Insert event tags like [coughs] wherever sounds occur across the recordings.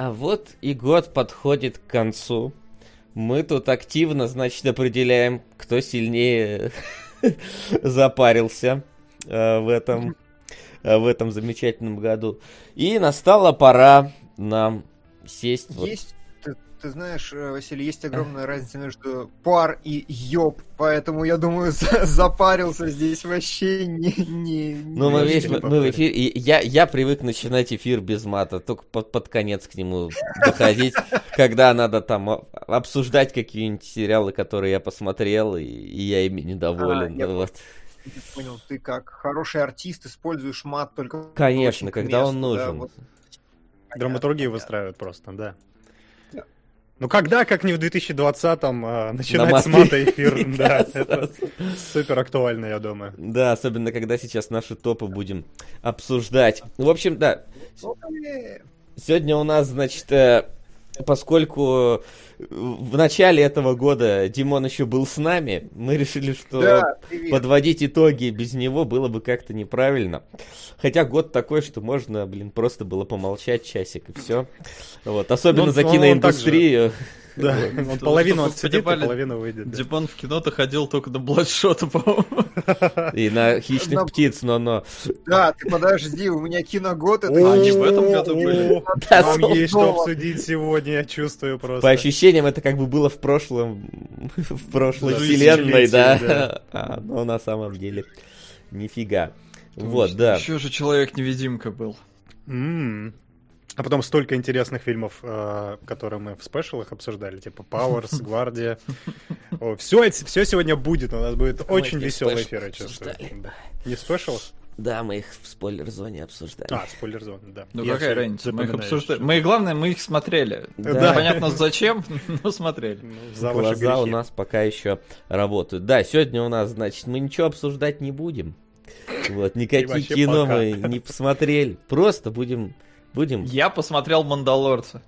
А вот и год подходит к концу. Мы тут активно, значит, определяем, кто сильнее [laughs] запарился э, в этом э, в этом замечательном году. И настала пора нам сесть. Есть ты знаешь, э, Василий, есть огромная разница между пар и ёб, поэтому я думаю, [laughs] запарился здесь вообще не... не, ну, мы, видишь, мы, мы в эфире, я, я привык начинать эфир без мата, только под, под конец к нему доходить, [laughs] когда надо там обсуждать какие-нибудь сериалы, которые я посмотрел, и, и я ими недоволен. А, вот. Я понял, ты как хороший артист используешь мат только... Конечно, когда месту, он нужен. Да, вот. Драматургию выстраивают просто, да. Ну когда, как не в 2020-м, а, начинать На с мата эфир, [laughs] да, это супер актуально, я думаю. Да, особенно когда сейчас наши топы будем обсуждать. В общем, да. Сегодня у нас, значит, э, поскольку в начале этого года Димон еще был с нами, мы решили, что да, подводить итоги без него было бы как-то неправильно. Хотя год такой, что можно, блин, просто было помолчать часик и все. Вот, особенно ну, за киноиндустрию. Да, он половину отсидит, а половину выйдет. Дипон в кино-то ходил только на Бладшота, по-моему. И на хищных птиц, но но. Да, ты подожди, у меня киногод это... Они в этом году были. Нам [laughs] есть что обсудить сегодня, я чувствую просто. По ощущениям, это как бы было в прошлом, в прошлой вселенной, да. А, но на самом деле нифига. Вот, да. Еще же Человек-невидимка был. А потом столько интересных фильмов, э, которые мы в спешалах обсуждали, типа Powers, [laughs] Гвардия. Все, все сегодня будет, у нас будет очень веселый эфир, я чувствую. Не в спешалах? Да, мы их в спойлер-зоне обсуждали. А, спойлер-зона, да. Ну я какая разница, мы их обсуждали. Мы, главное, мы их смотрели. Да. Понятно, зачем, [laughs] но смотрели. Ну, за Глаза у нас пока еще работают. Да, сегодня у нас, значит, мы ничего обсуждать не будем. Вот, никакие кино пока. мы не посмотрели. Просто будем Будем? Я посмотрел «Мандалорца».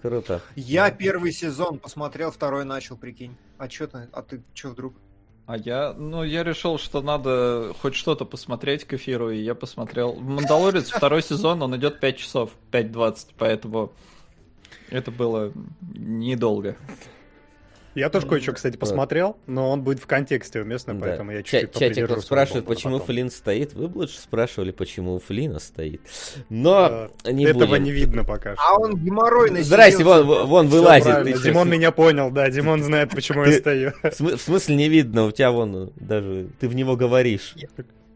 Круто. Я первый сезон посмотрел, второй начал, прикинь. А чё ты, а ты чё вдруг? А я, ну, я решил, что надо хоть что-то посмотреть к эфиру, и я посмотрел. «Мандалорец» второй сезон, он идет 5 часов, 5.20, поэтому это было недолго. Я тоже кое-что, кстати, посмотрел, но он будет в контексте уместно, поэтому я чуть-чуть Чатик спрашивает, почему Флин стоит. Вы бы лучше спрашивали, почему у Флина стоит. Но не Этого не видно пока что. А он геморройный Здрасте, вон, вон вылазит. Димон меня понял, да, Димон знает, почему я стою. В смысле не видно, у тебя вон даже, ты в него говоришь.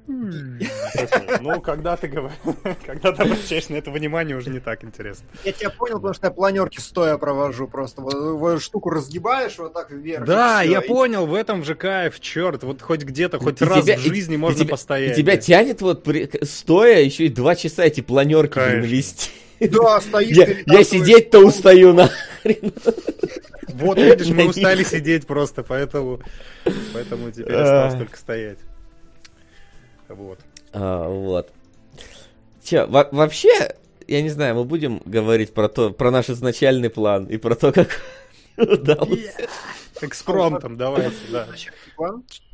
Ну, когда ты [laughs] когда ты обращаешь на это внимание, уже не так интересно. Я тебя понял, потому что я планерки стоя провожу просто. Вот штуку разгибаешь вот так вверх. Да, я понял, в этом же кайф, черт. Вот хоть где-то, хоть раз в жизни можно постоять. Тебя тянет вот стоя еще и два часа эти планерки вести. Да, стоишь. Я сидеть-то устаю нахрен. Вот, видишь, мы [laughs] устали сидеть просто, поэтому, поэтому теперь осталось только стоять. Вот. А, вот. Че, во- вообще, я не знаю, мы будем говорить про то, про наш изначальный план и про то, как [laughs] удалось. Экспромтом, давайте, да.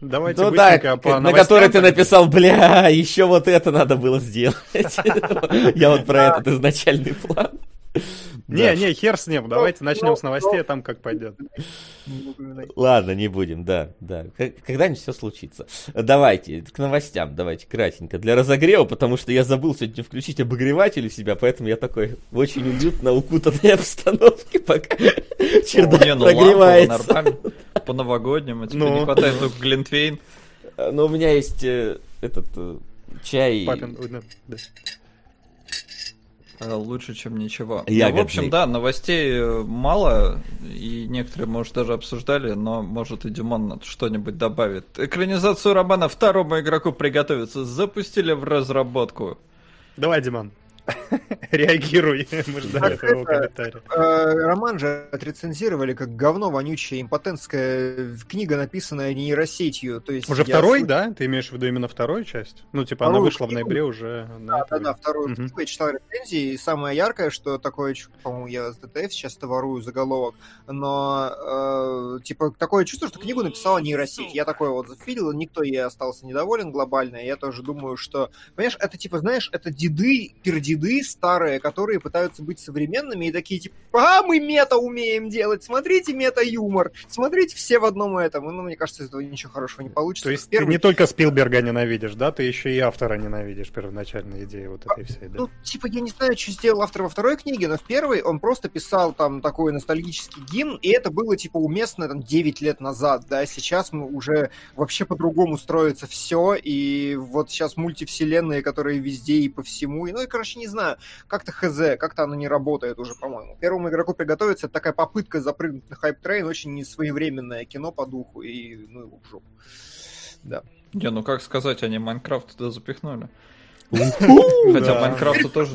Давайте ну да, на который ты написал, бля, еще вот это надо было сделать. [laughs] Я вот про этот изначальный план. [laughs] Не, не, хер с ним. Давайте начнем с новостей, а там как пойдет. Ладно, не будем, да, да. Когда-нибудь все случится. Давайте, к новостям, давайте, кратенько. Для разогрева, потому что я забыл сегодня включить обогреватель у себя, поэтому я такой очень уютно укутанной [laughs] обстановке, пока чердак ну прогревается. По новогоднему, тебе не хватает только глинтвейн. Ну, у меня есть э, этот э, чай. Папин, Э, лучше, чем ничего. Ну, в общем, да, новостей э, мало, и некоторые, может, даже обсуждали, но, может, и Димон что-нибудь добавит. Экранизацию романа второму игроку приготовиться запустили в разработку. Давай, Димон. [laughs] Реагируй, [laughs] мы ждали твоего комментария. Э, роман же отрецензировали как говно вонючее, импотентская книга, написанная нейросетью. То есть уже второй, да? Ты имеешь в виду именно вторую часть? Ну, типа она вышла в ноябре уже. Да, да, да, вторую книгу я читал рецензии, и самое яркое, что такое, по-моему, я с ДТФ сейчас ворую заголовок, но, э, типа, такое чувство, что книгу написала нейросеть. Я такое вот видел, никто ей остался недоволен глобально, я тоже думаю, что, понимаешь, это, типа, знаешь, это деды перди деды старые, которые пытаются быть современными и такие типа, а, мы мета умеем делать, смотрите мета-юмор, смотрите все в одном этом. Ну, мне кажется, из этого ничего хорошего не получится. То есть Первый... ты не только Спилберга ненавидишь, да, ты еще и автора ненавидишь, первоначальной идеи вот этой всей, да? Ну, типа, я не знаю, что сделал автор во второй книге, но в первой он просто писал там такой ностальгический гимн, и это было, типа, уместно там 9 лет назад, да, сейчас мы уже вообще по-другому строится все, и вот сейчас мультивселенные, которые везде и по всему, и, ну, и, короче, не знаю, как-то хз, как-то оно не работает уже, по-моему. Первому игроку приготовиться, это такая попытка запрыгнуть на hype train, очень несвоевременное кино по духу, и, ну, его в жопу. Да. Не, ну как сказать, они Майнкрафт туда запихнули. Хотя Майнкрафту тоже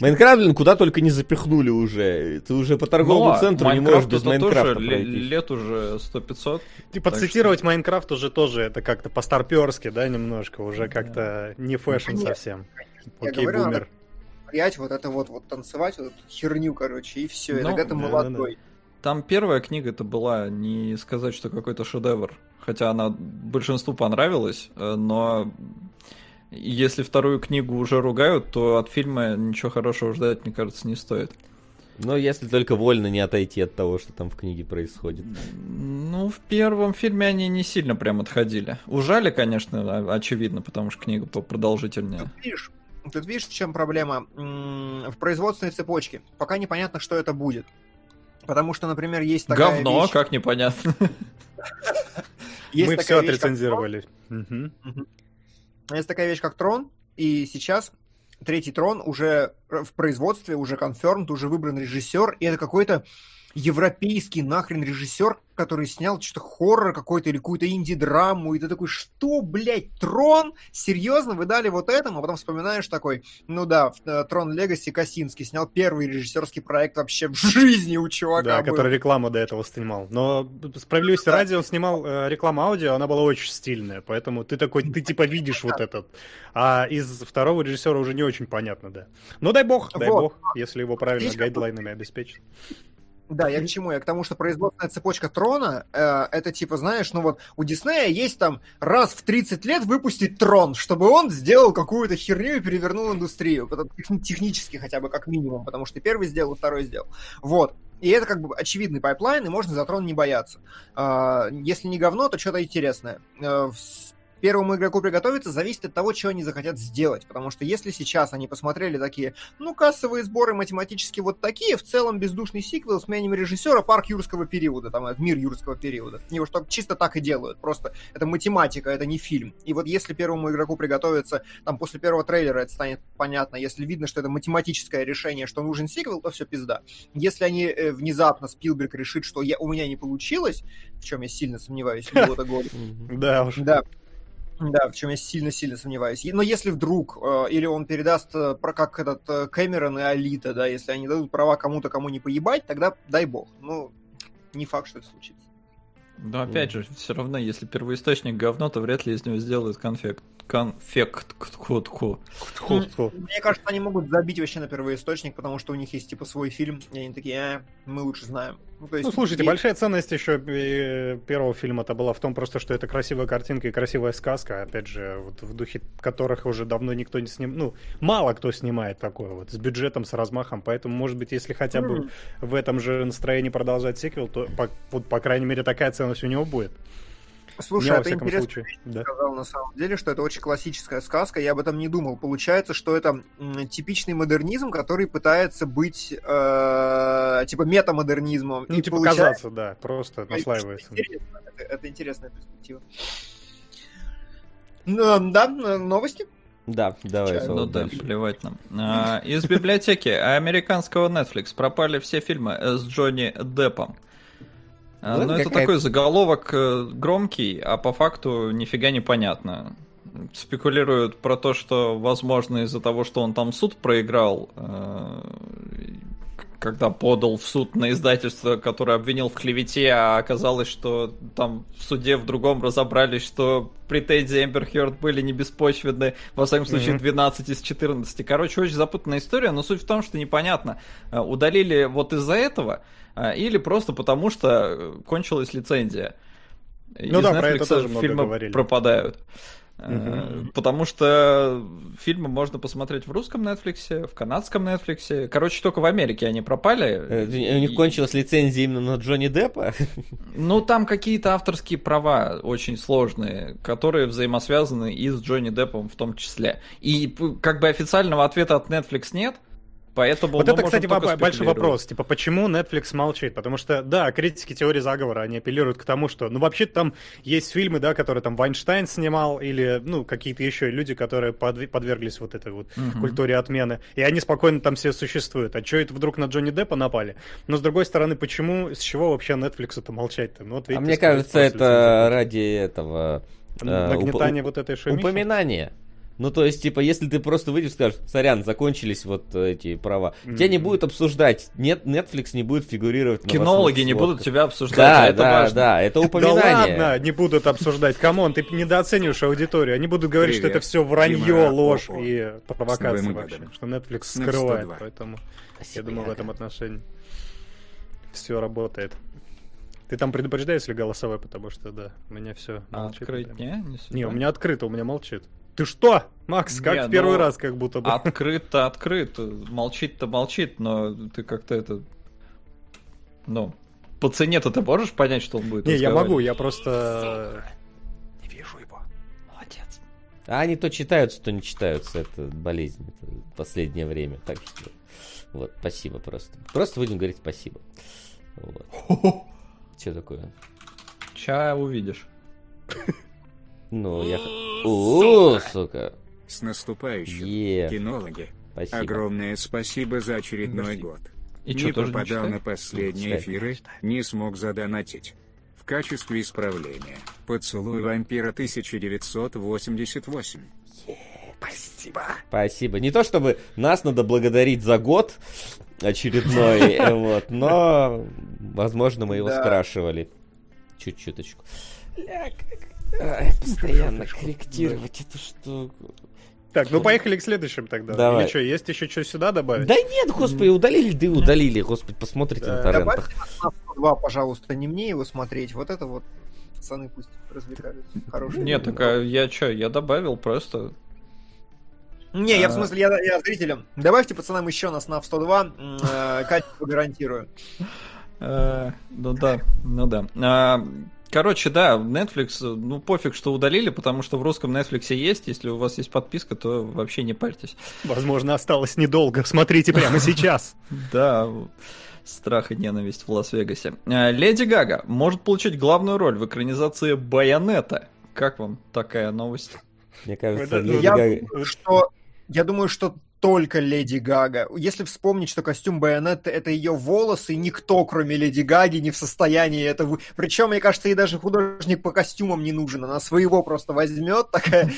Майнкрафт, блин, куда только не запихнули уже. Ты уже по торговому ну, центру не можешь без Майнкрафта лет уже 100-500. Типа цитировать Майнкрафт уже тоже это как-то по-старперски, да, немножко. Уже как-то не fashion совсем. Okay, boomer. Вот это вот, вот танцевать, вот эту херню, короче, и все. Это к этому молодой. Там первая книга это была, не сказать, что какой-то шедевр. Хотя она большинству понравилась, э, но если вторую книгу уже ругают, то от фильма ничего хорошего ждать, мне кажется, не стоит. Но если только вольно не отойти от того, что там в книге происходит. Ну, в первом фильме они не сильно прям отходили. Ужали, конечно, очевидно, потому что книга продолжительнее. Тут видишь, тут видишь, в чем проблема? В производственной цепочке. Пока непонятно, что это будет. Потому что, например, есть такая Говно, вещь... как непонятно. [laughs] Мы все отрецензировали. Есть такая вещь, как Трон, и сейчас третий Трон уже в производстве, уже конфермд, уже выбран режиссер, и это какой-то европейский нахрен режиссер, который снял что-то хоррор какой-то или какую-то инди-драму, и ты такой, что, блядь, Трон? Серьезно, вы дали вот этому? А потом вспоминаешь такой, ну да, э, Трон Легаси Косинский снял первый режиссерский проект вообще в жизни у чувака Да, был. который рекламу до этого снимал. Но справедливости да. ради, он снимал э, рекламу аудио, она была очень стильная, поэтому ты такой, ты типа видишь вот этот. А из второго режиссера уже не очень понятно, да. Ну дай бог, дай вот. бог, если его правильно гайдлайнами обеспечить. Да, я к чему? Я к тому, что производственная цепочка Трона, э, это типа, знаешь, ну вот у Диснея есть там раз в 30 лет выпустить Трон, чтобы он сделал какую-то херню и перевернул индустрию. Технически хотя бы, как минимум, потому что первый сделал, второй сделал. Вот. И это как бы очевидный pipeline, и можно за Трон не бояться. Э, если не говно, то что-то интересное. Э, первому игроку приготовиться зависит от того, что они захотят сделать. Потому что если сейчас они посмотрели такие, ну, кассовые сборы математически вот такие, в целом бездушный сиквел с мнением режиссера парк юрского периода, там, мир юрского периода. Его что чисто так и делают. Просто это математика, это не фильм. И вот если первому игроку приготовиться, там, после первого трейлера это станет понятно, если видно, что это математическое решение, что нужен сиквел, то все пизда. Если они э, внезапно, Спилберг решит, что я, у меня не получилось, в чем я сильно сомневаюсь, в года года. [laughs] Да уж. Да, да, в чем я сильно-сильно сомневаюсь. Но если вдруг, э, или он передаст, э, про как этот э, Кэмерон и Алита, да, если они дадут права кому-то, кому не поебать, тогда дай бог. Ну, не факт, что это случится. Но опять же, все равно, если первоисточник говно, то вряд ли из него сделают конфект конфект. Мне кажется, они могут забить вообще на первоисточник, потому что у них есть типа свой фильм, и они такие, мы лучше знаем. Ну, то есть, ну слушайте, и... большая ценность еще первого фильма-то была в том просто, что это красивая картинка и красивая сказка, опять же, вот в духе которых уже давно никто не снимает, ну, мало кто снимает такое вот, с бюджетом, с размахом, поэтому, может быть, если хотя бы mm. в этом же настроении продолжать сиквел, то, по, вот, по крайней мере, такая ценность у него будет. Слушай, это интересно, случае, да. сказал на самом деле, что это очень классическая сказка, я об этом не думал. Получается, что это типичный модернизм, который пытается быть э, типа метамодернизмом. Ну, типа получается... казаться, да, просто наслаивается. Интересно. Это, это интересная перспектива. Ну, да, новости? Да, давай. Ну да, плевать нам. А, из библиотеки американского Netflix пропали все фильмы с Джонни Деппом. А, ну, ну это такой заголовок э, громкий, а по факту нифига не понятно. Спекулируют про то, что, возможно, из-за того, что он там суд проиграл, э, когда подал в суд на издательство, которое обвинил в клевете, а оказалось, что там в суде в другом разобрались, что претензии Эмбер Хёрд были не беспочвенны, во всяком случае, 12 из 14. Короче, очень запутанная история, но суть в том, что непонятно, э, удалили вот из-за этого, а, или просто потому, что кончилась лицензия. Ну Из да, Netflix про это тоже много фильмы говорили. пропадают. Mm-hmm. Потому что фильмы можно посмотреть в русском Netflix, в канадском Netflix. Короче, только в Америке они пропали. Э, у них кончилась лицензия именно на Джонни Деппа? Ну, там какие-то авторские права очень сложные, которые взаимосвязаны и с Джонни Деппом в том числе. И как бы официального ответа от Netflix нет, Поэтому вот это, кстати, большой вопрос. Типа, почему Netflix молчит? Потому что, да, критики теории заговора, они апеллируют к тому, что, ну, вообще там есть фильмы, да, которые там Вайнштейн снимал, или, ну, какие-то еще люди, которые подверглись вот этой вот угу. культуре отмены. И они спокойно там все существуют. А что это вдруг на Джонни Деппа напали? Но, с другой стороны, почему, с чего вообще Netflix это молчать-то? Ну, вот, видите, а мне кажется, это ради этого... Нагнетание э, вот этой шумихи? Упоминания. Ну, то есть, типа, если ты просто выйдешь и скажешь, сорян, закончились вот эти права, mm-hmm. тебя не будут обсуждать, нет, Netflix не будет фигурировать Кинологи не будут тебя обсуждать, да, а это да, важно. Да, это упоминание. Да ладно, не будут обсуждать, come on, ты недооцениваешь аудиторию, они будут говорить, Привет. что это все вранье, Дима, ложь о, о. и провокация вообще, что Netflix скрывает, поэтому Спасибо, я думаю, в этом отношении все работает. Ты там предупреждаешь ли голосовой, потому что, да, у меня все а открыть, не? Не, не, у меня открыто, у меня молчит. Ты что, Макс, как не, в первый ну, раз, как будто бы. Открыто, открыто. Молчит-то молчит, но ты как-то это... Ну, по цене-то ты можешь понять, что он будет Не, я могу, я просто... Не вижу его. Молодец. А они то читаются, то не читаются. Это болезнь это последнее время. Так что... Вот, спасибо просто. Просто будем говорить спасибо. Вот. Что такое? Ча увидишь. [laughs] Ну, я... О, сука. С наступающим, yeah. кинологи. Спасибо. Огромное спасибо за очередной год. И не что, попадал не на последние эфиры, не смог задонатить. В качестве исправления. Поцелуй вампира 1988. Спасибо. Спасибо. Не то чтобы нас надо благодарить за год очередной, [laughs] вот, но, возможно, мы его спрашивали. Чуть-чуточку. Ай, постоянно корректировать эту штуку. Так, ну поехали к следующим тогда. Давай. Или что, есть еще что сюда добавить? Да нет, господи, удалили, да и удалили, господи, посмотрите да. на торрентах. Два, пожалуйста, не мне его смотреть, вот это вот пацаны пусть развлекаются. Хороший. Нет, так а я что, я добавил просто... Не, я в а. смысле, я, я зрителям. Добавьте пацанам еще нас на 102, э, качество гарантирую. Э, ну да, ну да. Короче, да, Netflix, ну пофиг, что удалили, потому что в русском Netflix есть. Если у вас есть подписка, то вообще не парьтесь. Возможно, осталось недолго. Смотрите прямо [laughs] сейчас. Да, страх и ненависть в Лас-Вегасе. А, Леди Гага может получить главную роль в экранизации Байонета. Как вам такая новость? Мне кажется, Леди Гага... Что я думаю, что только Леди Гага. Если вспомнить, что костюм Байонетта — это ее волосы, никто, кроме Леди Гаги, не в состоянии это... Вы... Причем, мне кажется, ей даже художник по костюмам не нужен. Она своего просто возьмет, такая...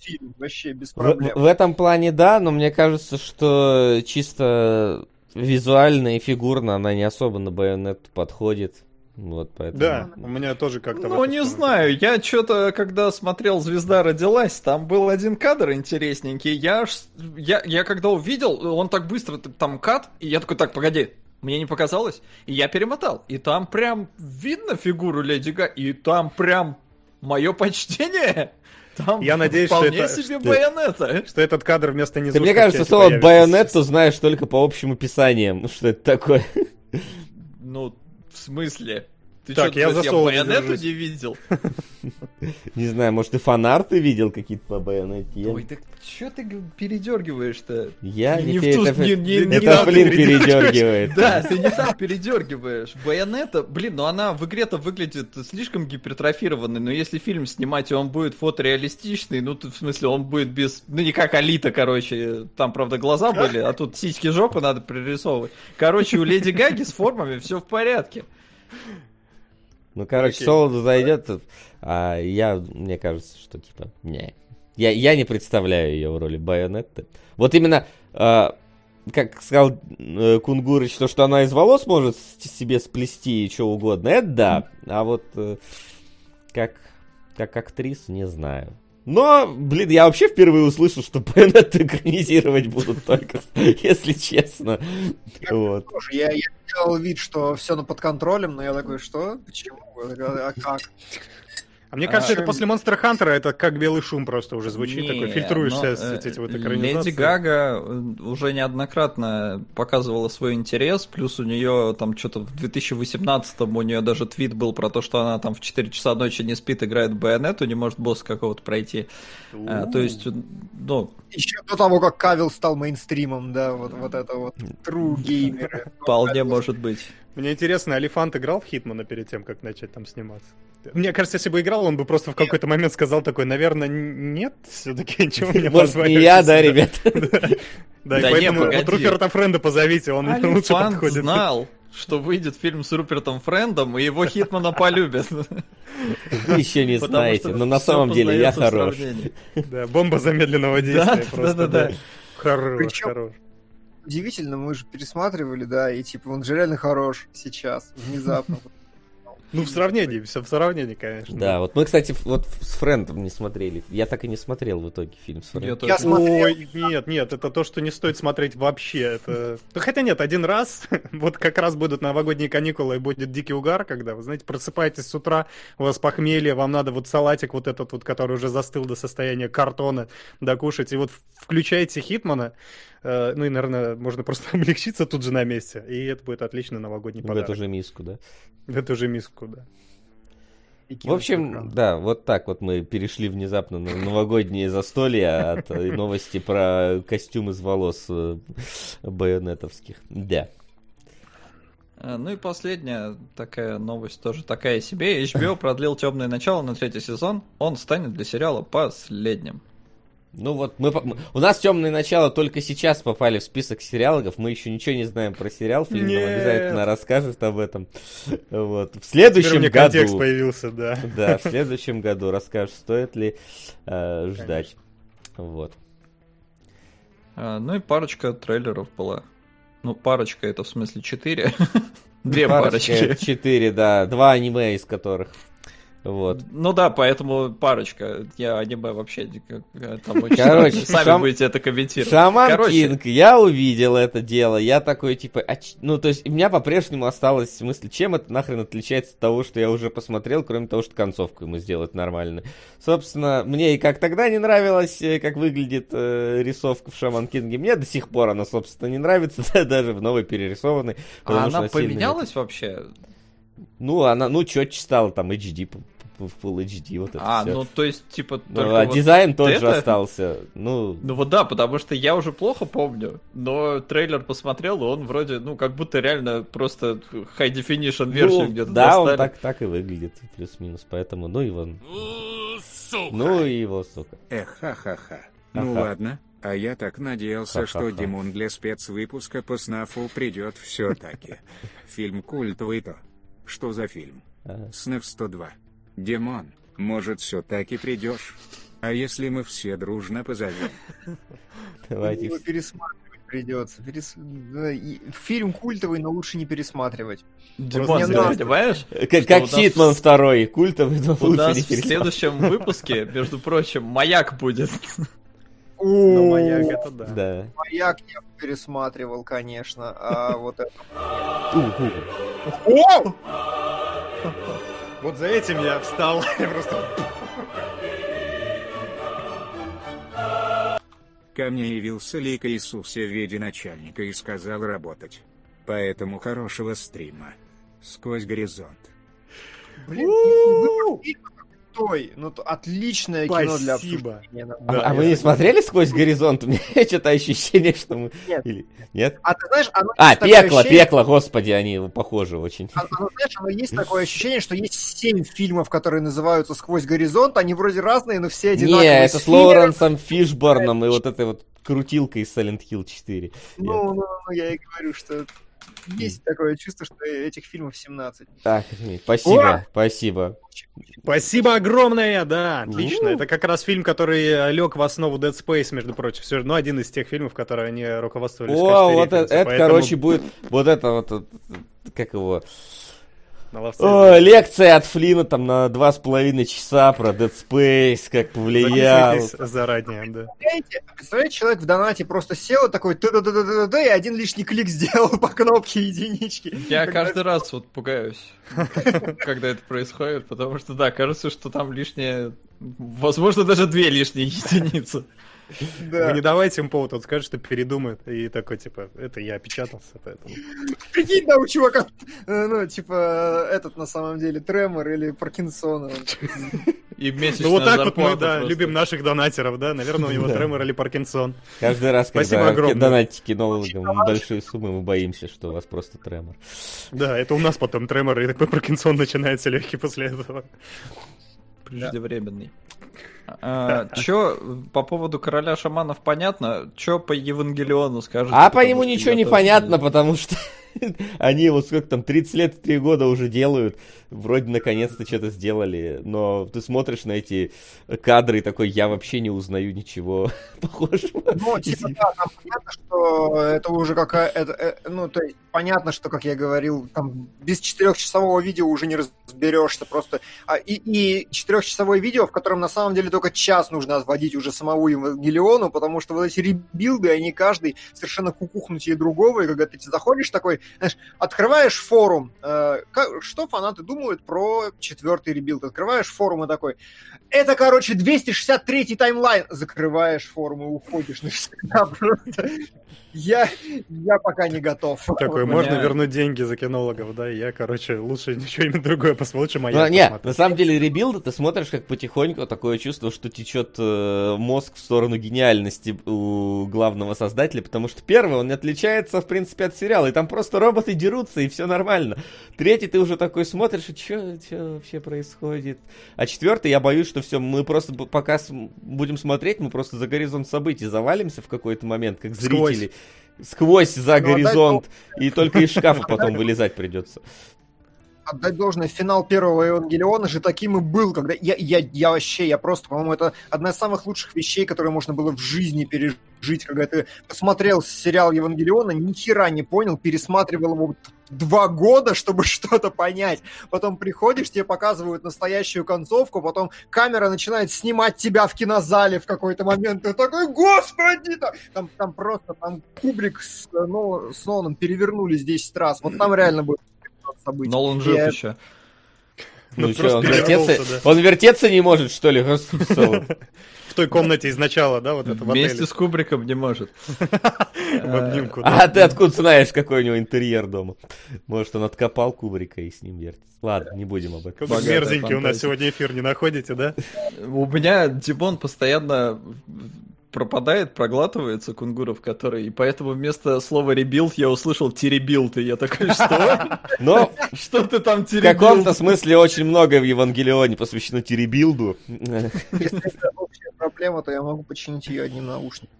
Фильм вообще без проблем. В, в этом плане да, но мне кажется, что чисто визуально и фигурно она не особо на Байонет подходит. Вот поэтому... Да, у меня тоже как-то... Ну, не знаю, я что-то, когда смотрел «Звезда родилась», там был один кадр интересненький, я, аж, я, я когда увидел, он так быстро, там кат, и я такой, так, погоди, мне не показалось, и я перемотал, и там прям видно фигуру Леди Га, и там прям мое почтение. [laughs] Там я надеюсь, вполне что это, себе что, байонета. Что этот кадр вместо низушки Мне кажется, слово байонет ты знаешь только по общим описаниям, [laughs] что это такое. Ну, смысле? Ты так, что, я за я байонету не видел? [laughs] Не знаю, может, ты фанарты видел какие-то по байонете? Ой, так что ты передергиваешь-то? Я не, это, Флин передергивает. Да, ты не так передергиваешь. Байонета, блин, ну она в игре-то выглядит слишком гипертрофированной, но если фильм снимать, и он будет фотореалистичный, ну, в смысле, он будет без... Ну, не как Алита, короче, там, правда, глаза были, а тут сиськи жопы надо пририсовывать. Короче, у Леди Гаги с формами все в порядке. Ну, короче, Солоду зайдет, а я, мне кажется, что типа, не. Я, я не представляю ее в роли Байонетты. Вот именно, э, как сказал э, Кунгурыч, то, что она из волос может себе сплести и что угодно, это да. А вот э, как, как актрису не знаю. Но, блин, я вообще впервые услышал, что [laughs] Байонетту экранизировать будут только, [laughs] если честно. Я, вот. тоже, я, я делал вид, что все на под контролем, но я такой, что? Почему? А как? А мне кажется, а, это после Монстр Хантера это как белый шум просто уже звучит, не, такой фильтруешься но, эти вот экранизации. Леди Гага уже неоднократно показывала свой интерес, плюс у нее там что-то в 2018 у нее даже твит был про то, что она там в 4 часа ночи не спит, играет в байонету, не может босс какого-то пройти. А, то есть, ну... Еще до того, как Кавил стал мейнстримом, да, вот, вот это вот true геймеры. Вполне может быть. Мне интересно, Алифант играл в Хитмана перед тем, как начать там сниматься? Мне кажется, если бы играл, он бы просто в какой-то момент сказал такой, наверное, нет, все-таки [laughs] чего меня позвали. не я, да, ребят? [laughs] Да, и поэтому вот Руперта Френда позовите, он лучше подходит. знал, что выйдет фильм с Рупертом Френдом, и его Хитмана полюбят. Вы еще не знаете, но на самом деле я хорош. Да, бомба замедленного действия просто. Да, да, да. Хорош, хорош удивительно, мы же пересматривали, да, и типа он же реально хорош сейчас, внезапно. Ну, в сравнении, все в сравнении, конечно. Да, вот мы, кстати, вот с Френдом не смотрели. Я так и не смотрел в итоге фильм с Френдом. Я смотрел. Ой, нет, нет, это то, что не стоит смотреть вообще. Это... Ну, хотя нет, один раз, [laughs] вот как раз будут новогодние каникулы, и будет дикий угар, когда, вы знаете, просыпаетесь с утра, у вас похмелье, вам надо вот салатик вот этот вот, который уже застыл до состояния картона, докушать, и вот включаете Хитмана, ну и, наверное, можно просто [laughs] облегчиться тут же на месте, и это будет отличный новогодний подарок. В эту же миску, да? В эту же миску, да. В общем, да, вот так вот мы перешли внезапно на новогодние застолья от новости про костюм из волос э, байонетовских. Да. Э, ну и последняя такая новость, тоже такая себе. HBO продлил темное начало на третий сезон. Он станет для сериала последним. Ну вот, мы, у нас темные начала только сейчас попали в список сериалов, мы еще ничего не знаем про сериал, фильм нам обязательно расскажет об этом. Вот. В следующем Теперь году... контекст появился, да. Да, в следующем году расскажешь, стоит ли э, ждать. Конечно. Вот. А, ну и парочка трейлеров была. Ну, парочка это в смысле четыре. [laughs] Две парочки. Четыре, да. Два аниме из которых вот. Ну да, поэтому парочка. Я аниме вообще там очень Короче, сами шам... будете это комментировать. Шаман Короче... Кинг, я увидел это дело, я такой, типа, а ну, то есть, у меня по-прежнему осталась мысль, чем это нахрен отличается от того, что я уже посмотрел, кроме того, что концовку ему сделать нормально. Собственно, мне и как тогда не нравилось, э, как выглядит э, рисовка в Шаман Кинге, мне до сих пор она, собственно, не нравится, да, [laughs] даже в новой перерисованной. А она поменялась вообще? Ну, она, ну, четче стала, там, HD, в Full HD, вот это А, все. ну, то есть, типа, ну, только А вот дизайн тот это... же остался, ну... Ну, вот да, потому что я уже плохо помню, но трейлер посмотрел, и он вроде, ну, как будто реально просто high definition версию ну, где-то да, достали. он так, так и выглядит, плюс-минус, поэтому, ну, его... Сука. Ну, и его, сука. Эх, ха-ха-ха. Ну, ладно. А я так надеялся, что Димон для спецвыпуска по СНАФу придет все-таки. Фильм культовый то. Что за фильм? Ага. СНФ 102. Димон, может все-таки придешь? А если мы все дружно позовем? [laughs] Давайте. Его пересматривать придется. Перес... Фильм культовый, но лучше не пересматривать. Димон, ты понимаешь? Как, как Хитман второй, культовый, но лучше не пересматривать. в следующем выпуске, между прочим, маяк будет. Ну, маяк, это да. да. Маяк я пересматривал, конечно, а вот это... Вот за этим я встал. [laughs] Я просто... Ко мне явился лик Иисуса в виде начальника и сказал работать. Поэтому хорошего стрима. Сквозь горизонт. Блин, крутой, ну отличное Спасибо. кино для обсуждения. Да, а, а вы не смотрели сквозь горизонт? [laughs] У меня что-то ощущение, что мы... Нет. Или... Нет? А ты знаешь, оно А, пекло, ощущение... пекло, господи, они похожи очень. Оно, оно, знаешь, оно есть такое ощущение, что есть семь фильмов, которые называются «Сквозь горизонт», они вроде разные, но все одинаковые. Не, это с Лоуренсом Фишборном и вот этой вот крутилкой из Silent Hill 4. Ну, ну, ну, я и говорю, что есть такое чувство, что этих фильмов 17. Так, спасибо, О! спасибо. Спасибо огромное, да, отлично. Это как раз фильм, который лег в основу Dead Space, между прочим. Все, ну, один из тех фильмов, которые они руководствовались. О, вот это, это поэтому... короче, будет вот это вот, как его... На ловце. О, лекция от Флина там на два с половиной часа про Dead Space, как повлиял. заранее, да. Представляете, представляете, человек в донате просто сел и такой да да да да да и один лишний клик сделал по кнопке единички. Я каждый раз вот пугаюсь, [laughs] когда это происходит, потому что, да, кажется, что там лишнее, возможно, даже две лишние [laughs] единицы. [laughs] Да. Вы не давайте им повод, он скажет, что передумает. И такой, типа, это я опечатался, поэтому... Прикинь, да, у чувака, э, ну, типа, этот на самом деле тремор или Паркинсона. И месячная Ну вот так вот мы, да, любим наших донатеров, да, наверное, у него тремор или Паркинсон. Каждый раз, когда донатите кинологам большие суммы, мы боимся, что у вас просто тремор. Да, это у нас потом тремор и такой Паркинсон начинается легкий после этого. Преждевременный. А, [laughs] чё по поводу короля шаманов понятно? Чё по Евангелиону скажете? А по нему ничего не понятно, потому что [laughs] Они вот сколько там, 30 лет, 3 года уже делают. Вроде наконец-то что-то сделали. Но ты смотришь на эти кадры и такой, я вообще не узнаю ничего [laughs] похожего. Ну, типа, да, там понятно, что это уже какая... Это, э, ну, то есть, понятно, что, как я говорил, там без четырехчасового видео уже не разберешься просто. А, и, и четырехчасовое видео, в котором на самом деле только час нужно отводить уже самому Евангелиону, потому что вот эти rebuild ы, они каждый совершенно кукухнутее другого, и когда ты заходишь такой, знаешь, открываешь форум, э, как, что фанаты думают про четвертый rebuild, открываешь форум и такой, это, короче, 263-й таймлайн, закрываешь форум и уходишь [laughs] навсегда просто. Я, я пока не готов. Такой, можно меня... вернуть деньги за кинологов, да? Я, короче, лучше что-нибудь другое посмотрю, моя. Ну, нет, на самом деле, ребилды ты смотришь, как потихоньку такое чувство, что течет э, мозг в сторону гениальности у главного создателя, потому что первый, он не отличается, в принципе, от сериала, и там просто роботы дерутся, и все нормально. Третий ты уже такой смотришь, и что вообще происходит? А четвертый, я боюсь, что все, мы просто пока будем смотреть, мы просто за горизонт событий завалимся в какой-то момент, как зрители. Сквозь сквозь за ну, горизонт, и только из шкафа [laughs] потом вылезать придется. Отдать должное, финал первого Евангелиона же таким и был, когда я, я, я вообще, я просто, по-моему, это одна из самых лучших вещей, которые можно было в жизни пережить, когда ты посмотрел сериал Евангелиона, ни хера не понял, пересматривал его два года, чтобы [laughs] что-то понять. Потом приходишь, тебе показывают настоящую концовку, потом камера начинает снимать тебя в кинозале в какой-то момент. Ты такой, господи! Там, там просто, там Кубрик с, ну, с Ноланом перевернулись 10 раз. Вот там реально будет событий. Нолан жив еще. Ну, ну что, он вертеться, да. он вертеться не может, что ли? В той комнате изначала, да, вот это Вместе с Кубриком не может. В обнимку. А ты откуда знаешь, какой у него интерьер дома? Может, он откопал Кубрика и с ним вертится. Ладно, не будем об этом. Мерзенький у нас сегодня эфир не находите, да? У меня Димон постоянно пропадает, проглатывается Кунгуров, который, и поэтому вместо слова rebuild я услышал теребилд, и я такой, [laughs] что? Но [laughs] что ты там теребилд? В каком-то смысле очень много в Евангелионе посвящено теребилду. [laughs] Если это общая проблема, то я могу починить ее одним наушником.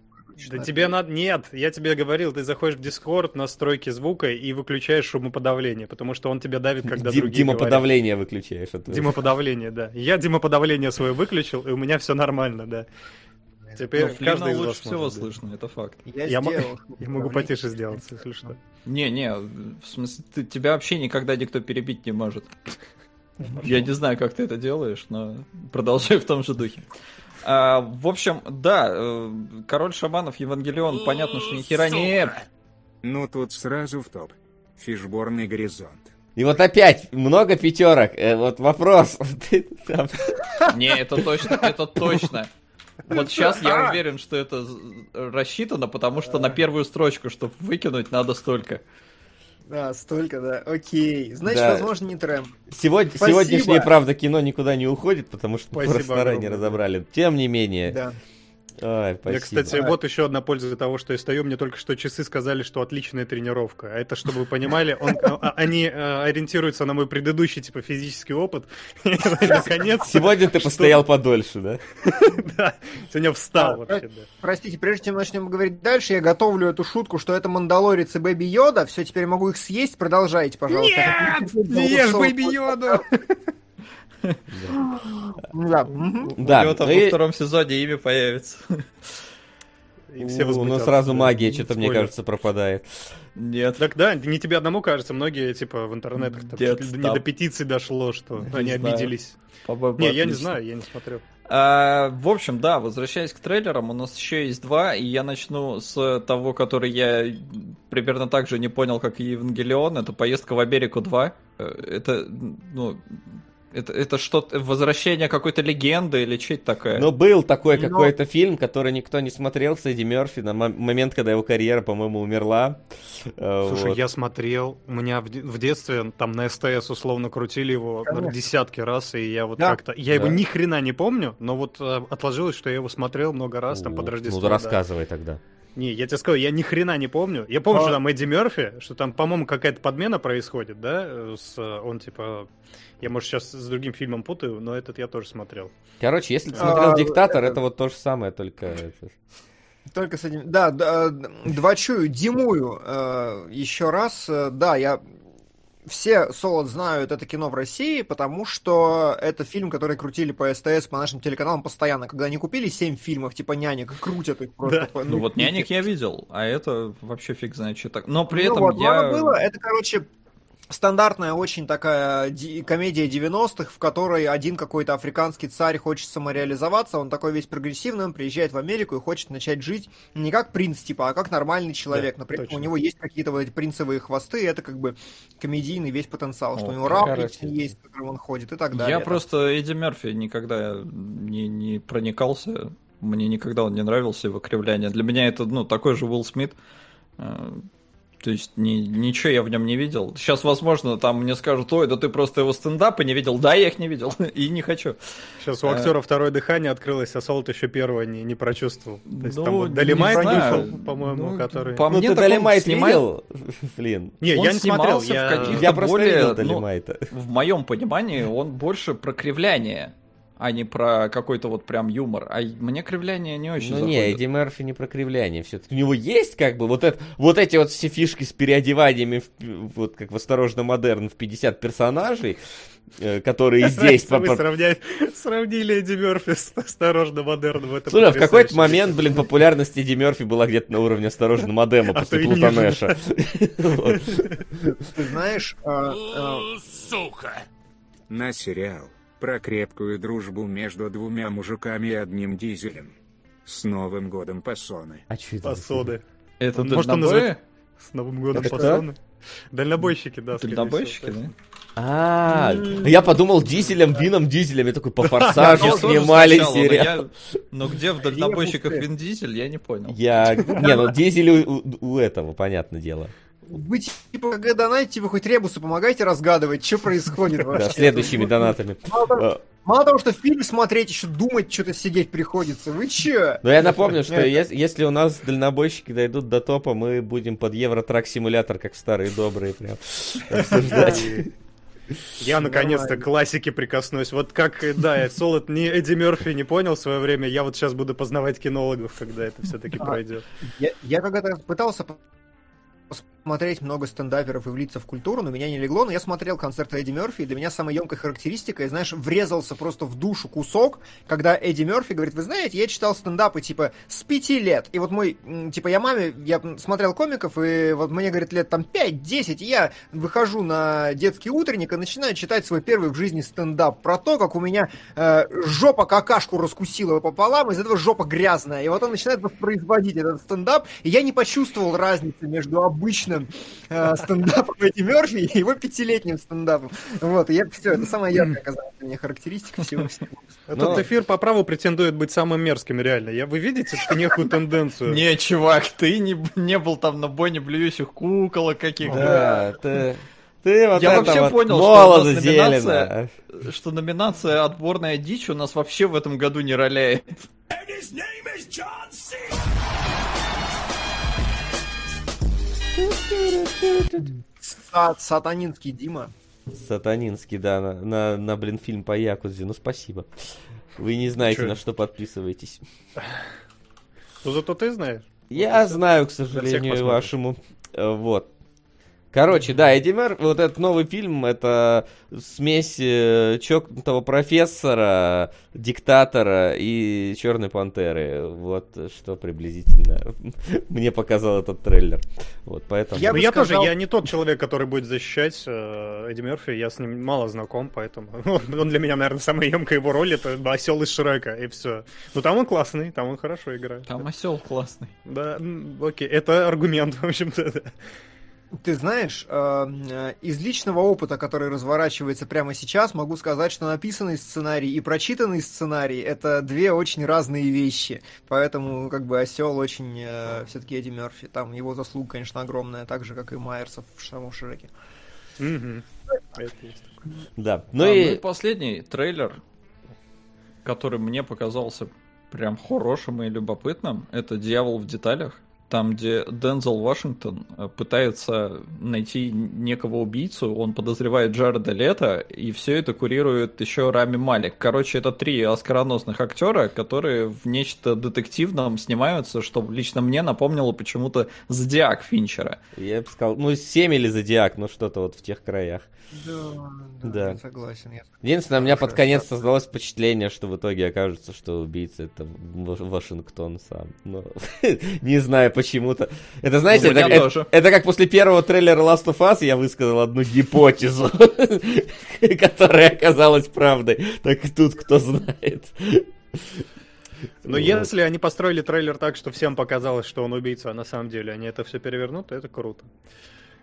Да тебе надо... Нет, я тебе говорил, ты заходишь в Discord, настройки звука и выключаешь шумоподавление, потому что он тебя давит, когда Дим, другие Димоподавление выключаешь. Димоподавление, да. Я Димоподавление свое выключил, и у меня все нормально, да. Теперь Но каждый из лучше вас всего может, слышно, это факт. Я, я, сделал, [laughs] я могу потише сделать, если что. Не, не, в смысле, ты, тебя вообще никогда никто перебить не может. Я не знаю, как ты это делаешь, но продолжай в том же духе. А, в общем, да, э, король шаманов Евангелион, понятно, что ни хера не Ну тут сразу в топ. Фишборн и горизонт. И вот опять много пятерок. Э, вот вопрос. [laughs] Не, это точно, это точно. Вот сейчас я уверен, что это рассчитано, потому что на первую строчку, чтобы выкинуть, надо столько. Да, столько, да. Окей. Значит, да. возможно, не трэм. Сегодня, сегодняшнее, правда, кино никуда не уходит, потому что Спасибо просто заранее разобрали. Тем не менее. Да. Ой, Я, кстати, а... вот еще одна польза того, что я стою. Мне только что часы сказали, что отличная тренировка. А это, чтобы вы понимали, он, а, а, они э, ориентируются на мой предыдущий, типа, физический опыт. [laughs] Наконец. Сегодня ты постоял подольше, да? [laughs] Да, сегодня встал вообще. Простите, прежде чем начнем говорить дальше, я готовлю эту шутку, что это Мандалорец и Бэби Йода. Все, теперь могу их съесть. Продолжайте, пожалуйста. Нет! Не ешь Бэби Йоду! [laughs] Да. Да. У него там во втором сезоне имя появится. и все Ну, сразу магия что-то, мне кажется, пропадает. Нет. Так да, не тебе одному кажется, многие, типа, в интернетах там, Нет, не до петиции дошло, что не они знаю. обиделись. Не, я не знаю, я не смотрел. А, в общем, да, возвращаясь к трейлерам, у нас еще есть два, и я начну с того, который я примерно так же не понял, как и Евангелион. Это «Поездка в Америку 2». Э, это, ну, это, это что-то, возвращение какой-то легенды или что это такое? Ну, был такой Но... какой-то фильм, который никто не смотрел с Эдди Мерфи на момент, когда его карьера, по-моему, умерла. Э, Слушай, вот. я смотрел, у меня в, в детстве там на СТС условно крутили его Конечно. десятки раз, и я вот да. как-то... Я да. его ни хрена не помню, но вот э, отложилось, что я его смотрел много раз там под Рождество. Ну, рассказывай да. тогда. Не, я тебе скажу, я ни хрена не помню. Я помню, а... что там Эдди Мерфи, что там, по-моему, какая-то подмена происходит, да? С, он типа. Я, может, сейчас с другим фильмом путаю, но этот я тоже смотрел. Короче, если ты смотрел а, Диктатор, это... это вот то же самое, только. Только с этим. Да, да двочую, Димую э, еще раз. Э, да, я все солод знают это кино в России, потому что это фильм, который крутили по СТС, по нашим телеканалам постоянно. Когда они купили 7 фильмов, типа «Нянек», крутят их просто. Да. Ну, ну вот [laughs] «Нянек» я видел, а это вообще фиг знает, что так. Но при ну, этом вот, я... Было, это, короче, стандартная очень такая комедия 90-х, в которой один какой-то африканский царь хочет самореализоваться, он такой весь прогрессивный, он приезжает в Америку и хочет начать жить не как принц, типа, а как нормальный человек. Да, Например, точно. у него есть какие-то вот эти принцевые хвосты, и это как бы комедийный весь потенциал, О, что у него раб есть, в котором он ходит и так далее. Я просто Эдди Мерфи никогда не, не проникался, мне никогда он не нравился, его кривляние. Для меня это, ну, такой же Уилл Смит, э, то есть ни, ничего я в нем не видел. Сейчас, возможно, там мне скажут, ой, да ты просто его стендапы не видел. Да, я их не видел [laughs] и не хочу. Сейчас у актера а... второе дыхание открылось, а Солт еще первое не, не прочувствовал. То есть ну, там вот Долимайт вышел, по-моему, ну, который... По ну, мне ты Долимайт снимает... видел, Флин? Не, он я не смотрел. Я, я просто более, видел Долимайта. Ну, в моем понимании он больше про кривляние а не про какой-то вот прям юмор. А мне кривляние не очень Ну заходит. не, Эдди Мерфи не про кривляние все-таки. У него есть как бы вот, это, вот эти вот все фишки с переодеваниями, в, вот как в «Осторожно, модерн» в 50 персонажей, э, которые здесь... Вы сравнили Эдди Мерфи с «Осторожно, модерн» в этом Слушай, а в какой-то момент, блин, популярность Эдди Мерфи была где-то на уровне «Осторожно, модема» после Плутонеша. Ты знаешь... А, а, Сука! На сериал про крепкую дружбу между двумя мужиками и одним дизелем. С Новым годом пассоны. А что это? Пассоны. Это Может, он называет? С Новым годом пассоны. Дальнобойщики, да. Дальнобойщики, да? А, я подумал дизелем, вином, дизелем. Я такой по [laughs] форсажу снимали сериал. Но где в дальнобойщиках Вин Дизель, я не понял. Я... [laughs] Не, ну дизель у этого, понятное дело. Вы типа, когда донатите, вы хоть ребусу помогаете разгадывать, что происходит вообще. Да, следующими донатами. А. Мало того, что фильм смотреть, еще думать, что-то сидеть приходится. Вы че? Но я напомню, что если у нас дальнобойщики дойдут до топа, мы будем под Евротрак симулятор, как в старые добрые, прям [laughs] обсуждать. Я наконец-то к классике прикоснусь. Вот как, да, Солод не Эдди Мерфи не понял в свое время, я вот сейчас буду познавать кинологов, когда это все-таки пройдет. Я, я когда-то пытался смотреть много стендаперов и влиться в культуру, но меня не легло, но я смотрел концерт Эдди Мерфи, и для меня самая емкая характеристика, и, знаешь, врезался просто в душу кусок, когда Эдди Мерфи говорит, вы знаете, я читал стендапы, типа, с пяти лет, и вот мой, типа, я маме, я смотрел комиков, и вот мне, говорит, лет там 5-10, и я выхожу на детский утренник и начинаю читать свой первый в жизни стендап про то, как у меня э, жопа какашку раскусила пополам, из этого жопа грязная, и вот он начинает воспроизводить этот стендап, и я не почувствовал разницы между обычным обычным э, стендапом Эдди Мерфи и его пятилетним стендапом. Вот, и я все, это самая яркая оказалась мне характеристика всего всего. Этот Но... эфир по праву претендует быть самым мерзким, реально. Я, вы видите некую тенденцию? Не, чувак, ты не, не был там на бойне блюющих куколок каких-то. Да, ты... Ты вот Я вообще вот понял, что, номинация, что номинация «Отборная дичь» у нас вообще в этом году не роляет. Сатанинский Дима. Сатанинский, да, на, на, на блин, фильм по Якузе. Ну, спасибо. Вы не знаете, Чё? на что подписываетесь. Ну, зато ты знаешь. Я вот знаю, к сожалению, вашему. Э, вот. Короче, да, Эдди Мер, вот этот новый фильм, это смесь э, чокнутого профессора, диктатора и Черной пантеры. Вот что приблизительно [laughs] мне показал этот трейлер. Вот поэтому. Я, ну, я сказал... тоже, я не тот человек, который будет защищать э, Эдди Мерфи, я с ним мало знаком, поэтому [laughs] он для меня, наверное, самая емкая его роль это осел из Шрека и все. Ну там он классный, там он хорошо играет. Там осел классный. Да, окей, это аргумент, в общем-то. Ты знаешь, эм, э, из личного опыта, который разворачивается прямо сейчас, могу сказать, что написанный сценарий и прочитанный сценарий это две очень разные вещи. Поэтому, как бы, осел очень э, все-таки Эдди Мерфи. Там его заслуга, конечно, огромная, так же, как и Майерсов в самом Шреке. Да. Ну а, и... ну и последний трейлер, который мне показался прям хорошим и любопытным, это «Дьявол в деталях» там, где Дензел Вашингтон э, пытается найти некого убийцу, он подозревает Джареда Лето, и все это курирует еще Рами Малик. Короче, это три оскароносных актера, которые в нечто детективном снимаются, что лично мне напомнило почему-то Зодиак Финчера. Я бы сказал, ну, семь или Зодиак, ну что-то вот в тех краях. Да, да, да. согласен. Я Единственное, у меня под конец создалось впечатление, что в итоге окажется, что убийца это Вашингтон сам. Но [laughs] не знаю почему-то. Это, знаете, это, это, это как после первого трейлера Last of Us я высказал одну гипотезу, [laughs] которая оказалась правдой. Так и тут кто знает. Но вот. если они построили трейлер так, что всем показалось, что он убийца, а на самом деле они это все перевернут, то это круто.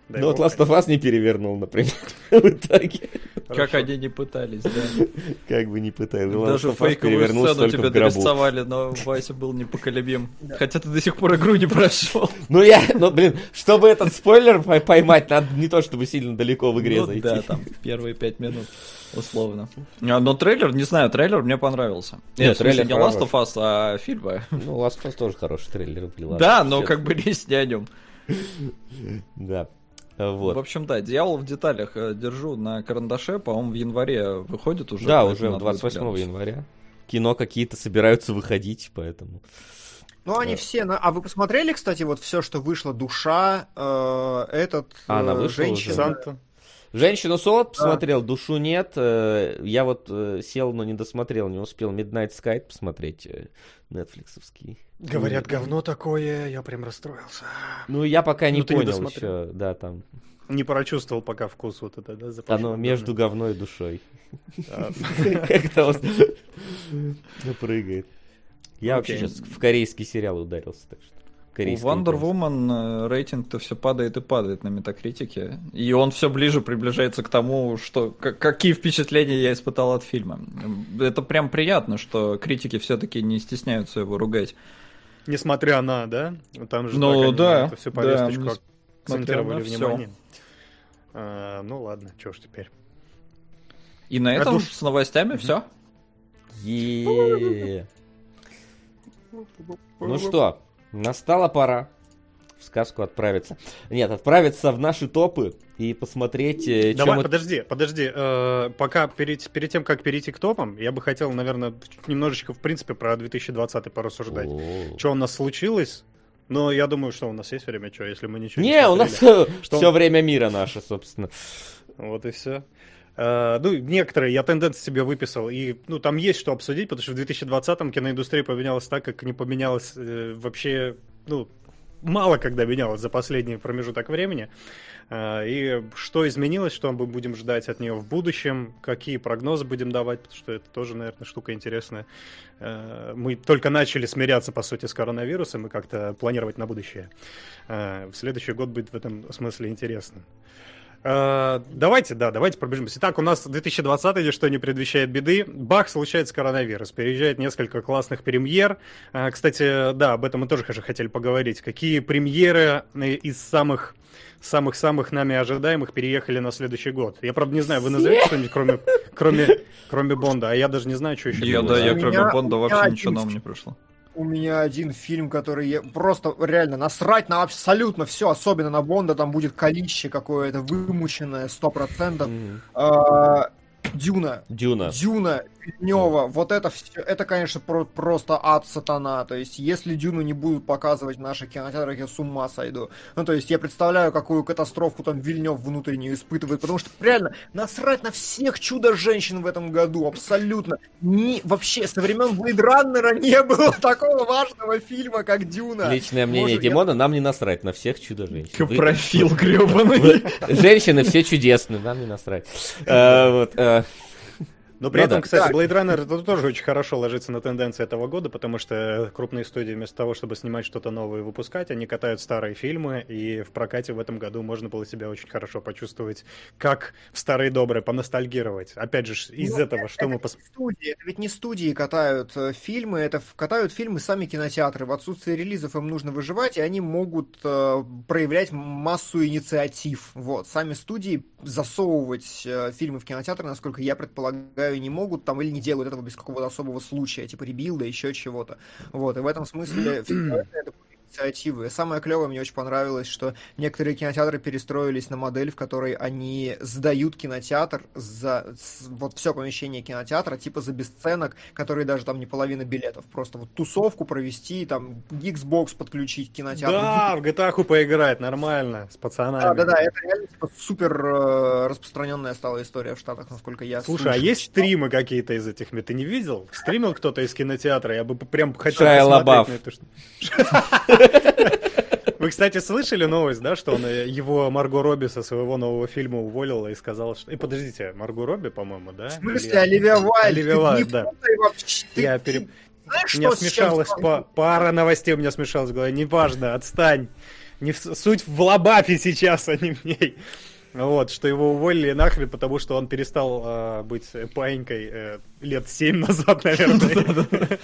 Да ну вот Last of Us не перевернул, например, [laughs] в итоге. Как они не пытались, да. Как бы не пытались. Даже фейковую сцену тебе дорисовали, но Вася был непоколебим. [laughs] Хотя ты до сих пор игру не прошел. [laughs] Ну я, ну блин, чтобы этот спойлер поймать, надо не то чтобы сильно далеко в игре ну зайти. да, там первые пять минут условно. А, но трейлер, не знаю, трейлер мне понравился. Нет, трейлер не Last of Us, а фильма. Ну, Last of Us тоже хороший трейлер. Да, но как бы не о нем. Да. Вот. В общем, да, дьявол в деталях э, держу на карандаше, по-моему, в январе выходит уже. Да, уже 28 января. Кино какие-то собираются выходить, поэтому. Ну, они да. все. А вы посмотрели, кстати, вот все, что вышло, душа, э, этот а, она вышла женщина. Уже. Санта. Женщину Солод посмотрел, а. душу нет. Э, я вот э, сел, но не досмотрел, не успел Midnight Sky посмотреть, нетфликсовский. Говорят, говно такое, я прям расстроился. Ну, я пока не ну, понял не еще, да, там. Не прочувствовал пока вкус вот это, да, Оно между говно и душой. Как-то он [laughs] прыгает. Я вообще сейчас в корейский сериал ударился, так что корейский. У Wonder Woman э, рейтинг-то все падает и падает на метакритике. И он все ближе приближается к тому, что какие впечатления я испытал от фильма. Это прям приятно, что критики все-таки не стесняются его ругать. Несмотря на, да? Там же ну, да, это всю повесточку да, акцентировали внимание. А, ну ладно, что ж теперь. И на этом душ... с новостями все. Ну что, Настала пора в сказку отправиться. Нет, отправиться в наши топы и посмотреть... Э, Давай, мы... подожди, подожди. Э, пока перед, перед тем, как перейти к топам, я бы хотел, наверное, немножечко, в принципе, про 2020 порассуждать. О-о-о. Что у нас случилось? Но я думаю, что у нас есть время, что, если мы ничего не Не, у нас [laughs] что все время мира наше, собственно. Вот и все. Uh, ну, некоторые я тенденции себе выписал, и, ну, там есть что обсудить, потому что в 2020-м киноиндустрия поменялась так, как не поменялась э, вообще, ну, мало когда менялась за последний промежуток времени. Uh, и что изменилось, что мы будем ждать от нее в будущем, какие прогнозы будем давать, потому что это тоже, наверное, штука интересная. Uh, мы только начали смиряться, по сути, с коронавирусом и как-то планировать на будущее. В следующий год будет в этом смысле интересным. Давайте, да, давайте пробежимся. Итак, у нас 2020 ничто не предвещает беды. Бах, случается коронавирус. Переезжает несколько классных премьер. Uh, кстати, да, об этом мы тоже же хотели поговорить. Какие премьеры из самых самых-самых нами ожидаемых переехали на следующий год. Я, правда, не знаю, вы назовете что-нибудь, кроме, кроме, кроме Бонда, а я даже не знаю, что еще. Я, да, я кроме Бонда вообще ничего нам не пришло у меня один фильм, который я просто реально насрать на абсолютно все, особенно на Бонда, там будет количество какое-то вымученное, сто процентов. Mm-hmm. Дюна. Дюна. Дюна, Вильнева, вот это все, это, конечно, про просто ад сатана. То есть, если Дюну не будут показывать в наших кинотеатрах, я с ума сойду. Ну, то есть, я представляю, какую катастрофу там Вильнев внутреннюю испытывает, потому что, реально, насрать на всех чудо-женщин в этом году, абсолютно. Не, вообще, со времен Блейд Раннера не было [laughs] такого важного фильма, как Дюна. Личное мнение Может, Димона, я... нам не насрать на всех чудо-женщин. Профил гребаный. [laughs] Женщины все чудесные, нам не насрать. А, вот, но при ну, этом, да. кстати, Blade Runner это тоже очень хорошо ложится на тенденции этого года, потому что крупные студии вместо того, чтобы снимать что-то новое и выпускать, они катают старые фильмы, и в прокате в этом году можно было себя очень хорошо почувствовать, как в старые добрые, поностальгировать. Опять же, из ну, этого, что это мы... Пос... Студии, это ведь не студии катают э, фильмы, это катают фильмы сами кинотеатры. В отсутствие релизов им нужно выживать, и они могут э, проявлять массу инициатив. Вот. Сами студии засовывать э, фильмы в кинотеатры, насколько я предполагаю, не могут там или не делают этого без какого-то особого случая, типа ребилда, еще чего-то. Вот, и в этом смысле [clears throat] это инициативы. Самое клевое мне очень понравилось, что некоторые кинотеатры перестроились на модель, в которой они сдают кинотеатр за вот все помещение кинотеатра, типа за бесценок, которые даже там не половина билетов. Просто вот тусовку провести, там Xbox подключить к кинотеатру. Да, в GTA поиграть, нормально, с пацанами. Да, да, да, это реально типа, супер э, распространенная стала история в Штатах, насколько я Слушай, слушаю. а есть стримы какие-то из этих? Ты не видел? Стримил кто-то из кинотеатра? Я бы прям хотел Шая посмотреть на это. [laughs] Вы, кстати, слышали новость, да, что он э, его Марго Робби со своего нового фильма уволила и сказала, что... И подождите, Марго Робби, по-моему, да? В смысле, Или... Оливия Вайль? Оливия Вайль, да. Я пере... Знаешь, у меня смешалось по... пара новостей, у меня смешалось в голове. Неважно, отстань. Не в... Суть в Лабафе сейчас, а не в ней. Вот, что его уволили нахрен, потому что он перестал э, быть паинькой э, лет семь назад, [laughs] наверное.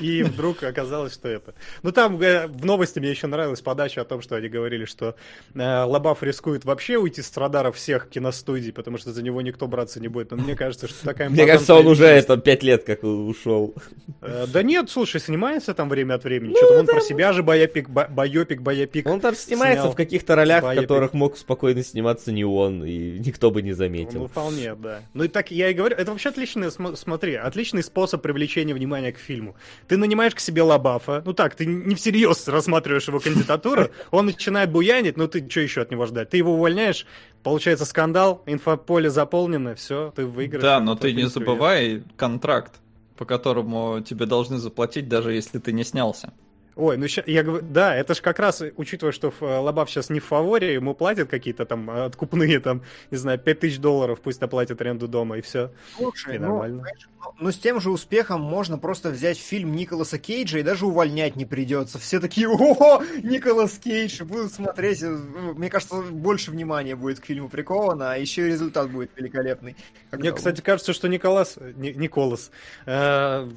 И вдруг оказалось, что это. Ну, там э, в новости мне еще нравилась подача о том, что они говорили, что э, Лобав рискует вообще уйти с радаров всех киностудий, потому что за него никто браться не будет. Но мне кажется, что такая... Мне кажется, он уже это пять лет как ушел. Э, да нет, слушай, снимается там время от времени. Что-то ну, он про себя же боепик, боепик, боепик. Он там снимается в каких-то ролях, в которых мог спокойно сниматься не он, и никто бы не заметил. Ну, вполне, да. Ну и так я и говорю, это вообще отличный, смотри, отличный способ привлечения внимания к фильму. Ты нанимаешь к себе Лабафа, ну так, ты не всерьез рассматриваешь его кандидатуру, он начинает буянить, ну ты что еще от него ждать? Ты его увольняешь, получается скандал, инфополе заполнено, все, ты выиграешь. Да, но ты не забывай контракт, по которому тебе должны заплатить, даже если ты не снялся. Ой, ну ща, я говорю, да, это же как раз, учитывая, что э, Лобав сейчас не в фаворе, ему платят какие-то там э, откупные, там, не знаю, 5000 долларов, пусть оплатят аренду дома, и все. Слушай, и ну, нормально. Ну, ну, с тем же успехом можно просто взять фильм Николаса Кейджа и даже увольнять не придется. Все такие, о, Николас Кейдж, будут смотреть. Э, ну, мне кажется, больше внимания будет к фильму приковано, а еще и результат будет великолепный. Мне, кстати, кажется, что Николас, Николас, э,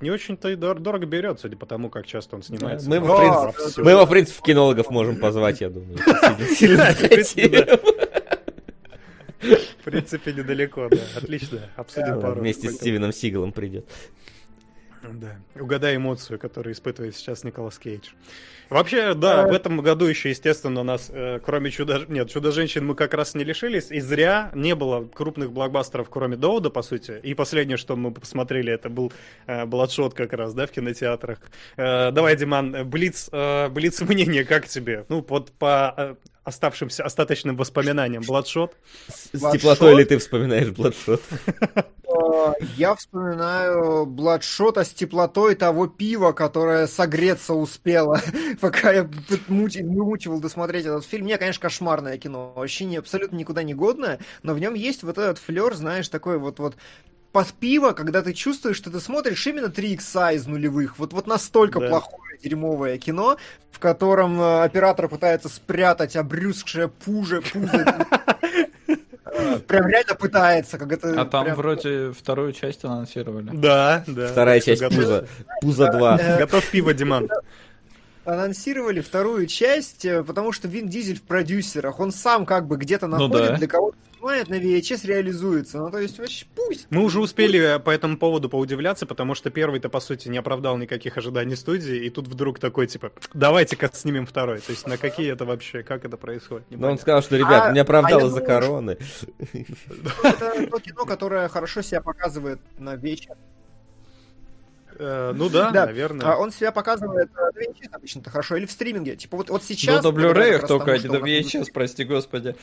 не очень-то и дорого берет, судя по тому, как часто он снимается. Мы, в принципе, мы его, в принципе, в кинологов можем позвать, я думаю. [laughs] В принципе, недалеко, да. Отлично. Обсудим пару. Вместе с Стивеном Сигалом придет. Да. Угадай эмоцию, которую испытывает сейчас Николас Кейдж. Вообще, да, а... в этом году еще, естественно, у нас, э, кроме чудо... Нет, Чудо-женщин мы как раз не лишились, и зря не было крупных блокбастеров, кроме Доуда, по сути. И последнее, что мы посмотрели, это был э, Бладшот как раз, да, в кинотеатрах. Э, давай, Диман, Блиц, э, Блиц мнение, как тебе? Ну, вот по э, оставшимся остаточным воспоминаниям Бладшот. С, с теплотой ли ты вспоминаешь Бладшот? [laughs] Я вспоминаю Бладшота с теплотой того пива, которое согреться успело, [laughs] пока я вымучивал досмотреть этот фильм. Не, конечно, кошмарное кино, вообще не, абсолютно никуда не годное, но в нем есть вот этот флер, знаешь, такой вот вот под пиво, когда ты чувствуешь, что ты смотришь именно 3 икса из нулевых. Вот, вот настолько да. плохое, дерьмовое кино, в котором э, оператор пытается спрятать обрюзгшее пуже, пузо [laughs] прям реально пытается, как это... А там прям... вроде вторую часть анонсировали. Да, да. Вторая часть Пуза. Пуза 2. Э, Готов пиво, Диман анонсировали вторую часть, э, потому что Вин Дизель в продюсерах, он сам как бы где-то ну находит ну, да. для кого-то снимает на VHS, реализуется. Ну, то есть, вообще, пусть. Мы уже успели по этому поводу поудивляться, потому что первый-то, по сути, не оправдал никаких ожиданий студии, и тут вдруг такой, типа, давайте-ка снимем второй. То есть, на какие это вообще, как это происходит? Ну, он сказал, что, ребят, а, не оправдал из-за короны. Это то кино, которое хорошо себя показывает на вечер. Э, ну да, да, наверное. А он себя показывает на э, VHS обычно-то хорошо, или в стриминге. Типа вот, вот сейчас... Ну, на Blu-ray только, а не на VHS, прости господи.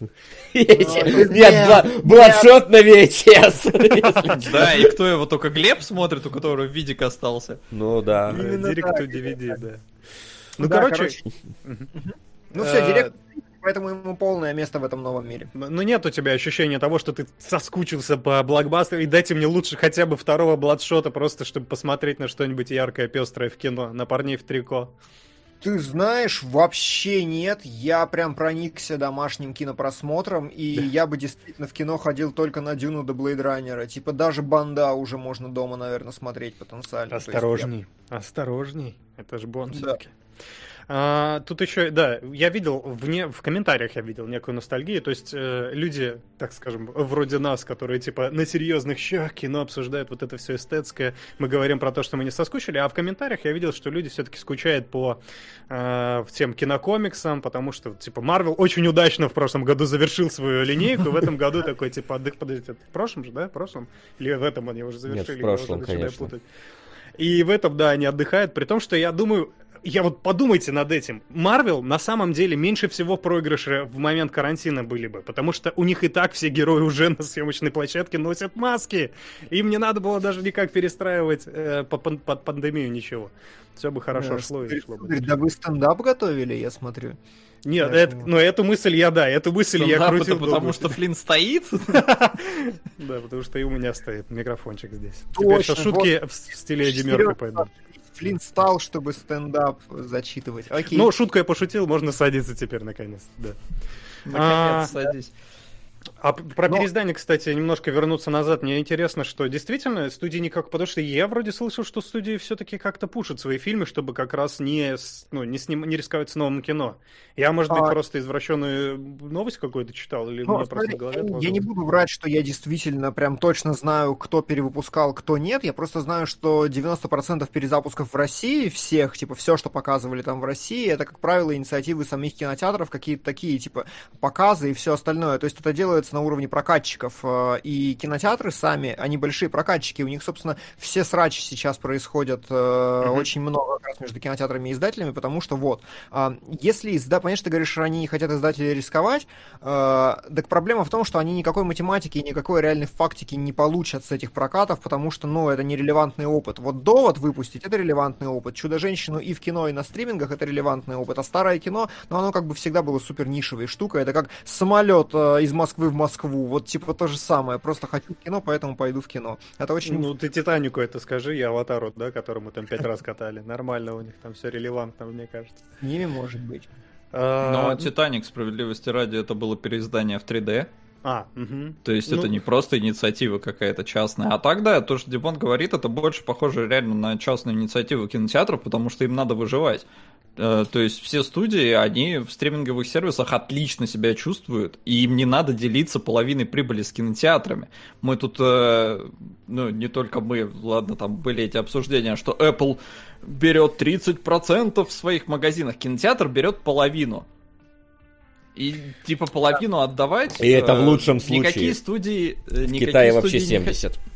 [laughs] Нет, Бладшот на VHS. [laughs] Да, и кто его только Глеб смотрит, у которого видик остался. Ну да. Директ DVD, да. Ну, короче... Ну все, директ поэтому ему полное место в этом новом мире. Ну нет у тебя ощущения того, что ты соскучился по блокбастеру, и дайте мне лучше хотя бы второго бладшота, просто чтобы посмотреть на что-нибудь яркое, пестрое в кино, на парней в трико. Ты знаешь, вообще нет. Я прям проникся домашним кинопросмотром, и да. я бы действительно в кино ходил только на Дюну до Блейдраннера. Типа даже Банда уже можно дома, наверное, смотреть потенциально. Осторожней, я... осторожней. Это же Бонд да. все-таки. А, тут еще, да, я видел, вне, в комментариях я видел некую ностальгию, то есть э, люди, так скажем, вроде нас, которые типа на серьезных щах кино обсуждают вот это все эстетское, мы говорим про то, что мы не соскучили, а в комментариях я видел, что люди все-таки скучают по э, тем кинокомиксам, потому что, типа, Марвел очень удачно в прошлом году завершил свою линейку, в этом году такой, типа, отдых, подождите, в прошлом же, да, в прошлом? Или в этом они уже завершили? Нет, в прошлом, конечно. И в этом, да, они отдыхают, при том, что я думаю, я вот подумайте над этим. Марвел на самом деле меньше всего проигрыша в момент карантина были бы, потому что у них и так все герои уже [laughs] на съемочной площадке носят маски. Им не надо было даже никак перестраивать э, под, под пандемию ничего. Все бы хорошо да, шло и шло бы. Да вы стендап готовили, я смотрю. Нет, это, но эту мысль я, да, эту мысль Стендап я крутил. Это потому что Флинн стоит? [laughs] Да, потому что и у меня стоит микрофончик здесь. Теперь шутки в стиле Эдди Мерфи пойдут. Флинн стал, чтобы стендап зачитывать. Окей. Ну, шутку я пошутил, можно садиться теперь, наконец. Да. Наконец, а... садись. А про Но... переиздание, кстати, немножко вернуться назад. Мне интересно, что действительно студии никак... Потому что я вроде слышал, что студии все-таки как-то пушат свои фильмы, чтобы как раз не, ну, не, сним... не рисковать с новым кино. Я, может быть, а... просто извращенную новость какую-то читал, или ну, мне смотри, просто в голове Я не буду врать, что я действительно прям точно знаю, кто перевыпускал, кто нет. Я просто знаю, что 90% перезапусков в России, всех, типа, все, что показывали там в России, это, как правило, инициативы самих кинотеатров, какие-то такие, типа, показы и все остальное. То есть это делается на уровне прокатчиков. Э, и кинотеатры сами, они большие прокатчики. У них, собственно, все срачи сейчас происходят mm-hmm. очень много как раз между кинотеатрами и издателями, потому что вот, а, если изда... понятно, что ты говоришь, что они хотят издатели рисковать, э, так проблема в том, что они никакой математики и никакой реальной фактики не получат с этих прокатов, потому что, ну, это нерелевантный опыт. Вот довод выпустить, это релевантный опыт. Чудо-женщину и в кино, и на стримингах это релевантный опыт. А старое кино, ну, оно как бы всегда было супер нишевой штукой. Это как самолет из Москвы в Москву. Вот типа то же самое. Просто хочу в кино, поэтому пойду в кино. Это очень... Ну, ты Титанику это скажи, я Аватару, да, который мы там пять раз катали. Нормально у них там все релевантно, мне кажется. Не может быть. А, Но Титаник, справедливости ради, это было переиздание в 3D. А, угу. То есть ну... это не просто инициатива какая-то частная. А тогда то, что Димон говорит, это больше похоже реально на частную инициативу кинотеатров, потому что им надо выживать. Э, то есть все студии, они в стриминговых сервисах отлично себя чувствуют, и им не надо делиться половиной прибыли с кинотеатрами. Мы тут, э, ну, не только мы, ладно, там были эти обсуждения, что Apple берет 30% в своих магазинах, кинотеатр берет половину. И типа половину отдавать. И это в э, лучшем случае. Никакие студии. В никакие Китае студии вообще 70. Не...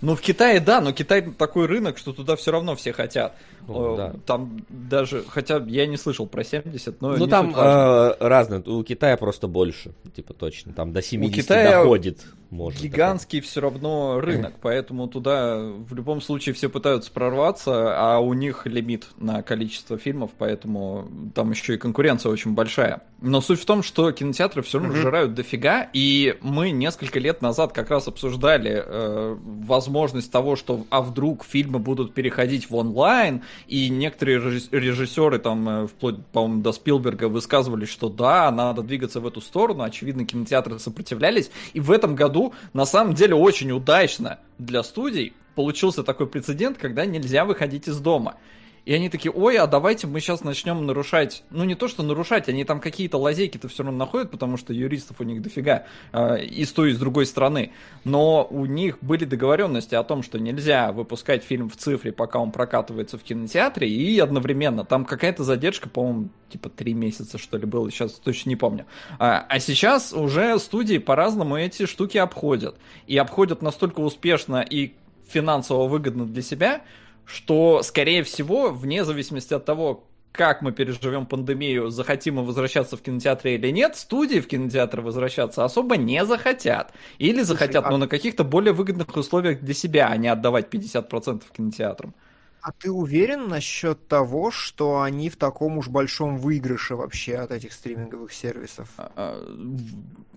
Ну, в Китае, да, но Китай такой рынок, что туда все равно все хотят. Ну, да. Там даже, хотя я не слышал про 70, но Ну, там э, разные, у Китая просто больше, типа точно, там до 70 у Китая доходит. Может, гигантский такой. все равно рынок, поэтому туда в любом случае все пытаются прорваться, а у них лимит на количество фильмов, поэтому там еще и конкуренция очень большая. Но суть в том, что кинотеатры все равно mm-hmm. жирают дофига, и мы несколько лет назад как раз обсуждали э, возможность того, что а вдруг фильмы будут переходить в онлайн, и некоторые режиссеры, там, э, вплоть, по-моему, до Спилберга, высказывали, что да, надо двигаться в эту сторону, очевидно, кинотеатры сопротивлялись, и в этом году, на самом деле, очень удачно для студий получился такой прецедент, когда нельзя выходить из дома. И они такие, ой, а давайте мы сейчас начнем нарушать. Ну, не то, что нарушать, они там какие-то лазейки-то все равно находят, потому что юристов у них дофига э, и с той, и с другой стороны. Но у них были договоренности о том, что нельзя выпускать фильм в цифре, пока он прокатывается в кинотеатре, и одновременно. Там какая-то задержка, по-моему, типа три месяца, что ли, было, сейчас точно не помню. А, а сейчас уже студии по-разному эти штуки обходят. И обходят настолько успешно и финансово выгодно для себя, что, скорее всего, вне зависимости от того, как мы переживем пандемию, захотим мы возвращаться в кинотеатры или нет, студии в кинотеатры возвращаться особо не захотят. Или захотят, Слушай, но а... на каких-то более выгодных условиях для себя, а не отдавать 50% кинотеатрам. А ты уверен насчет того, что они в таком уж большом выигрыше вообще от этих стриминговых сервисов? А, а,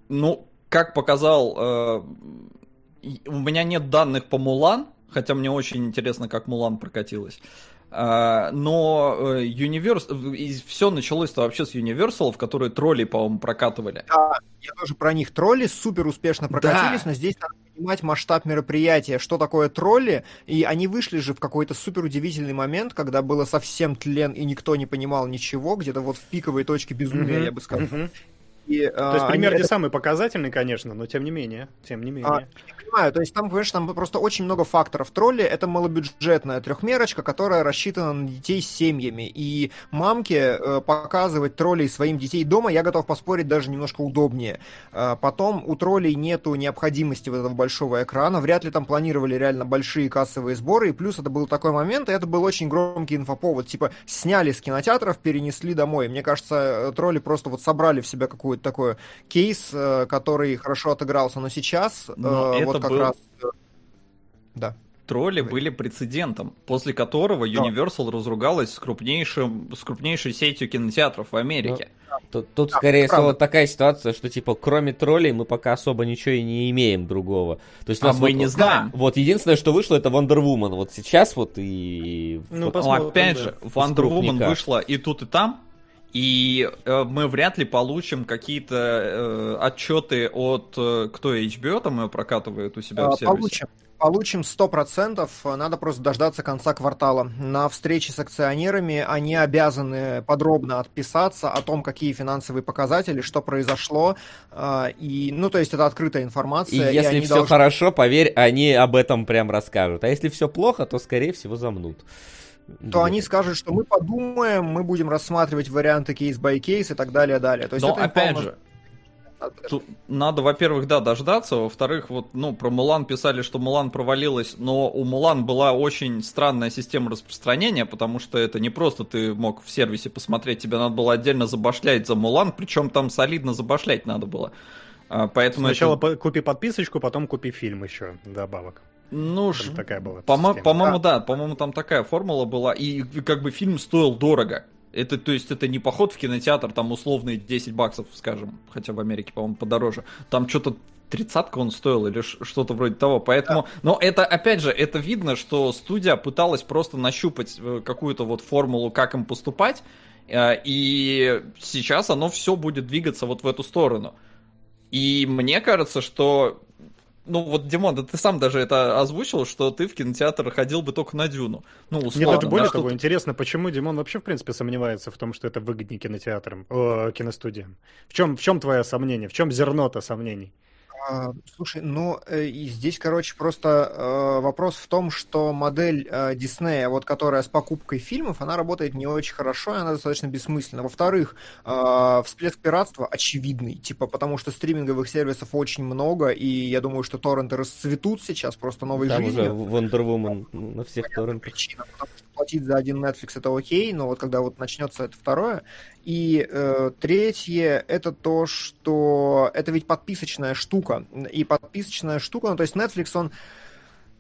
ну, как показал, э, у меня нет данных по Мулан, хотя мне очень интересно, как Мулан прокатилась. А, но Universal, э, все началось-то вообще с Universal, в которые тролли, по-моему, прокатывали. Да, я тоже про них. Тролли супер успешно прокатились, да. но здесь надо понимать масштаб мероприятия, что такое тролли, и они вышли же в какой-то супер удивительный момент, когда было совсем тлен, и никто не понимал ничего, где-то вот в пиковой точке безумия, mm-hmm. я бы сказал. Mm-hmm. И, То есть пример они... не самый показательный, конечно, но тем не менее, тем не менее. А, понимаю, то есть там, понимаешь, там просто очень много факторов. Тролли — это малобюджетная трехмерочка, которая рассчитана на детей с семьями. И мамке э, показывать троллей своим детей дома, я готов поспорить, даже немножко удобнее. Э, потом у троллей нету необходимости вот этого большого экрана, вряд ли там планировали реально большие кассовые сборы, и плюс это был такой момент, и это был очень громкий инфоповод, типа сняли с кинотеатров, перенесли домой. Мне кажется, э, тролли просто вот собрали в себя какой-то такой кейс, э, который хорошо отыгрался, но сейчас но э, вот как был... раз... Э, да. Тролли были прецедентом, после которого Universal да. разругалась с, крупнейшим, с крупнейшей сетью кинотеатров в Америке. Ну, тут, тут да, скорее всего, вот такая ситуация, что, типа, кроме троллей мы пока особо ничего и не имеем другого. То есть, а мы вот, не знаем. Вот, единственное, что вышло, это Wonder Woman. Вот сейчас вот и... Ну, вот, ну опять же, Wonder Woman вышла и тут, и там, и э, мы вряд ли получим какие-то э, отчеты от э, кто HBO там ее прокатывает у себя а, в сервисе. Получим. Получим 100%, надо просто дождаться конца квартала. На встрече с акционерами они обязаны подробно отписаться о том, какие финансовые показатели, что произошло. Э, и, ну, то есть это открытая информация. И если и все должны... хорошо, поверь, они об этом прям расскажут. А если все плохо, то, скорее всего, замнут то они скажут, что мы подумаем, мы будем рассматривать варианты case-by-case и так далее, далее. То есть Но это опять же, Тут надо, во-первых, да, дождаться, во-вторых, вот, ну, про Мулан писали, что Мулан провалилась, но у Мулан была очень странная система распространения, потому что это не просто ты мог в сервисе посмотреть, тебе надо было отдельно забашлять за Мулан, причем там солидно забашлять надо было. А, поэтому Сначала это... купи подписочку, потом купи фильм еще добавок. Ну, ж, такая была. По-мо- по-моему, да, по-моему, там такая формула была, и как бы фильм стоил дорого. Это, то есть, это не поход в кинотеатр, там условные 10 баксов, скажем, хотя в Америке, по-моему, подороже. Там что-то тридцатка он стоил или что-то вроде того. Поэтому, да. но это, опять же, это видно, что студия пыталась просто нащупать э, какую-то вот формулу, как им поступать, э, и сейчас оно все будет двигаться вот в эту сторону. И мне кажется, что ну вот, Димон, да ты сам даже это озвучил, что ты в кинотеатр ходил бы только на Дюну. Ну, условно. Мне даже более того, интересно, почему Димон вообще, в принципе, сомневается в том, что это выгоднее кинотеатрам, о, киностудиям. В чем, в чем твое сомнение? В чем зерно-то сомнений? А, слушай, ну э, и здесь, короче, просто э, вопрос в том, что модель э, Диснея, вот которая с покупкой фильмов, она работает не очень хорошо, и она достаточно бессмысленна. Во-вторых, э, всплеск пиратства очевидный, типа, потому что стриминговых сервисов очень много, и я думаю, что торренты расцветут сейчас просто новой Там жизнью. уже Wonder Woman на всех торрентах. Причина, потому что платить за один Netflix это окей, но вот когда вот начнется это второе. И э, третье это то, что это ведь подписочная штука. И подписочная штука, ну то есть Netflix, он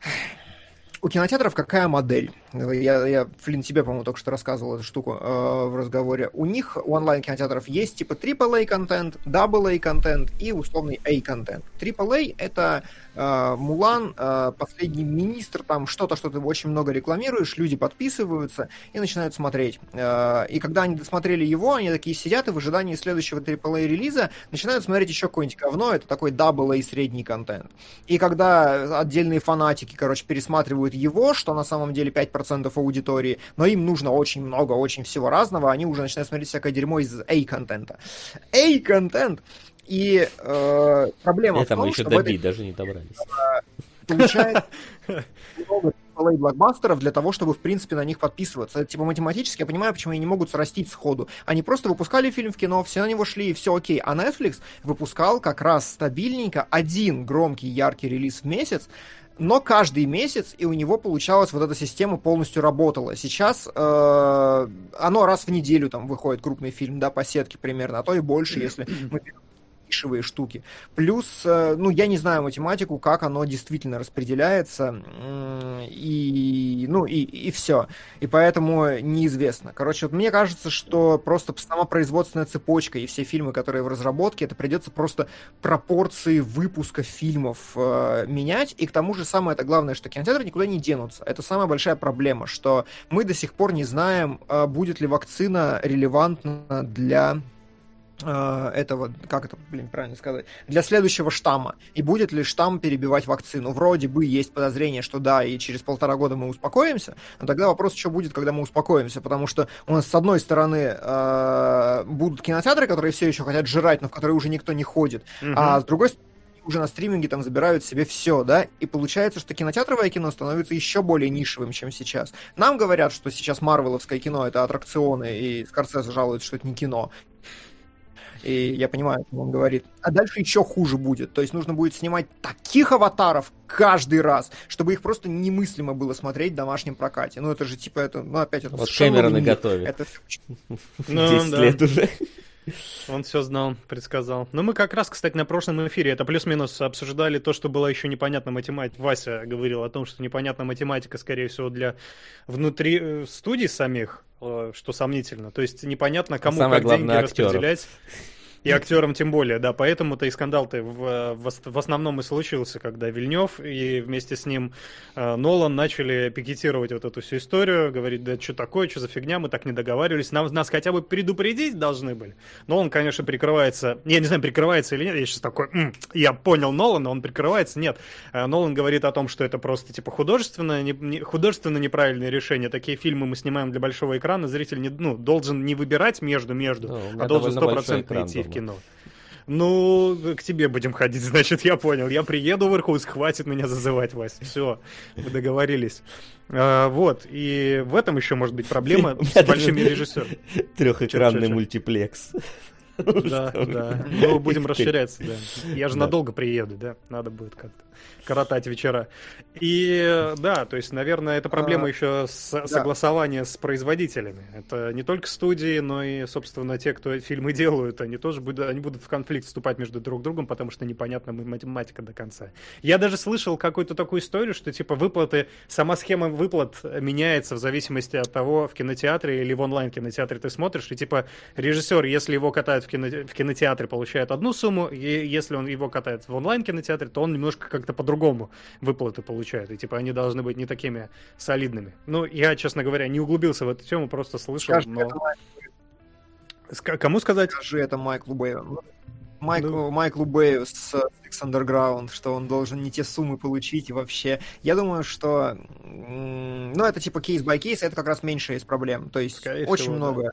[sighs] у кинотеатров какая модель? Я, я Флин, тебе, по-моему, только что рассказывал эту штуку э, в разговоре. У них, у онлайн-кинотеатров, есть типа AAA контент, AA контент и условный A контент. AAA — это Мулан, э, последний министр, там что-то, что ты очень много рекламируешь, люди подписываются и начинают смотреть. Э, и когда они досмотрели его, они такие сидят и в ожидании следующего AAA релиза начинают смотреть еще какое-нибудь говно, это такой AA средний контент. И когда отдельные фанатики, короче, пересматривают его, что на самом деле 5% аудитории, но им нужно очень много, очень всего разного, они уже начинают смотреть всякое дерьмо из A-контента. A-контент! И э, проблема Это в том, мы еще что добить, этой... даже не добрались. [laughs] Получает много AAA блокбастеров для того, чтобы, в принципе, на них подписываться. Это, типа, математически я понимаю, почему они не могут срастить сходу. Они просто выпускали фильм в кино, все на него шли, и все окей. А Netflix выпускал как раз стабильненько один громкий, яркий релиз в месяц, но каждый месяц, и у него получалось, вот эта система полностью работала. Сейчас э, оно раз в неделю там выходит крупный фильм, да, по сетке примерно, а то и больше, если мы нишевые штуки. Плюс, э, ну, я не знаю математику, как оно действительно распределяется, и, ну, и, и все. И поэтому неизвестно. Короче, вот мне кажется, что просто сама производственная цепочка и все фильмы, которые в разработке, это придется просто пропорции выпуска фильмов э, менять. И к тому же самое это главное, что кинотеатры никуда не денутся. Это самая большая проблема, что мы до сих пор не знаем, э, будет ли вакцина релевантна для этого, как это, блин, правильно сказать, для следующего штамма. И будет ли штамм перебивать вакцину? Вроде бы есть подозрение, что да, и через полтора года мы успокоимся, но тогда вопрос, что будет, когда мы успокоимся, потому что у нас, с одной стороны, э, будут кинотеатры, которые все еще хотят жрать, но в которые уже никто не ходит, угу. а с другой стороны, уже на стриминге там забирают себе все, да, и получается, что кинотеатровое кино становится еще более нишевым, чем сейчас. Нам говорят, что сейчас марвеловское кино это аттракционы, и Скорсезе жалуется, что это не кино и я понимаю, что он говорит. А дальше еще хуже будет. То есть нужно будет снимать таких аватаров каждый раз, чтобы их просто немыслимо было смотреть в домашнем прокате. Ну, это же типа, это, ну, опять это... Вот Кэмерон и готовит. Это... 10 [laughs] ну, лет уже. Он все знал, предсказал. Но мы как раз, кстати, на прошлом эфире это плюс-минус обсуждали то, что было еще непонятно математика. Вася говорил о том, что непонятна математика, скорее всего, для внутри э, студий самих, что сомнительно. То есть непонятно, кому Самое как главное, деньги актеров. распределять. И актерам тем более, да. Поэтому-то и скандал-то в, в, основном и случился, когда Вильнев и вместе с ним э, Нолан начали пикетировать вот эту всю историю, говорить, да что такое, что за фигня, мы так не договаривались, нам, нас хотя бы предупредить должны были. Нолан, конечно, прикрывается, я не знаю, прикрывается или нет, я сейчас такой, М, я понял Нолана, он прикрывается, нет. Э, Нолан говорит о том, что это просто типа художественное, не, не, художественно неправильное решение. Такие фильмы мы снимаем для большого экрана, зритель не, ну, должен не выбирать между-между, ну, а должен стопроцентно идти кино. Ну, к тебе будем ходить, [laughs] значит, я понял. Я приеду в Иркутск, хватит меня зазывать, Вася. Все, мы договорились. А, вот, и в этом еще может быть проблема [laughs] с большими режиссерами. Трехэкранный мультиплекс. Да, [laughs] да. Ну, будем расширяться, да. Я же надолго приеду, да. Надо будет как-то коротать вечера. И да, то есть, наверное, это проблема а, еще с, да. согласования с производителями. Это не только студии, но и, собственно, те, кто фильмы делают, они тоже будут, они будут в конфликт вступать между друг другом, потому что непонятна математика до конца. Я даже слышал какую-то такую историю, что типа выплаты, сама схема выплат меняется в зависимости от того, в кинотеатре или в онлайн-кинотеатре ты смотришь, и типа режиссер, если его катают в, кино, в кинотеатре, получает одну сумму, и если он его катает в онлайн-кинотеатре, то он немножко как-то по-другому выплаты получают. И типа они должны быть не такими солидными. Ну, я, честно говоря, не углубился в эту тему, просто слышал, Скажи, но... Это... Кому сказать? Скажи это Майклу Бэю. Майк, ну... Майклу Бэю с Six Underground, что он должен не те суммы получить и вообще. Я думаю, что ну, это типа case-by-case, это как раз меньшая из проблем. То есть Скорее очень всего, много. Да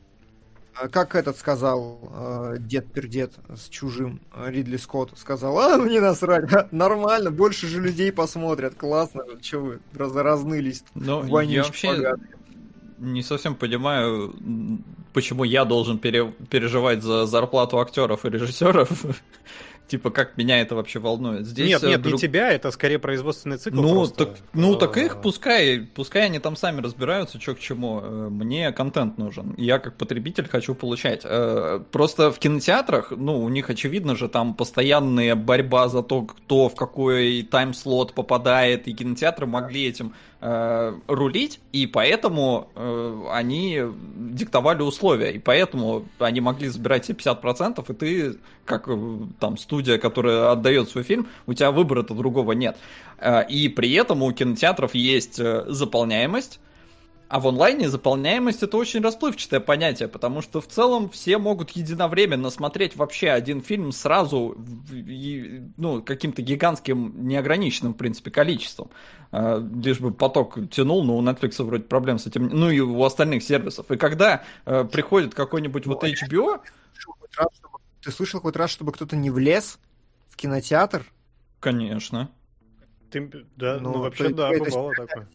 как этот сказал, э, дед пердед с чужим, э, Ридли Скотт, сказал, а, мне насрать, нормально, больше же людей посмотрят, классно, что вы раз, разнылись Но в я вообще поганые. не совсем понимаю, почему я должен пере, переживать за зарплату актеров и режиссеров, [laughs] Типа, как меня это вообще волнует? Здесь нет, нет, друг... не тебя, это скорее производственный цикл. Ну, просто. так, ну так их пускай, пускай они там сами разбираются, что к чему. Э, мне контент нужен. Я как потребитель хочу получать. Э, просто в кинотеатрах, ну, у них очевидно же там постоянная борьба за то, кто в какой тайм-слот попадает, и кинотеатры могли этим э, рулить, и поэтому э, они диктовали условия, и поэтому они могли забирать себе 50%, и ты, как э, там студия, которая отдает свой фильм, у тебя выбора-то другого нет. Э, и при этом у кинотеатров есть э, заполняемость, А в онлайне заполняемость это очень расплывчатое понятие, потому что в целом все могут единовременно смотреть вообще один фильм сразу, ну, каким-то гигантским, неограниченным, в принципе, количеством. А, лишь бы поток тянул, но у Netflix вроде проблем с этим, ну и у остальных сервисов. И когда э, приходит какой-нибудь вот HBO... Ты слышал хоть раз, чтобы кто-то не влез в кинотеатр? Конечно. Ты, да, ну, ну вообще, да, бывало такое.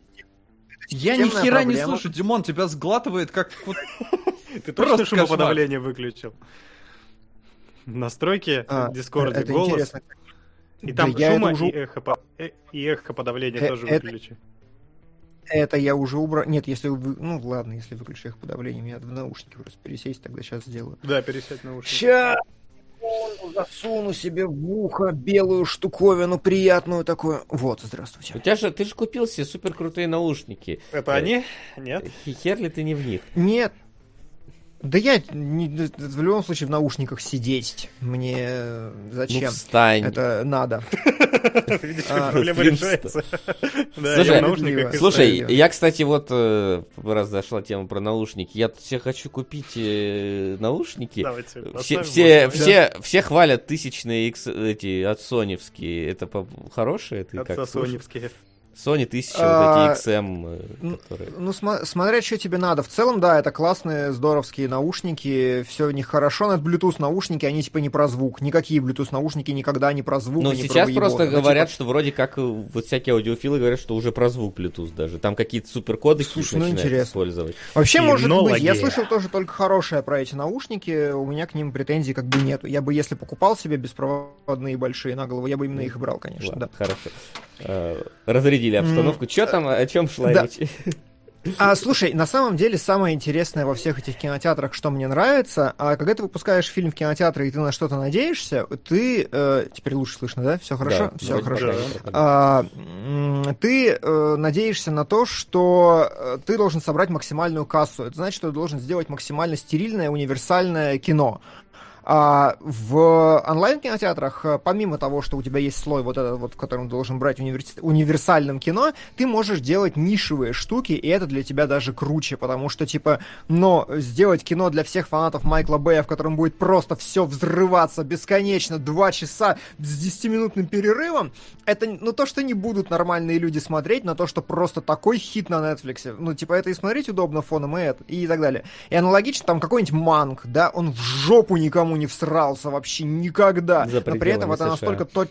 Я ни хера не слышу, Димон, тебя сглатывает как... [laughs] Ты просто шумоподавление выключил. Настройки в Дискорде, голос. И там шума и эхоподавление э, тоже выключи. Это я уже убрал. Нет, если вы... Ну ладно, если выключу их подавление, мне надо в наушники просто пересесть, тогда сейчас сделаю. Да, пересесть наушники. Сейчас! Засуну себе в ухо белую штуковину приятную такую. Вот, здравствуйте. У тебя же, ты же купил себе супер крутые наушники. Это они? Нет. Хер ли ты не в них? Нет, да я не, в любом случае в наушниках сидеть. Мне зачем? Ну, встань. Это надо. А, проблема решается. [laughs] Слушай, я, кстати, вот э, раз зашла тема про наушники, я все хочу купить э, наушники. Все, все, все, все хвалят тысячные эти от соневские. Это хорошие? От соневские. Sony 1000, а, вот эти XM, э, которые... Ну, см- смотря, что тебе надо. В целом, да, это классные, здоровские наушники, все в них хорошо, но это Bluetooth наушники, они типа не про звук. Никакие Bluetooth наушники никогда не про звук. Ну, сейчас про просто ну, говорят, типа... что вроде как э, вот всякие аудиофилы говорят, что уже про звук Bluetooth даже. Там какие-то суперкоды Слушай, ну, интересно. использовать. Вообще, может быть, я слышал тоже только хорошее про эти наушники, у меня к ним претензий как бы нету. Я бы, если покупал себе беспроводные большие на голову, я бы именно их брал, конечно, Ладно, да. Хорошо. Э, разрядили обстановку. Что там, о чем шла да. речь? [laughs] А, слушай, на самом деле самое интересное во всех этих кинотеатрах, что мне нравится, а когда ты выпускаешь фильм в кинотеатре и ты на что-то надеешься, ты э, теперь лучше слышно, да? Все хорошо, да, все хорошо. Да. А, ты э, надеешься на то, что э, ты должен собрать максимальную кассу. Это значит, что ты должен сделать максимально стерильное универсальное кино. А в онлайн-кинотеатрах, э, помимо того, что у тебя есть слой вот этот вот, в котором должен брать универс... универсальным кино, ты можешь делать нишевые штуки, и это для тебя даже круче, потому что, типа, но сделать кино для всех фанатов Майкла Бэя, в котором будет просто все взрываться бесконечно, два часа с 10-минутным перерывом, это, ну, то, что не будут нормальные люди смотреть, на то, что просто такой хит на Netflix. Ну, типа, это и смотреть удобно фоном, и это, и так далее. И аналогично, там, какой-нибудь Манк, да, он в жопу никому не всрался вообще никогда. Но при этом это настолько то...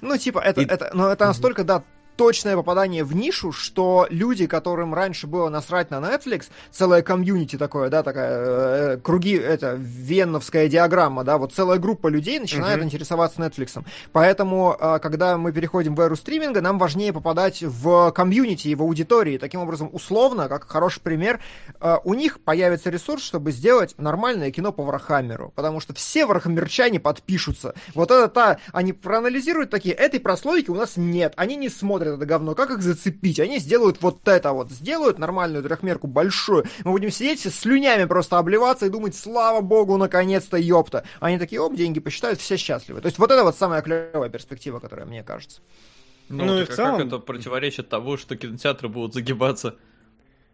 Ну, типа, это, и... это, но это настолько, да, точное попадание в нишу, что люди, которым раньше было насрать на Netflix, целая комьюнити такое, да, такая, э, круги, это, венновская диаграмма, да, вот целая группа людей начинает uh-huh. интересоваться Netflix. Поэтому, э, когда мы переходим в эру стриминга, нам важнее попадать в комьюнити и в аудитории. Таким образом, условно, как хороший пример, э, у них появится ресурс, чтобы сделать нормальное кино по Вархаммеру, потому что все вархаммерчане подпишутся. Вот это та, они проанализируют такие, этой прослойки у нас нет, они не смотрят это говно, как их зацепить? Они сделают вот это вот, сделают нормальную трехмерку большую. Мы будем сидеть с слюнями просто обливаться и думать, слава богу, наконец-то, ёпта. Они такие, оп, деньги посчитают, все счастливы. То есть вот это вот самая клевая перспектива, которая мне кажется. Ну, ну и в целом... как это противоречит того, что кинотеатры будут загибаться?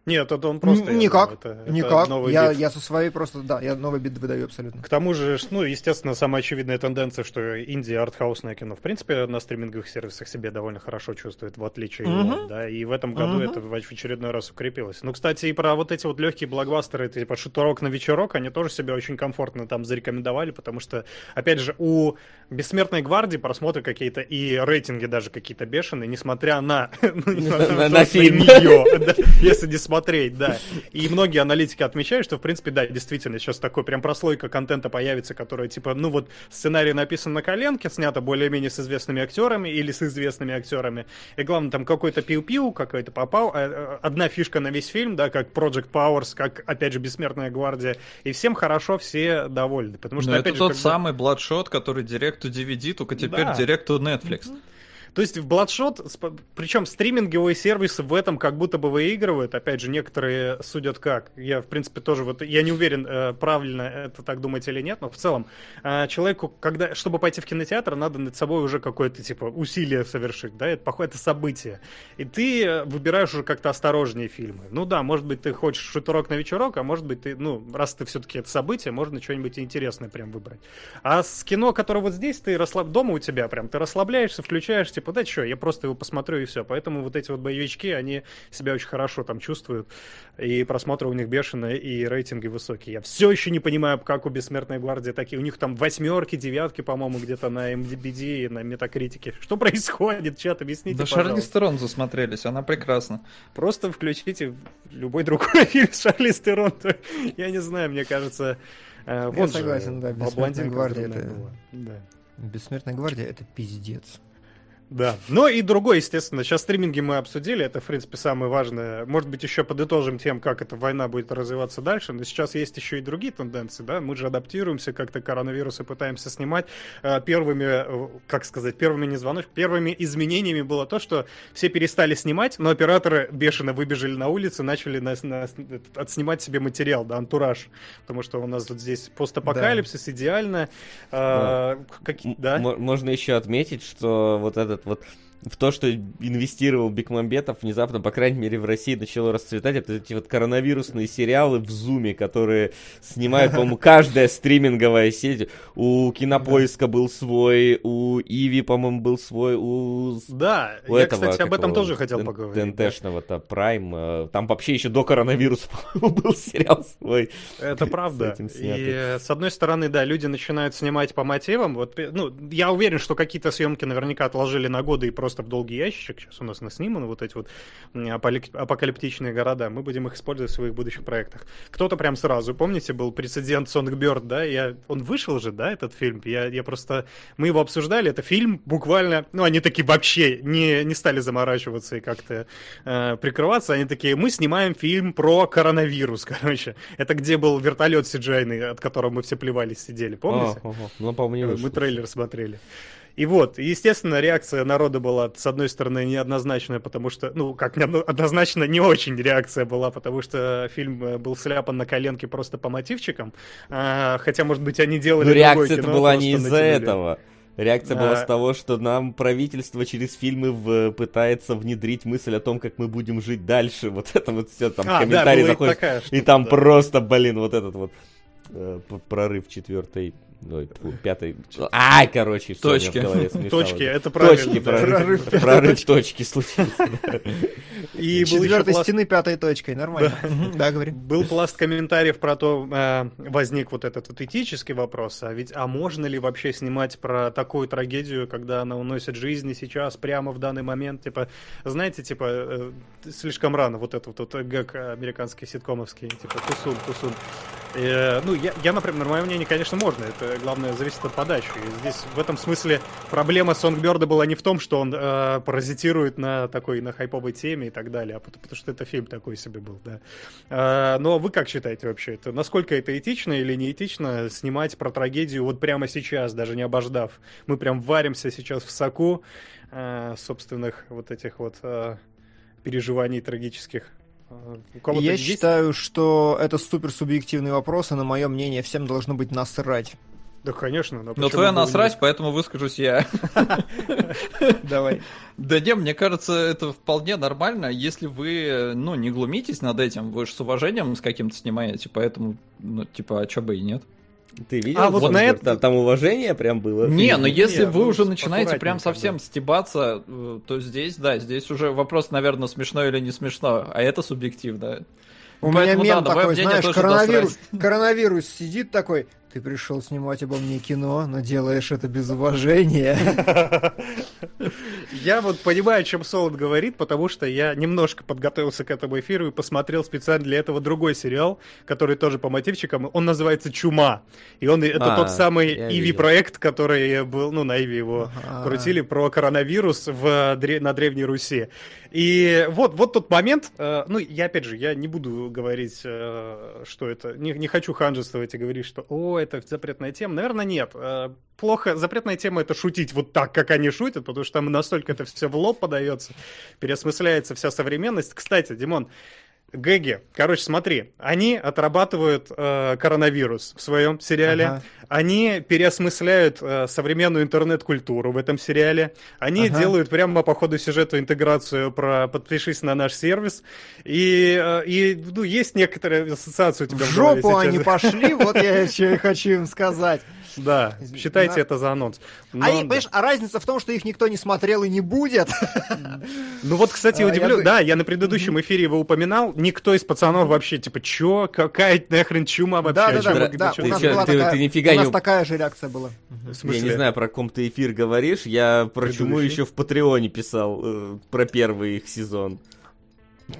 Нет, это он просто... Никак, думаю, это, никак. Это новый я, бит. я со своей просто, да, я новый бит выдаю абсолютно. К тому же, ну, естественно, самая очевидная тенденция, что Индия артхаусное кино, в принципе, на стриминговых сервисах себе довольно хорошо чувствует, в отличие uh-huh. от да, и в этом году uh-huh. это в очередной раз укрепилось. Ну, кстати, и про вот эти вот легкие блокбастеры, типа шуторок на вечерок, они тоже себя очень комфортно там зарекомендовали, потому что, опять же, у Бессмертной гвардии просмотры какие-то и рейтинги даже какие-то бешеные, несмотря на... [laughs] Ну, на фильм. [laughs] Если не смотреть, да. И многие аналитики отмечают, что, в принципе, да, действительно, сейчас такой прям прослойка контента появится, которая, типа, ну вот, сценарий написан на коленке, снято более-менее с известными актерами или с известными актерами. И главное, там какой-то пиу-пиу какой-то попал. А, э, одна фишка на весь фильм, да, как Project Powers, как, опять же, Бессмертная гвардия. И всем хорошо, все довольны. Потому что, Но это же, тот самый Bloodshot, который директу DVD, только теперь да. директу Netflix. То есть в Bloodshot, причем стриминговые сервисы в этом как будто бы выигрывают. Опять же, некоторые судят как. Я, в принципе, тоже вот, я не уверен, э, правильно это так думать или нет, но в целом э, человеку, когда, чтобы пойти в кинотеатр, надо над собой уже какое-то, типа, усилие совершить, да, это, похоже, это событие. И ты выбираешь уже как-то осторожнее фильмы. Ну да, может быть, ты хочешь шутерок на вечерок, а может быть, ты, ну, раз ты все-таки это событие, можно что-нибудь интересное прям выбрать. А с кино, которое вот здесь, ты расслаб... дома у тебя прям, ты расслабляешься, включаешь, типа, да что, я просто его посмотрю и все. Поэтому вот эти вот боевички, они себя очень хорошо там чувствуют, и просмотры у них бешеные, и рейтинги высокие. Я все еще не понимаю, как у Бессмертной Гвардии такие. У них там восьмерки, девятки, по-моему, где-то на MDBD и на Метакритике. Что происходит, чат, объясните, Да Шарли Стерон засмотрелись, она прекрасна. Просто включите любой другой [laughs] фильм с Шарли Стерон. Я не знаю, мне кажется... Э, я согласен, да, Бессмертная Гвардия это... Да. Бессмертная гвардия это пиздец. Да. Ну и другой, естественно. Сейчас стриминги мы обсудили. Это, в принципе, самое важное. Может быть, еще подытожим тем, как эта война будет развиваться дальше. Но сейчас есть еще и другие тенденции, да. Мы же адаптируемся, как-то коронавирусы пытаемся снимать. Э, первыми, э, как сказать, первыми не звоночками, первыми изменениями было то, что все перестали снимать, но операторы бешено выбежали на улицу, начали на, на, отснимать себе материал, да, антураж. Потому что у нас вот здесь постапокалипсис, да. идеально. А, как, да? Можно еще отметить, что вот этот вот в то, что инвестировал Бекмамбетов, внезапно, по крайней мере, в России начало расцветать. Это эти вот коронавирусные сериалы в Зуме, которые снимают, по-моему, [laughs] каждая стриминговая сеть. У Кинопоиска был свой, у Иви, по-моему, был свой, у... Да, у я, этого, кстати, об этом тоже хотел поговорить. ТНТшного-то, Прайм. Э, там вообще еще до коронавируса, [laughs] был сериал свой. Это [laughs] правда. И, с одной стороны, да, люди начинают снимать по мотивам. Вот, ну, я уверен, что какие-то съемки наверняка отложили на годы и просто просто в долгий ящичек. Сейчас у нас насниманы вот эти вот апокалиптичные города. Мы будем их использовать в своих будущих проектах. Кто-то прям сразу, помните, был прецедент Сонгберд, да? Я, он вышел же, да, этот фильм? Я, я просто... Мы его обсуждали, это фильм буквально... Ну, они такие вообще не, не стали заморачиваться и как-то э, прикрываться. Они такие, мы снимаем фильм про коронавирус, [laughs] короче. Это где был вертолет CGI, от которого мы все плевались, сидели, помните? А, ага. Ну, по-моему, Мы трейлер смотрели. И вот, естественно, реакция народа была, с одной стороны, неоднозначная, потому что, ну, как однозначно, не очень реакция была, потому что фильм э, был сляпан на коленке просто по мотивчикам, а, хотя, может быть, они делали... Но реакция это была не из-за этого. Реакция а... была с того, что нам правительство через фильмы в... пытается внедрить мысль о том, как мы будем жить дальше. Вот это вот все, там а, комментарии да, заходят, и, и там да. просто, блин, вот этот вот э, прорыв четвертой Ой, пятой. Ай, короче, все, точки. Точки, это правильно. Точки, прорыв, прорыв, прорыв точки случился. И был четвертой стены пятой точкой, нормально. Да, говори. Был пласт комментариев про то, э, возник вот этот вот этический вопрос, а ведь, а можно ли вообще снимать про такую трагедию, когда она уносит жизни сейчас, прямо в данный момент, типа, знаете, типа, э, слишком рано, вот этот вот гэг американский ситкомовский, типа, тусун, тусун. Э, ну, я, я, например, мое мнение, конечно, можно, это главное зависит от подачи. И здесь в этом смысле проблема Сонгберда была не в том, что он э, паразитирует на такой, на хайповой теме и так далее, а потому, потому что это фильм такой себе был, да. Э, но вы как считаете вообще, это, насколько это этично или не этично снимать про трагедию вот прямо сейчас, даже не обождав? Мы прям варимся сейчас в соку э, собственных вот этих вот э, переживаний трагических. Я есть? считаю, что это супер субъективный вопрос, и на мое мнение всем должно быть насрать. Да, конечно. Но, но твоя насрать, не... поэтому выскажусь я. [laughs] Давай. Да не, мне кажется, это вполне нормально, если вы, ну, не глумитесь над этим, вы же с уважением с каким-то снимаете, поэтому, ну, типа, а чё бы и нет. Ты видел? А вот на это там, там уважение прям было. Не, но ну если не, вы ну, уже начинаете прям совсем да. стебаться, э, то здесь, да, здесь уже вопрос, наверное, смешно или не смешно, а это субъективно. У Поэтому, меня мем да, такой, знаешь, коронавирус, коронавирус сидит такой, ты пришел снимать обо мне кино, но делаешь это без уважения. [laughs] Я вот понимаю, о чем Солод говорит, потому что я немножко подготовился к этому эфиру и посмотрел специально для этого другой сериал, который тоже по мотивчикам. Он называется «Чума». И он это а, тот самый Иви-проект, который был, ну, на Иви его крутили, про коронавирус в, на Древней Руси. И вот, вот тот момент, э, ну, я опять же, я не буду говорить, э, что это, не, не хочу ханжествовать и говорить, что, о, это запретная тема? Наверное, нет. Э, плохо. Запретная тема это шутить вот так, как они шутят, потому что там настолько это все в лоб подается, переосмысляется вся современность. Кстати, Димон, Гэги. Короче, смотри, они отрабатывают э, коронавирус в своем сериале. Ага. Они переосмысляют э, современную интернет-культуру в этом сериале. Они ага. делают прямо по ходу сюжета интеграцию про подпишись на наш сервис. И, э, и ну, есть некоторая ассоциация у тебя в, в жопу они пошли, вот я еще хочу им сказать. Да, считайте это за анонс. Но, а, понимаешь, а разница в том, что их никто не смотрел и не будет. Ну вот, кстати, а, удивлю. Да, я на предыдущем эфире его упоминал. Никто из пацанов вообще, типа, чё? Какая нахрен чума вообще? Да, да, да. У нас была такая... У нас такая же реакция была. Я не знаю, про ком ты эфир говоришь. Я про чуму еще в Патреоне писал, э, про первый их сезон.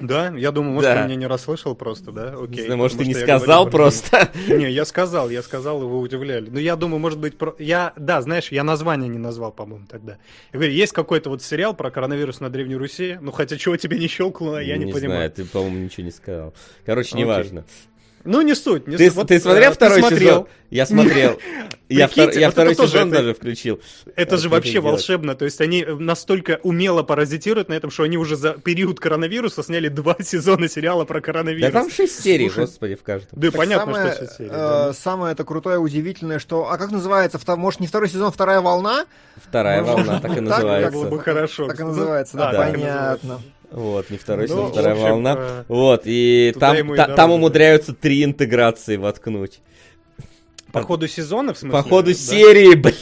Да, я думаю, может, да. ты меня не расслышал просто, да? Окей. Не знаю, может, ты не сказал просто. [laughs] Не, я сказал, я сказал, и вы удивляли. Но я думаю, может быть, про... я, да, знаешь, я название не назвал, по-моему, тогда. Я говорю, есть какой-то вот сериал про коронавирус на Древней Руси, ну, хотя чего тебе не щелкнуло, я не, не понимаю. Знаю, ты, по-моему, ничего не сказал. Короче, неважно. Ну, не суть. Не ты, суть. ты смотрел э, второй ты смотрел. сезон? Я смотрел. [laughs] Я, втор, я вот второй сезон даже включил. Это же вообще волшебно. То есть они настолько умело паразитируют на этом, что они уже за период коронавируса сняли два [laughs] сезона сериала про коронавирус. Да там шесть серий, Слушай, господи, в каждом. Да, так понятно, самое, что шесть серий. Э, да. Самое это крутое, удивительное, что... А как называется? Может, не второй сезон, вторая волна? Вторая волна, так и [laughs] называется. Так было бы хорошо. Так и называется, да, понятно. Вот, не второй сезон, ну, вторая общем, волна. Э, вот, и там, та, там умудряются три интеграции воткнуть. По ходу сезона, в смысле? По ходу да? серии, блин.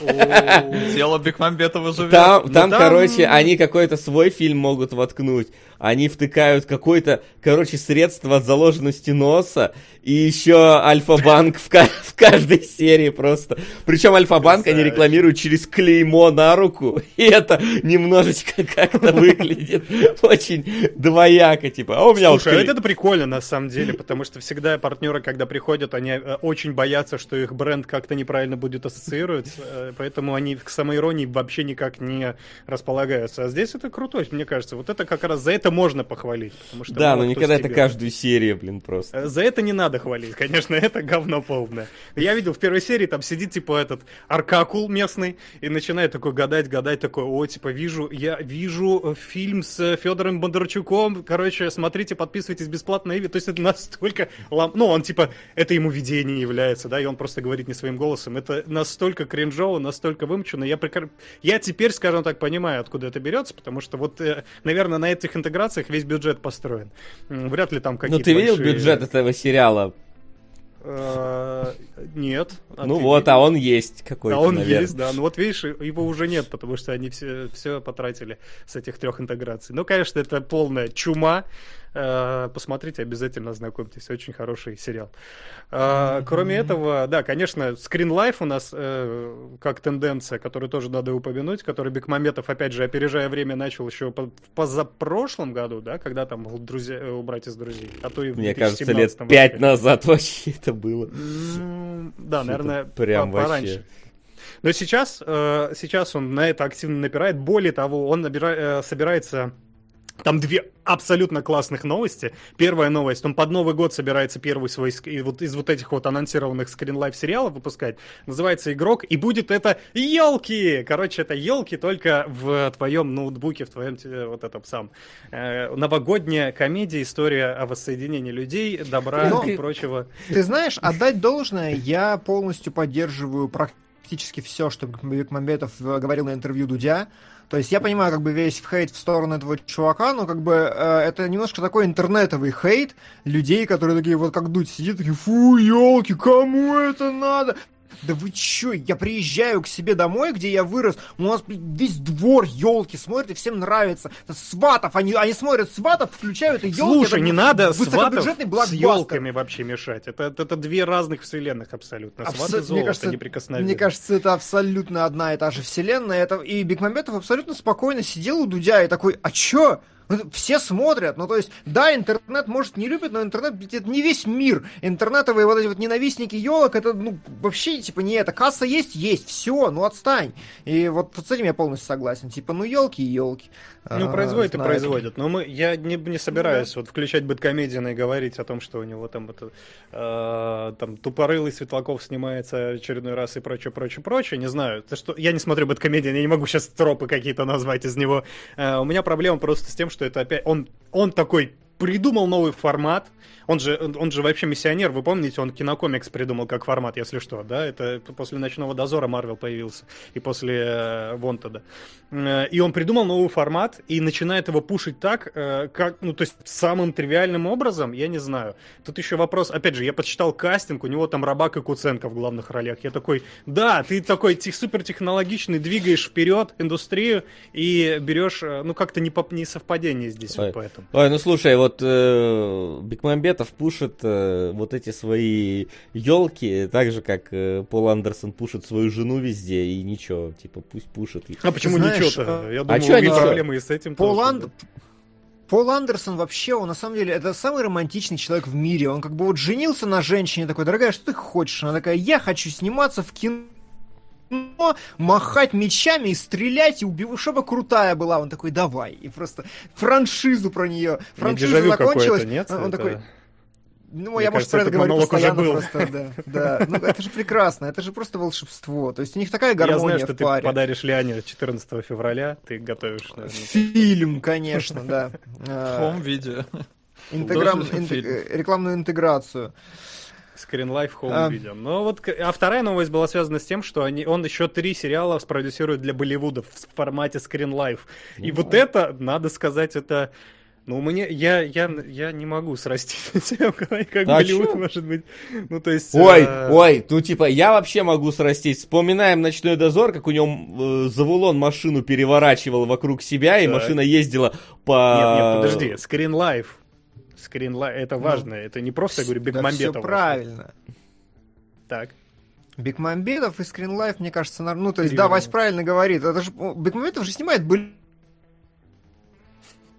Дело Бекмамбетова живет. Там, там, там, короче, они какой-то свой фильм могут воткнуть. Они втыкают какое-то, короче, средство от заложенности носа и еще Альфа-банк в, в каждой серии просто. Причем Альфа-банк они рекламируют через клеймо на руку, [laughs] и это немножечко как-то выглядит очень двояко, типа, а у меня Слушай, вот это прикольно на самом деле, потому что всегда партнеры, когда приходят, они э, очень боятся, что их бренд как-то неправильно будет ассоциироваться, э, поэтому они к самоиронии вообще никак не располагаются. А здесь это круто, мне кажется. Вот это как раз за это можно похвалить. Потому что да, но никогда это каждую серию, блин, просто. Э, за это не надо хвалить, конечно, [laughs] это говно полное. Я видел в первой серии, там сидит, типа, этот Аркакул местный, и начинает такой гадать, гадать, такой, о, типа, вижу, я вижу э, фильм с Федором Бондарчуком, короче, смотрите, подписывайтесь бесплатно, то есть это настолько, ну, он, типа, это ему видение является, да, и он просто говорит не своим голосом, это настолько кринжово, настолько вымучено, я, прекр... я теперь, скажем так, понимаю, откуда это берется, потому что вот, э, наверное, на этих интеграциях весь бюджет построен. Вряд ли там какие-то Ну, ты видел большие... бюджет этого сериала? Э, нет. А ну вот, а он есть какой-то. А он наверное. есть, да. Ну вот видишь, его уже нет, потому что они все, все потратили с этих трех интеграций. Ну, конечно, это полная чума. Э, посмотрите, обязательно ознакомьтесь. Очень хороший сериал. Э, кроме этого, да, конечно, Screen Life у нас э, как тенденция, которую тоже надо упомянуть, который Бекмаметов, опять же, опережая время, начал еще в позапрошлом году, да, когда там друзья, убрать из друзей. А то и Мне кажется, лет пять назад вообще это было. Да, наверное, прям пораньше. Но сейчас, сейчас он на это активно напирает. Более того, он собирается там две абсолютно классных новости. Первая новость, он под Новый год собирается первый свой вот из вот этих вот анонсированных скринлайф сериалов выпускать. Называется «Игрок», и будет это елки! Короче, это елки только в твоем ноутбуке, в твоем вот этом сам. Э, новогодняя комедия, история о воссоединении людей, добра Но, и прочего. Ты знаешь, отдать должное, я полностью поддерживаю практически все, что Бекмамбетов говорил на интервью Дудя. То есть я понимаю как бы весь хейт в сторону этого чувака, но как бы э, это немножко такой интернетовый хейт людей, которые такие вот как дуть сидят, такие, фу, елки, кому это надо? Да вы чё, я приезжаю к себе домой, где я вырос, у нас весь двор елки смотрит, и всем нравится. Сватов, они, они смотрят сватов, включают и елки. Слушай, не надо сватов с елками вообще мешать. Это, это, это две разных вселенных абсолютно. Абсо... Сваты золото, мне кажется, неприкосновенные. Мне кажется, это абсолютно одна и та же вселенная. Это... И Бекмамбетов абсолютно спокойно сидел у Дудя и такой, а чё? Все смотрят, ну то есть, да, интернет может не любит, но интернет это не весь мир. Интернетовые вот эти вот ненавистники елок, это ну вообще типа не это. Касса есть, есть, все, ну отстань. И вот с этим я полностью согласен. Типа, ну елки и елки. Ну, производят а, и производят. Но мы, я не, не собираюсь ну, да. вот включать бэткомедиан и говорить о том, что у него там это э, там тупорылый Светлаков снимается очередной раз и прочее, прочее, прочее. Не знаю. Это что, я не смотрю бэткомедиан, я не могу сейчас тропы какие-то назвать из него. Э, у меня проблема просто с тем, что это опять... Он, он такой придумал новый формат. Он же, он же вообще миссионер, вы помните, он кинокомикс придумал как формат, если что, да? Это после «Ночного дозора» Марвел появился, и после э, Вонтеда. Э, и он придумал новый формат и начинает его пушить так, э, как, ну, то есть самым тривиальным образом, я не знаю. Тут еще вопрос, опять же, я подсчитал кастинг, у него там Рабак и Куценко в главных ролях. Я такой, да, ты такой супертехнологичный, двигаешь вперед индустрию и берешь, э, ну, как-то не, по, не совпадение здесь, Ой. вот поэтому. Ой, ну слушай, вот вот э, Бекмамбетов пушит э, вот эти свои елки, так же, как э, Пол Андерсон пушит свою жену везде, и ничего, типа, пусть пушит их. А почему ничего-то? Я а думаю, а проблемы и с этим Пол, Анд... Пол Андерсон вообще, он на самом деле, это самый романтичный человек в мире. Он как бы вот женился на женщине, такой, дорогая, что ты хочешь? Она такая, я хочу сниматься в кино махать мечами и стрелять, и убивать, чтобы крутая была. Он такой, давай. И просто франшизу про нее. Франшиза закончилась. Нет, он это... такой, ну, Мне я, может, про это говорю постоянно уже был. просто, да. [laughs] да. Ну, это же прекрасно, это же просто волшебство. То есть у них такая гармония Я знаю, что в паре. ты подаришь Ляне 14 февраля, ты готовишь, наверное. [laughs] Фильм, конечно, да. В хом-видео. Интеграм... Рекламную интеграцию. Life Home а... Video. Но вот, а вторая новость была связана с тем, что они, он еще три сериала спродюсирует для Болливуда в формате Life. И вот это, надо сказать, это... Ну, мне, я, я, я не могу срастить [laughs] себя, как а Болливуд чё? может быть. Ну, то есть... Ой, а... ой, ну, типа, я вообще могу срастить. Вспоминаем «Ночной дозор», как у него э, Завулон машину переворачивал вокруг себя, и машина ездила по... Нет, нет, подожди, Screen Life. Скринлайт, это ну, важно, ну, это не просто, я говорю, Бекмамбетов. Да все правильно. Так. Бекмамбетов и Скринлайф, мне кажется, ну, то есть, Привет. да, Вась правильно говорит, это же, Бекмамбетов же снимает были...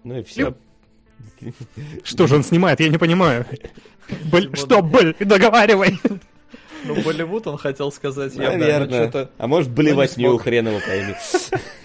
Ну и все. Что же он снимает, я не понимаю. Что, Боль, договаривай. Ну, Болливуд он хотел сказать. Наверное. Я, а может, блевотню, хрен его пойми.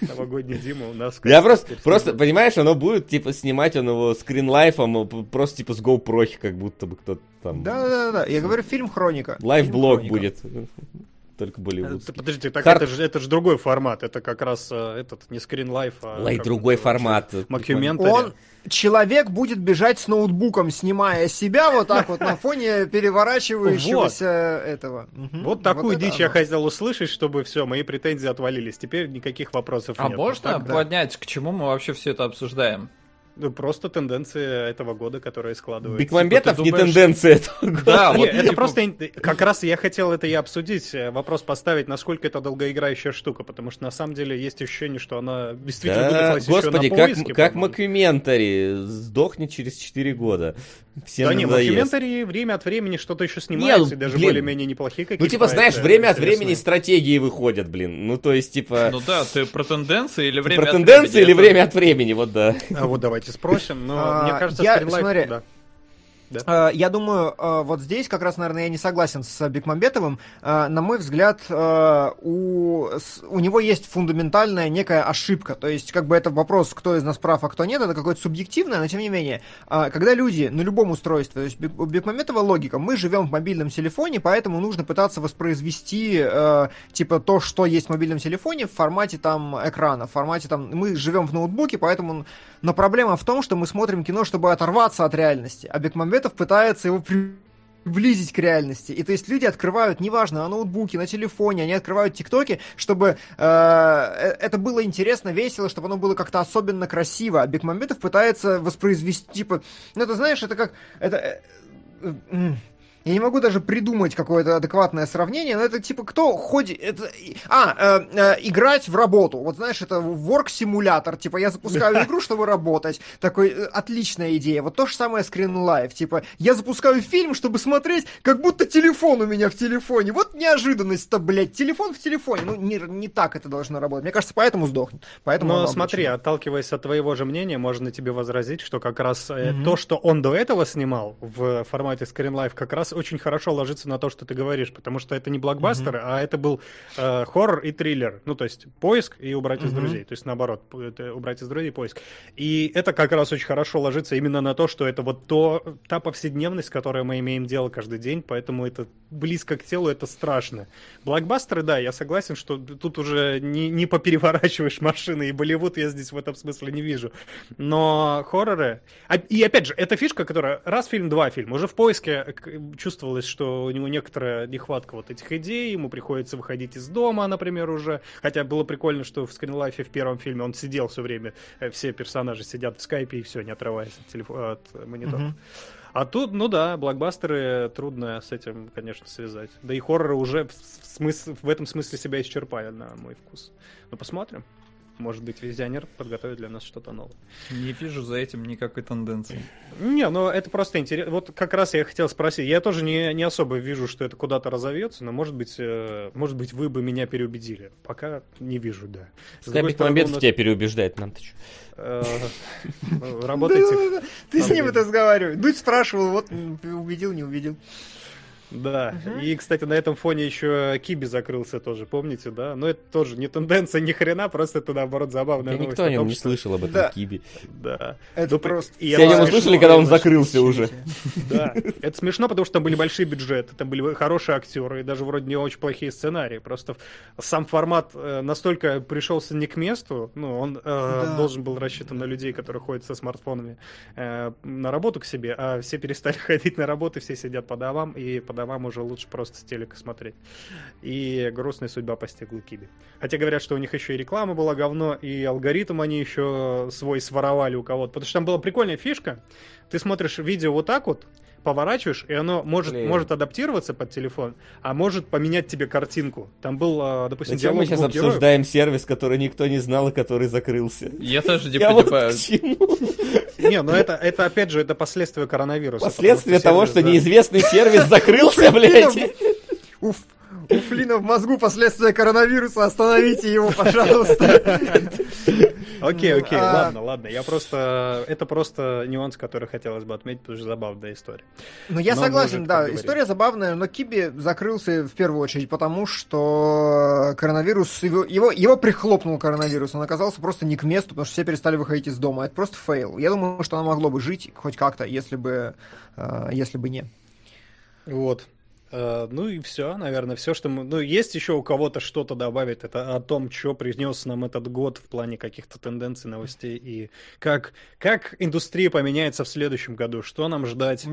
[laughs] Новогодний Дима у нас... Я просто, просто, понимаешь, оно будет, типа, снимать он его скринлайфом, просто, типа, с GoPro, как будто бы кто-то там... Да-да-да, я говорю, фильм «Хроника». Лайфблог будет [laughs] только болливудский. Подождите, так Хард... это же это же другой формат, это как раз э, этот не скрин лайф, а Лай, другой формат. Макюментари. Он человек будет бежать с ноутбуком, снимая себя вот так вот на фоне [laughs] переворачивающегося этого. Вот такую дичь я хотел услышать, чтобы все, мои претензии отвалились. Теперь никаких вопросов нет. А можно поднять, к чему мы вообще все это обсуждаем? Ну, просто тенденция этого года, которая складывается. Бекмамбетов типа, не думаешь... тенденция этого года. Да, вот, это просто... Как раз я хотел это и обсудить, э, вопрос поставить, насколько это долгоиграющая штука, потому что на самом деле есть ощущение, что она действительно да, господи, еще на поиске, как, как Макюментари сдохнет через 4 года. Всем да не, Макюментари время от времени что-то еще снимается, и даже более-менее неплохие какие-то. Ну, типа, знаешь, время от времени стратегии выходят, блин. Ну, то есть, типа... Ну да, ты про тенденции или время про от времени? Про тенденции или время от времени, вот да. А вот давайте давайте спросим, но а, мне кажется, я, смотри, да. Да. Э, я думаю, э, вот здесь как раз, наверное, я не согласен с Бекмамбетовым. Э, на мой взгляд, у, у него есть фундаментальная некая ошибка. То есть, как бы это вопрос, кто из нас прав, а кто нет, это какое-то субъективное, но тем не менее, когда люди на любом устройстве, то есть у Бекмамбетова логика, мы живем в мобильном телефоне, поэтому нужно пытаться воспроизвести типа то, что есть в мобильном телефоне в формате там экрана, в формате там, мы живем в ноутбуке, поэтому, но проблема в том, что мы смотрим кино, чтобы оторваться от реальности, а Бекмамбетов Светов пытается его приблизить к реальности. И то есть люди открывают, неважно, на ноутбуке, на телефоне, они открывают тиктоки, чтобы э, э, это было интересно, весело, чтобы оно было как-то особенно красиво. А Бекмамбетов пытается воспроизвести, типа, ну, это знаешь, это как... Это, э, э, Я не могу даже придумать какое-то адекватное сравнение, но это типа кто ходит... Это... А, э, э, играть в работу. Вот знаешь, это work-симулятор. Типа я запускаю игру, чтобы работать. Такой э, отличная идея. Вот то же самое Screen Life. Типа я запускаю фильм, чтобы смотреть, как будто телефон у меня в телефоне. Вот неожиданность-то, блядь. Телефон в телефоне. Ну, не, не так это должно работать. Мне кажется, поэтому сдохнет. Поэтому Но смотри, отталкиваясь от твоего же мнения, можно тебе возразить, что как раз mm-hmm. то, что он до этого снимал в формате Screen Life, как раз очень хорошо ложится на то, что ты говоришь, потому что это не блокбастер, mm-hmm. а это был э, хоррор и триллер. Ну, то есть поиск и убрать mm-hmm. из друзей. То есть наоборот, это убрать из друзей поиск. И это как раз очень хорошо ложится именно на то, что это вот то, та повседневность, с которой мы имеем дело каждый день, поэтому это близко к телу, это страшно. Блокбастеры, да, я согласен, что тут уже не, не попереворачиваешь [laughs] машины, и Болливуд я здесь в этом смысле не вижу. Но хорроры... А, и опять же, эта фишка, которая раз фильм, два фильма. Уже в поиске чувствовалось, что у него некоторая нехватка вот этих идей, ему приходится выходить из дома, например, уже. Хотя было прикольно, что в Скринлайфе в первом фильме он сидел все время, э, все персонажи сидят в скайпе и все, не отрываясь от, телефона, от монитора. Mm-hmm. А тут, ну да, блокбастеры трудно с этим, конечно, связать. Да и хорроры уже в, смысл, в этом смысле себя исчерпали, на мой вкус. Ну, посмотрим. Может быть, визионер подготовит для нас что-то новое. Не вижу за этим никакой тенденции. Не, ну это просто интересно. Вот как раз я хотел спросить. Я тоже не, не особо вижу, что это куда-то разовьется, но может быть, э, может быть, вы бы меня переубедили. Пока не вижу, да. Скайпик Мамбетов нас... тебя переубеждает, нам-то что? Работайте. Ты с ним это разговаривай. Дудь спрашивал, вот убедил, не убедил. Да, угу. и, кстати, на этом фоне еще Киби закрылся тоже, помните, да? Но это тоже не тенденция ни хрена, просто это, наоборот, забавная Я новость. никто о нем не слышал об этом да. Киби. Да. Это ну, просто... Все о нем услышали, когда он закрылся уже. [laughs] Да, это смешно, потому что там были большие бюджеты, там были хорошие актеры, и даже вроде не очень плохие сценарии. Просто сам формат э, настолько пришелся не к месту, ну, он э, должен был рассчитан на людей, которые ходят со смартфонами э, на работу к себе, а все перестали [laughs] ходить на работу, все сидят по домам, и по домам уже лучше просто с телека смотреть. И грустная судьба постигла Киби. Хотя говорят, что у них еще и реклама была говно, и алгоритм они еще свой своровали у кого-то. Потому что там была прикольная фишка. Ты смотришь видео вот так вот, поворачиваешь, и оно может, может адаптироваться под телефон, а может поменять тебе картинку. Там был, а, допустим, Зачем мы сейчас обсуждаем сервис, который никто не знал и который закрылся? Я тоже не понимаю. Не, ну это, это опять же, это последствия коронавируса. Последствия того, что неизвестный сервис закрылся, блядь. Уф, у Флина в мозгу последствия коронавируса, остановите его, пожалуйста. Окей, окей, а. ладно, ладно. Я просто... Это просто нюанс, который хотелось бы отметить, потому что забавная история. Ну, я согласен, да, история забавная, но Quibi закрылся в первую очередь потому, что коронавирус... Его, его, прихлопнул коронавирус, он оказался просто не к месту, потому что все перестали выходить из дома. Это просто fail. Я думаю, что оно могло бы жить хоть как-то, если бы, э, если бы не. Вот. Uh, ну и все, наверное, все, что мы... Ну, есть еще у кого-то что-то добавить, это о том, что принес нам этот год в плане каких-то тенденций, новостей, и как, как индустрия поменяется в следующем году, что нам ждать,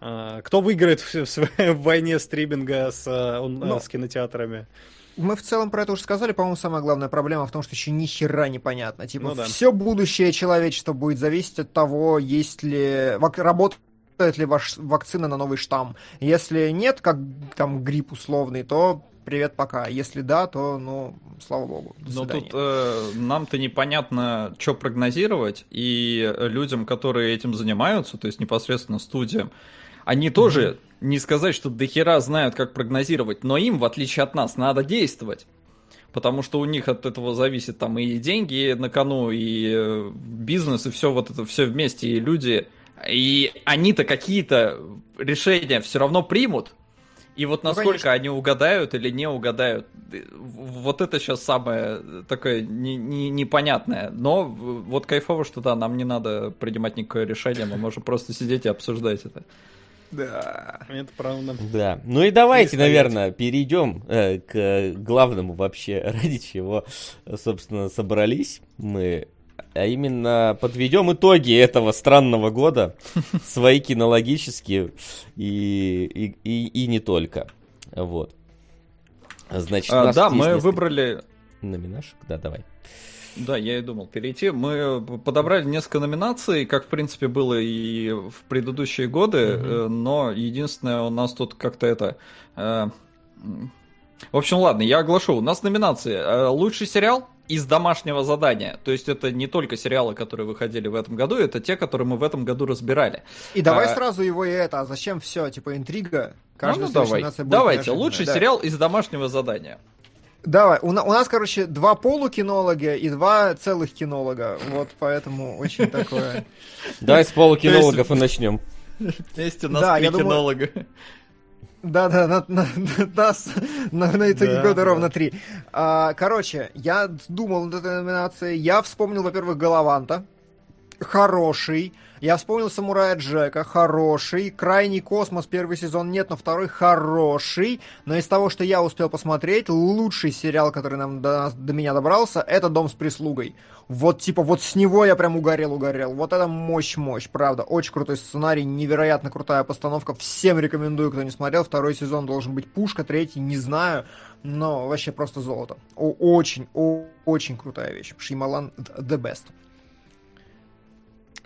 uh, кто выиграет в, в, войне стриминга с, uh, Но... с кинотеатрами. Мы в целом про это уже сказали, по-моему, самая главная проблема в том, что еще ни хера непонятно. Типа, ну, да. все будущее человечества будет зависеть от того, есть ли работа работает ли ваш вакцина на новый штамм. Если нет, как там грипп условный, то привет, пока. Если да, то, ну, слава богу. Но тут э, нам-то непонятно, что прогнозировать, и людям, которые этим занимаются, то есть непосредственно студиям, они тоже mm-hmm. не сказать, что дохера знают, как прогнозировать, но им, в отличие от нас, надо действовать. Потому что у них от этого зависит там и деньги на кону, и э, бизнес, и все вот это все вместе, и люди и они-то какие-то решения все равно примут. И вот ну, насколько ну, они угадают или не угадают, вот это сейчас самое такое не, не, непонятное. Но вот кайфово, что да, нам не надо принимать никакое решение, мы можем просто сидеть и обсуждать это. Да. Это правда. Да. Ну и давайте, наверное, перейдем э, к главному вообще, [laughs] ради чего, собственно, собрались мы а именно подведем итоги этого странного года, [laughs] свои кинологические и, и, и, и не только. Вот. Значит, а, да, мы выбрали... Номинашек? Да, давай. Да, я и думал перейти. Мы подобрали несколько номинаций, как в принципе было и в предыдущие годы, mm-hmm. но единственное у нас тут как-то это... Э, в общем, ладно, я оглашу. У нас номинации. Э, лучший сериал из домашнего задания. То есть это не только сериалы, которые выходили в этом году, это те, которые мы в этом году разбирали. И давай а... сразу его и это, а зачем все? Типа интрига? Каждая ну, ну давай. Давайте, лучший да. сериал из домашнего задания. Давай, у, у нас, короче, два полукинолога и два целых кинолога. Вот поэтому очень такое. Давай с полукинологов и начнем. Вместе у нас три кинолога. Да, да, на, на, на, на, на итоге да, года да. ровно три. А, короче, я думал над этой номинацией. Я вспомнил, во-первых, Голованта. Хороший. Я вспомнил Самурая Джека, хороший. Крайний космос, первый сезон нет, но второй хороший. Но из того, что я успел посмотреть, лучший сериал, который нам до, до меня добрался, это Дом с прислугой. Вот типа вот с него я прям угорел, угорел. Вот это мощь-мощь, правда. Очень крутой сценарий, невероятно крутая постановка. Всем рекомендую, кто не смотрел. Второй сезон должен быть пушка, третий не знаю. Но вообще просто золото. О, очень, о, очень крутая вещь. Шималан the best.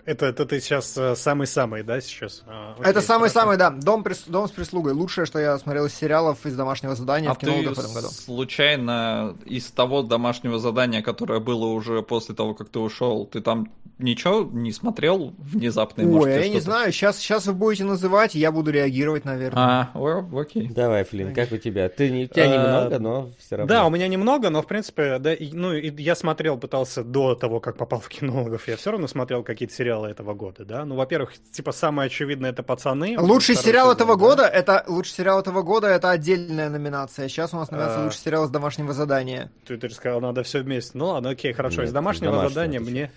Это, это ты сейчас э, самый-самый, да, сейчас? А, окей, это самый-самый, да. Дом, прис... Дом с прислугой. Лучшее, что я смотрел из сериалов из домашнего задания а в кинологах в этом году. случайно из того домашнего задания, которое было уже после того, как ты ушел, ты там ничего не смотрел внезапно? Ой, я не знаю. Сейчас, сейчас вы будете называть, я буду реагировать, наверное. А, о, окей. Давай, Флин, как у тебя? Ты, у тебя а, немного, но все равно. Да, у меня немного, но в принципе, да, ну, я смотрел, пытался до того, как попал в кинологов, я все равно смотрел какие-то сериалы этого года, да. Ну, во-первых, типа самое очевидное это пацаны. Лучший сериал сезон, этого да? года это лучший сериал этого года это отдельная номинация. Сейчас у нас номинация а... лучший сериал с домашнего задания. Ты, ты сказал, надо все вместе. Ну ладно, окей, хорошо. Нет, из домашнего задания мне.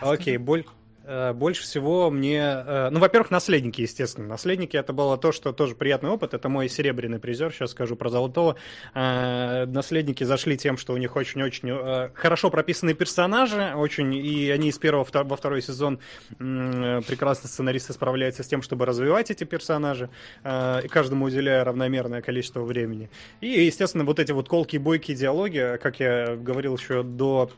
Окей, боль. Э, больше всего мне... Э, ну, во-первых, наследники, естественно. Наследники это было то, что тоже приятный опыт. Это мой серебряный призер, сейчас скажу про золотого. Э, наследники зашли тем, что у них очень-очень хорошо прописанные персонажи, очень, и они из первого во второй сезон прекрасно сценаристы справляются с тем, чтобы развивать эти персонажи, и каждому уделяя равномерное количество времени. И, естественно, вот эти вот колкие, бойкие диалоги, как я говорил еще до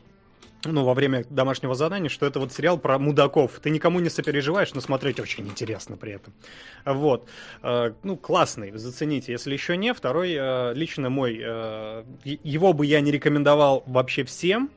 ну, во время домашнего задания, что это вот сериал про мудаков. Ты никому не сопереживаешь, но смотреть очень интересно при этом. Вот. Э, ну, классный, зацените. Если еще не, второй, э, лично мой, э, его бы я не рекомендовал вообще всем,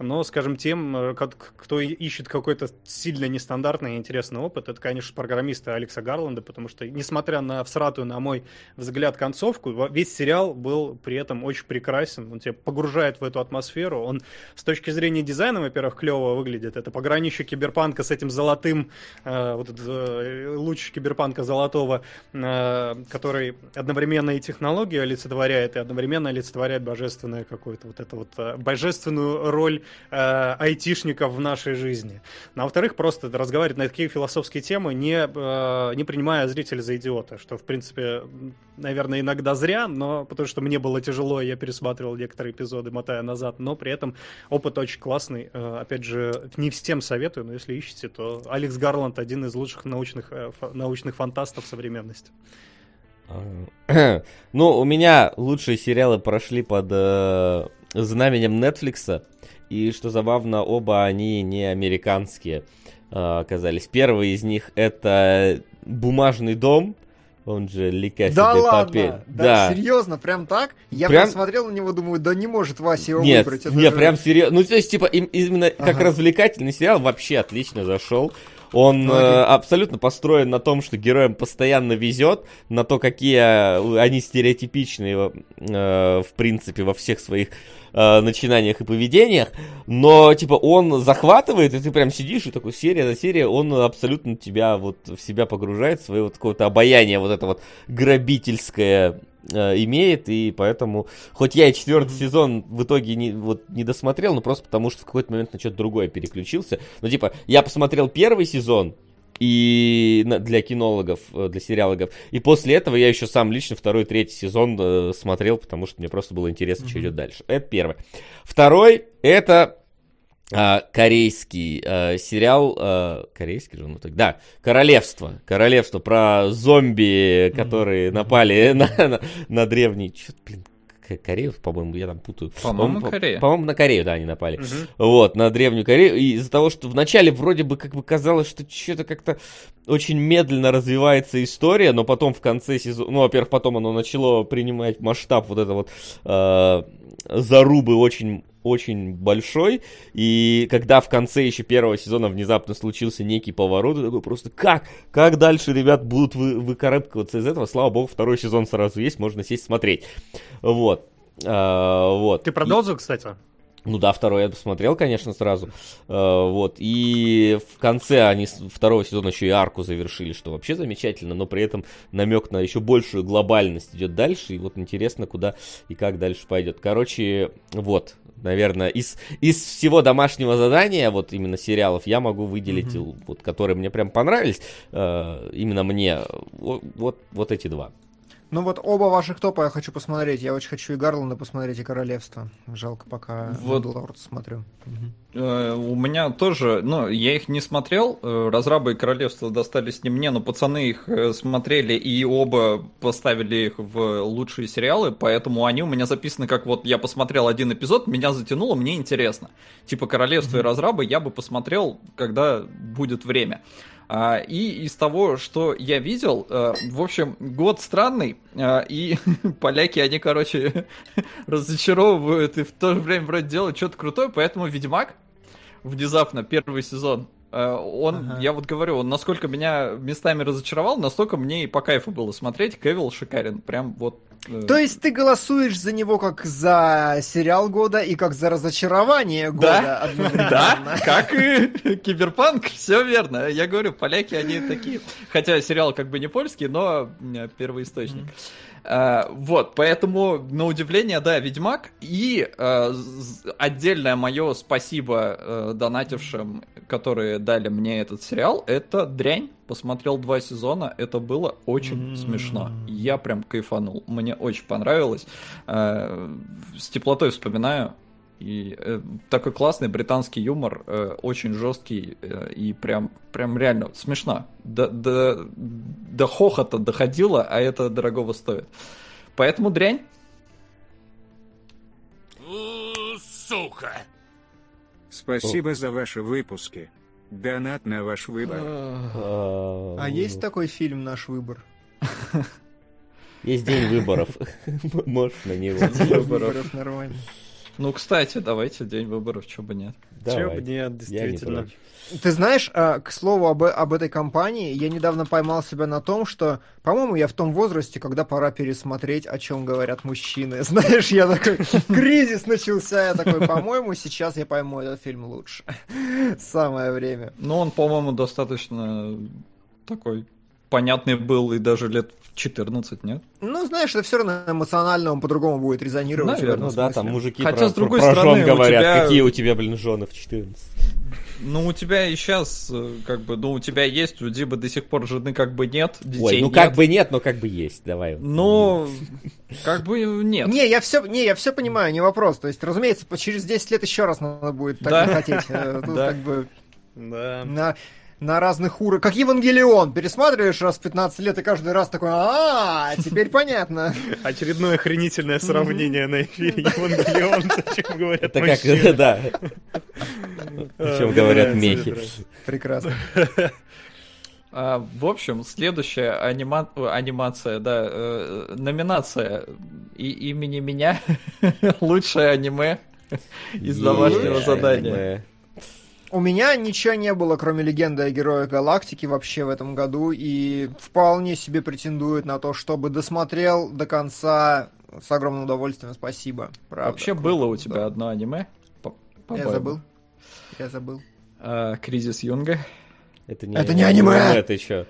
но, скажем, тем, э, кто ищет какой-то сильно нестандартный и интересный опыт, это, конечно, программисты Алекса Гарланда, потому что, несмотря на всратую, на мой взгляд, концовку, весь сериал был при этом очень прекрасен, он тебя погружает в эту атмосферу, он с точки зрения дизайна, во-первых, клево выглядит, это пограничье киберпанка с этим золотым, э, вот этот, э, луч киберпанка золотого, который одновременно и технологию олицетворяет, и одновременно олицетворяет божественную какую-то вот эту вот божественную роль э, айтишников в нашей жизни. Ну, а во-вторых, просто разговаривать на такие философские темы, не, э, не принимая зрителя за идиота, что, в принципе, наверное, иногда зря, но потому что мне было тяжело, я пересматривал некоторые эпизоды, мотая назад, но при этом опыт очень классный. Э, опять же, не всем советую, но если ищете, то Алекс Гарланд один из лучших научных, э, научных фантастов современности. [clears throat] Ну, у меня лучшие сериалы прошли под э, знаменем Netflix. И что забавно, оба они не американские э, оказались. Первый из них это «Бумажный дом», он же Лика да ладно? Папель. Да, да, серьезно, прям так? Я прям... посмотрел на него, думаю, да не может Вася его нет, выбрать. Это нет, же... прям серьезно. Ну, то есть, типа, им, именно ага. как развлекательный сериал вообще отлично зашел. Он ну, э, абсолютно построен на том, что героям постоянно везет, на то, какие э, они стереотипичные, э, в принципе, во всех своих э, начинаниях и поведениях, но, типа, он захватывает, и ты прям сидишь, и такой серия за серией, он абсолютно тебя вот в себя погружает, свое вот какое-то обаяние вот это вот грабительское э, имеет, и поэтому, хоть я и четвертый mm-hmm. сезон в итоге не, вот, не досмотрел, но просто потому что в какой-то момент на что-то другое переключился, ну, типа, я посмотрел первый сезон, и для кинологов, э, для сериалогов. И после этого я еще сам лично второй, третий сезон э, смотрел, потому что мне просто было интересно, mm-hmm. что идет дальше. Это первое. Второй это а, корейский а, сериал, а, корейский же, ну так, да, Королевство, Королевство про зомби, которые mm-hmm. напали [laughs] на, на, на древний, что блин, Корею, по-моему, я там путаю. По-моему, по Корея. По-моему, на Корею, да, они напали. Угу. Вот, на Древнюю Корею. И из-за того, что вначале вроде бы как бы казалось, что что-то как-то очень медленно развивается история, но потом в конце сезона, ну, во-первых, потом оно начало принимать масштаб вот это вот э, зарубы очень очень большой, и когда в конце еще первого сезона внезапно случился некий поворот, я такой просто, как? Как дальше ребят будут вы, выкарабкиваться из этого? Слава богу, второй сезон сразу есть, можно сесть смотреть. Вот. А, вот. Ты продолжил, и... кстати? Ну да, второй я посмотрел, конечно, сразу. Uh, вот. И в конце они второго сезона еще и арку завершили, что вообще замечательно, но при этом намек на еще большую глобальность идет дальше. И вот интересно, куда и как дальше пойдет. Короче, вот. Наверное, из, из всего домашнего задания, вот именно сериалов, я могу выделить, mm-hmm. вот, которые мне прям понравились, uh, именно мне, вот, вот, вот эти два. Ну вот оба ваших топа я хочу посмотреть. Я очень хочу и Гарланда посмотреть, и Королевство. Жалко, пока вот. Лорд смотрю. Э, у меня тоже, ну, я их не смотрел. Э, разрабы и Королевство достались не мне, но пацаны их э, смотрели и оба поставили их в лучшие сериалы, поэтому они у меня записаны как вот я посмотрел один эпизод, меня затянуло, мне интересно. Типа Королевство mm-hmm. и разрабы я бы посмотрел, когда будет время. А, и из того, что я видел, э, в общем, год странный, э, и [laughs] поляки, они, короче, [laughs] разочаровывают и в то же время вроде делают что-то крутое, поэтому Ведьмак внезапно первый сезон он, ага. я вот говорю, он насколько меня местами разочаровал, настолько мне и по кайфу было смотреть. Кевилл шикарен, прям вот. Э... То есть ты голосуешь за него как за сериал года и как за разочарование года [laughs] да? Да, как и [laughs] Киберпанк, все верно. Я говорю, поляки они такие, хотя сериал как бы не польский, но первый источник. Э, вот, поэтому, на удивление, да, Ведьмак. И э, отдельное мое спасибо э, донатившим, которые дали мне этот сериал, это «Дрянь». Посмотрел два сезона, это было очень mm-hmm. смешно. Я прям кайфанул. Мне очень понравилось. Э, с теплотой вспоминаю. И э, такой классный британский юмор, э, очень жесткий э, и прям, прям реально смешно. До, до, до хохота доходило, а это дорогого стоит. Поэтому дрянь. Сука! Спасибо О. за ваши выпуски. Донат на ваш выбор. А есть такой фильм «Наш выбор»? Есть день выборов. [laughs] Можешь на него. День выборов нормально. Ну, кстати, давайте день выборов, чё бы нет. Чё бы нет, действительно. Не Ты знаешь, а, к слову об, об этой компании, я недавно поймал себя на том, что, по-моему, я в том возрасте, когда пора пересмотреть, о чем говорят мужчины. [laughs] Знаешь, я такой, кризис начался, я такой, по-моему, сейчас я пойму этот фильм лучше. [laughs] Самое время. Ну, он, по-моему, достаточно такой понятный был и даже лет 14, нет? Ну, знаешь, это все равно эмоционально, он по-другому будет резонировать. Наверное, ну да, там мужики Хотя, про, с другой про стороны, жен говорят, тебя... какие у тебя, блин, жены в 14. Ну, у тебя и сейчас, э, как бы, ну, у тебя есть, у Димы до сих пор жены как бы нет, детей Ой, ну нет. как бы нет, но как бы есть, давай. Ну, как бы нет. Не, я все, не, я все понимаю, не вопрос. То есть, разумеется, через 10 лет еще раз надо будет так да? хотеть. Э, тут как бы... Да. На на разных уровнях. Как Евангелион. Пересматриваешь раз в 15 лет и каждый раз такой, а, теперь понятно. Очередное охренительное сравнение на эфире Евангелион, зачем говорят Это как, [laughs] да. О чем говорят мехи. Прекрасно. А, в общем, следующая анима... анимация, да, э, номинация и имени меня [laughs] лучшее аниме из домашнего задания. У меня ничего не было, кроме легенды о героях галактики вообще в этом году, и вполне себе претендует на то, чтобы досмотрел до конца с огромным удовольствием. Спасибо. Правда, вообще круто, было у тебя да. одно аниме? Я забыл. Я забыл. А, Кризис Юнга. Это не, это не аниме. Это еще.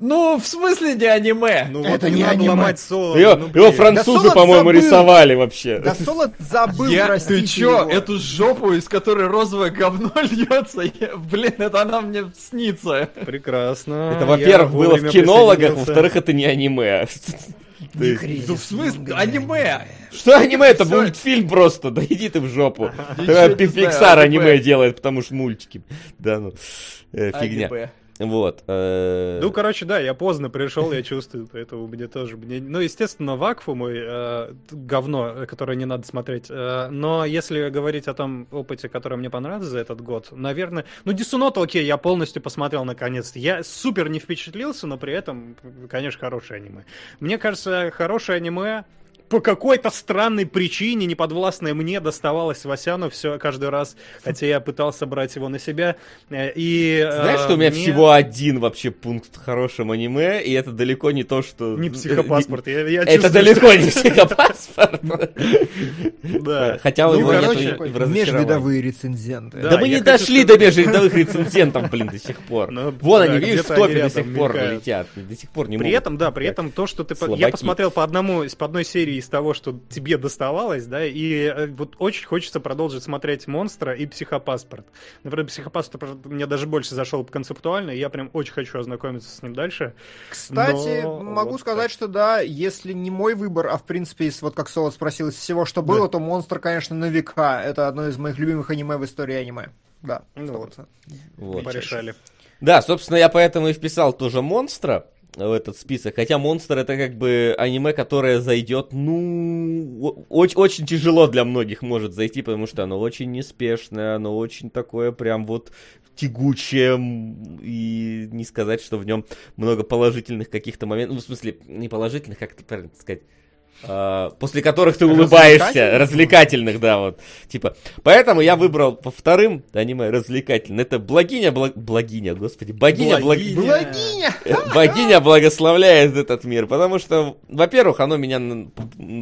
Ну, в смысле не аниме? Ну, это вот не, не аниме. ломать соло. Его, ну, его французы, да по-моему, рисовали вообще. Да соло забыл, я, Ты чё, его. эту жопу, из которой розовое говно [laughs] льется, я, блин, это она мне снится. Прекрасно. Это, во-первых, было в кинологах, во-вторых, это не аниме. Ты... Ну, в смысле? Аниме! Что аниме? Это мультфильм просто. Да иди ты в жопу. [laughs] Пиксар аниме делает, потому что мультики. Да ну, э, фигня. Вот. Э... Ну, короче, да, я поздно пришел, я чувствую, поэтому мне тоже... Мне... Ну, естественно, Вакфу мой э, говно, которое не надо смотреть. Э, но если говорить о том опыте, который мне понравился за этот год, наверное... Ну, Дисунота, окей, я полностью посмотрел наконец-то. Я супер не впечатлился, но при этом, конечно, хорошее аниме. Мне кажется, хорошее аниме по какой-то странной причине, неподвластной мне, доставалось Васяну все каждый раз, хотя я пытался брать его на себя. Э, и, Знаешь, э, что у меня мне... всего один вообще пункт в хорошем аниме, и это далеко не то, что... Не психопаспорт. Я, я это чувствую, далеко что... не [laughs] психопаспорт. Да. Хотя у него нет Межвидовые рецензенты. Да мы не дошли до межвидовых рецензентов, блин, до сих пор. Ну, Вон они, видишь, в топе до сих пор летят. До сих пор не При этом, да, при этом то, что ты... Я посмотрел по одному, по одной серии из того, что тебе доставалось, да, и э, вот очень хочется продолжить смотреть «Монстра» и «Психопаспорт». Например, «Психопаспорт» мне даже больше зашел концептуально, и я прям очень хочу ознакомиться с ним дальше. Кстати, но... могу вот сказать, так. что да, если не мой выбор, а в принципе, из, вот как Солод спросил, из всего, что было, да. то «Монстр», конечно, на века. Это одно из моих любимых аниме в истории аниме. Да, ну, вот. вот. Порешали. Да, собственно, я поэтому и вписал тоже «Монстра», в этот список. Хотя Монстр это как бы аниме, которое зайдет, ну, очень, очень тяжело для многих может зайти, потому что оно очень неспешное, оно очень такое прям вот тягучее, и не сказать, что в нем много положительных каких-то моментов, ну, в смысле, не положительных, как это правильно сказать, после которых ты улыбаешься, развлекательных, да, вот, типа. Поэтому я выбрал по вторым аниме развлекательным. Это Благиня, благ... Благиня, господи, богиня, Благиня. Благиня. Э, богиня благословляет этот мир, потому что, во-первых, оно меня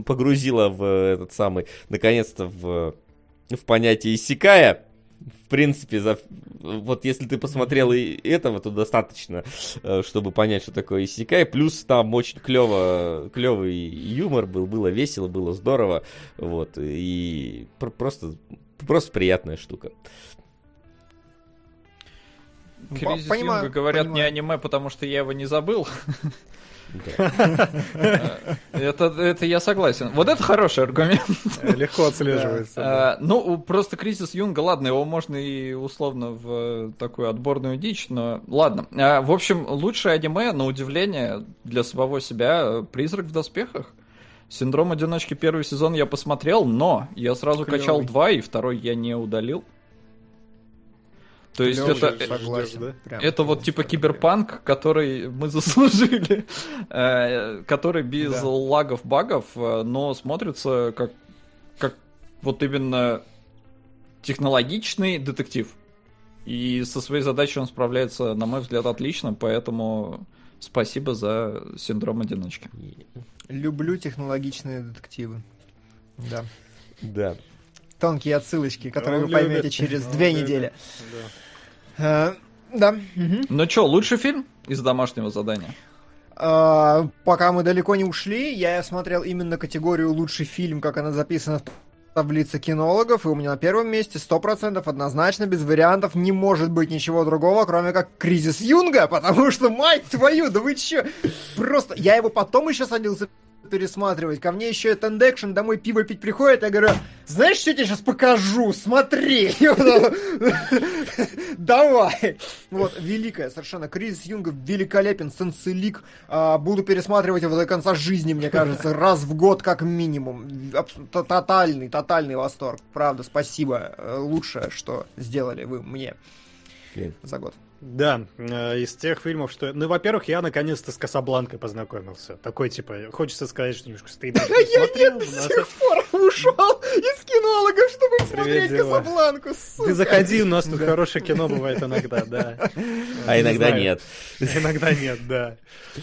погрузило в этот самый, наконец-то, в, в понятие Исикая, в принципе, за... вот если ты посмотрел и этого, то достаточно, э, чтобы понять, что такое Исикай. Плюс там очень клево, клевый юмор был, было весело, было здорово. Вот, и просто, просто приятная штука. Кризис Понимаю, Юнга говорят понимаю. не аниме, потому что я его не забыл. [laughs] [laughs] Это, это я согласен. Вот это хороший аргумент. Легко отслеживается. А, ну, просто кризис Юнга, ладно, его можно и условно в такую отборную дичь, но ладно. А, в общем, лучшее аниме, на удивление, для самого себя, «Призрак в доспехах». Синдром одиночки первый сезон я посмотрел, но я сразу качал два, и второй я не удалил. То есть это, согласен, да? это вот типа киберпанк, который мы заслужили, [laughs] э, который без да. лагов, багов, э, но смотрится как, как вот именно технологичный детектив. И со своей задачей он справляется, на мой взгляд, отлично, поэтому спасибо за синдром одиночки. Люблю технологичные детективы. Да. Да. Тонкие отсылочки, которые он вы поймете через он две любит. недели. Да. А, да. Ну что, лучший фильм из домашнего задания? А, пока мы далеко не ушли, я смотрел именно категорию лучший фильм, как она записана в таблице кинологов, и у меня на первом месте 100% однозначно, без вариантов, не может быть ничего другого, кроме как «Кризис Юнга», потому что, мать твою, да вы чё? Просто, я его потом еще садился пересматривать. Ко мне еще экшен домой пиво пить приходит, я говорю, знаешь, что я тебе сейчас покажу? Смотри! [laughs] Давай! Вот, великая совершенно. Кризис Юнга великолепен, сенсилик. А, буду пересматривать его до конца жизни, мне кажется, раз в год как минимум. Тотальный, тотальный восторг. Правда, спасибо. Лучшее, что сделали вы мне за год. Да, э, из тех фильмов, что... Ну, во-первых, я наконец-то с Касабланкой познакомился. Такой, типа, хочется сказать, что немножко стоит. [laughs] Я нет, до сих пор ушел из кинологов, чтобы смотреть Касабланку, Ты заходи, у нас тут хорошее кино бывает иногда, да. [laughs] А иногда нет. Иногда нет, да.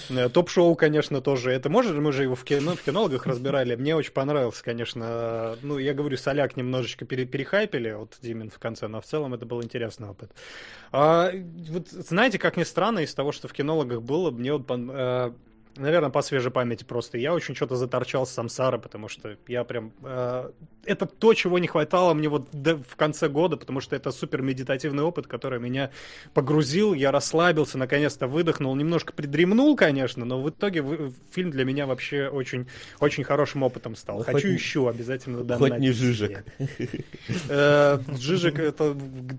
Э, топ-шоу, конечно, тоже. Это может, мы же его в кино, в кинологах разбирали. Мне очень понравился, конечно. Ну, я говорю, соляк немножечко перехайпили, вот Димин в конце, но в целом это был интересный опыт. Вот знаете, как ни странно, из того, что в кинологах было, мне вот э, наверное, по свежей памяти просто. Я очень что-то заторчал с Самсара, потому что я прям... Э, это то, чего не хватало мне вот в конце года, потому что это супер медитативный опыт, который меня погрузил, я расслабился, наконец-то выдохнул, немножко придремнул, конечно, но в итоге фильм для меня вообще очень, очень хорошим опытом стал. Ну, Хочу еще обязательно донатить. Хоть не Жижик. Э, Жижик это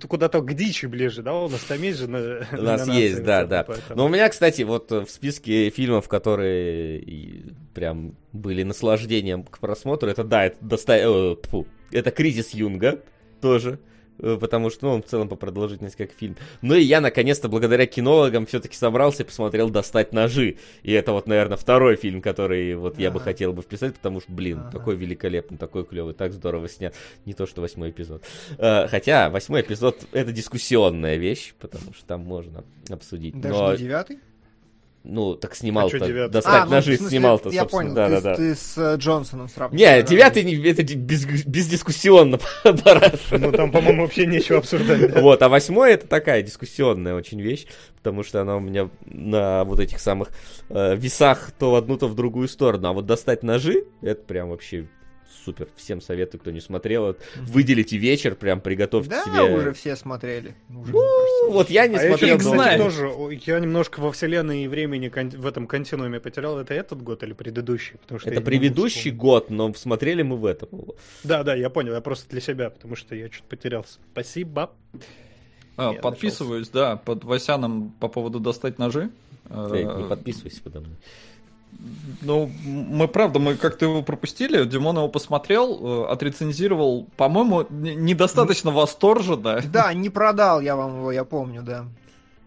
куда-то к дичи ближе, да? У нас там есть же У нас есть, да, да. Но у меня, кстати, вот в списке фильмов, которые прям были наслаждением к просмотру, это да, это, доста... э, это кризис Юнга тоже. Э, потому что, ну, он в целом по продолжительности как фильм. Ну и я, наконец-то, благодаря кинологам все-таки собрался и посмотрел «Достать ножи». И это вот, наверное, второй фильм, который вот ага. я бы хотел бы вписать, потому что, блин, ага. такой великолепный, такой клевый, так здорово снят. Не то, что восьмой эпизод. Э, хотя, восьмой эпизод — это дискуссионная вещь, потому что там можно обсудить. Даже Но... не девятый? Ну, так снимал-то. А достать а, ножи ну, снимал-то, Я понял, да, ты, да, да. ты с uh, Джонсоном сравниваешь. Не, девятый это без, бездискуссионно. [laughs] ну, там, по-моему, вообще нечего обсуждать. Вот, а восьмой это такая дискуссионная очень вещь, потому что она у меня на вот этих самых э, весах то в одну, то в другую сторону. А вот достать ножи, это прям вообще супер. Всем советую, кто не смотрел. Выделите вечер, прям приготовьте да, себе. Да, уже все смотрели. Уже, ну, вот я не а смотрел. Я знаю. Тоже, я немножко во вселенной и времени в этом континууме потерял. Это этот год или предыдущий? Потому что это предыдущий год, но смотрели мы в этом. Да, да, я понял. Я просто для себя, потому что я что-то потерялся. Спасибо. А, подписываюсь, да, под Васяном по поводу достать ножи. Ты не э, подписывайся подо мной. Ну, мы правда, мы как-то его пропустили, Димон его посмотрел, э, отрецензировал, по-моему, недостаточно восторженно. Да, не продал я вам его, я помню, да.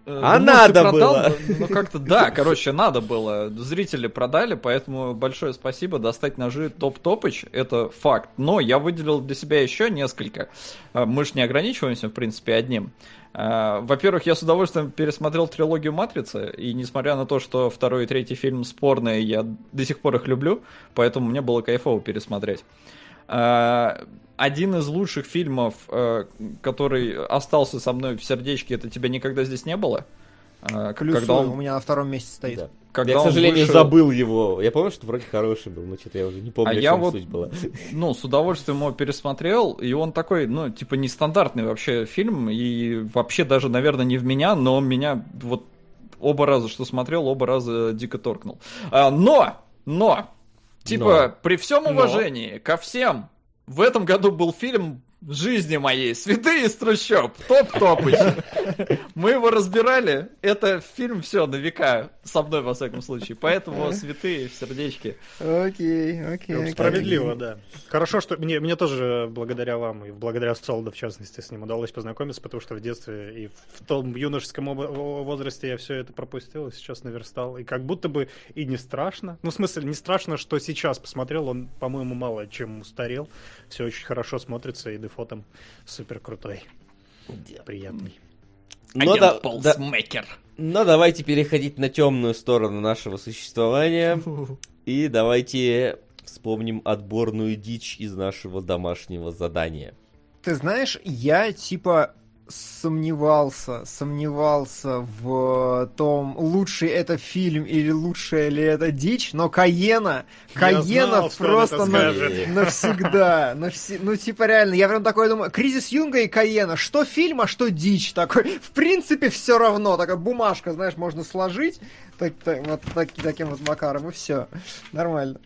Э, а ну, надо продал, было. Ну, как-то, да, короче, надо было. Зрители продали, поэтому большое спасибо. Достать ножи топ-топыч, это факт. Но я выделил для себя еще несколько. Э, мы же не ограничиваемся, в принципе, одним. Э, во-первых, я с удовольствием пересмотрел трилогию Матрицы, и несмотря на то, что второй и третий фильм спорные, я до сих пор их люблю, поэтому мне было кайфово пересмотреть. Э, один из лучших фильмов, э, который остался со мной в сердечке, это «Тебя никогда здесь не было». Плюс когда он... у меня на втором месте стоит. Да. Когда я, к сожалению, вышел... забыл его. Я помню, что вроде хороший был, но что-то я уже не помню, а я вот, суть была. Ну, с удовольствием его пересмотрел, и он такой, ну, типа, нестандартный вообще фильм, и вообще даже, наверное, не в меня, но он меня вот оба раза, что смотрел, оба раза дико торкнул. А, но, но, типа, но. при всем уважении но. ко всем, в этом году был фильм жизни моей. Святые из трущоб. Топ-топыч. Мы его разбирали. Это фильм все на века. Со мной, во всяком случае. Поэтому святые в сердечке. Окей, окей. Справедливо, да. Хорошо, что мне, мне тоже благодаря вам и благодаря Солоду, в частности, с ним удалось познакомиться, потому что в детстве и в том юношеском возрасте я все это пропустил, и сейчас наверстал. И как будто бы и не страшно. Ну, в смысле, не страшно, что сейчас посмотрел. Он, по-моему, мало чем устарел. Все очень хорошо смотрится, и дефотом супер крутой. Приятный. Но, да, да, но давайте переходить на темную сторону нашего существования. И давайте вспомним отборную дичь из нашего домашнего задания. Ты знаешь, я типа сомневался, сомневался в том, лучший это фильм или лучшая ли это дичь, но Каена, Каена просто на, навсегда, навси, ну типа реально, я прям такой думаю, Кризис Юнга и Каена, что фильм, а что дичь, такой, [laughs] в принципе все равно, такая бумажка, знаешь, можно сложить, так, так, вот так, таким вот макаром, и все, нормально.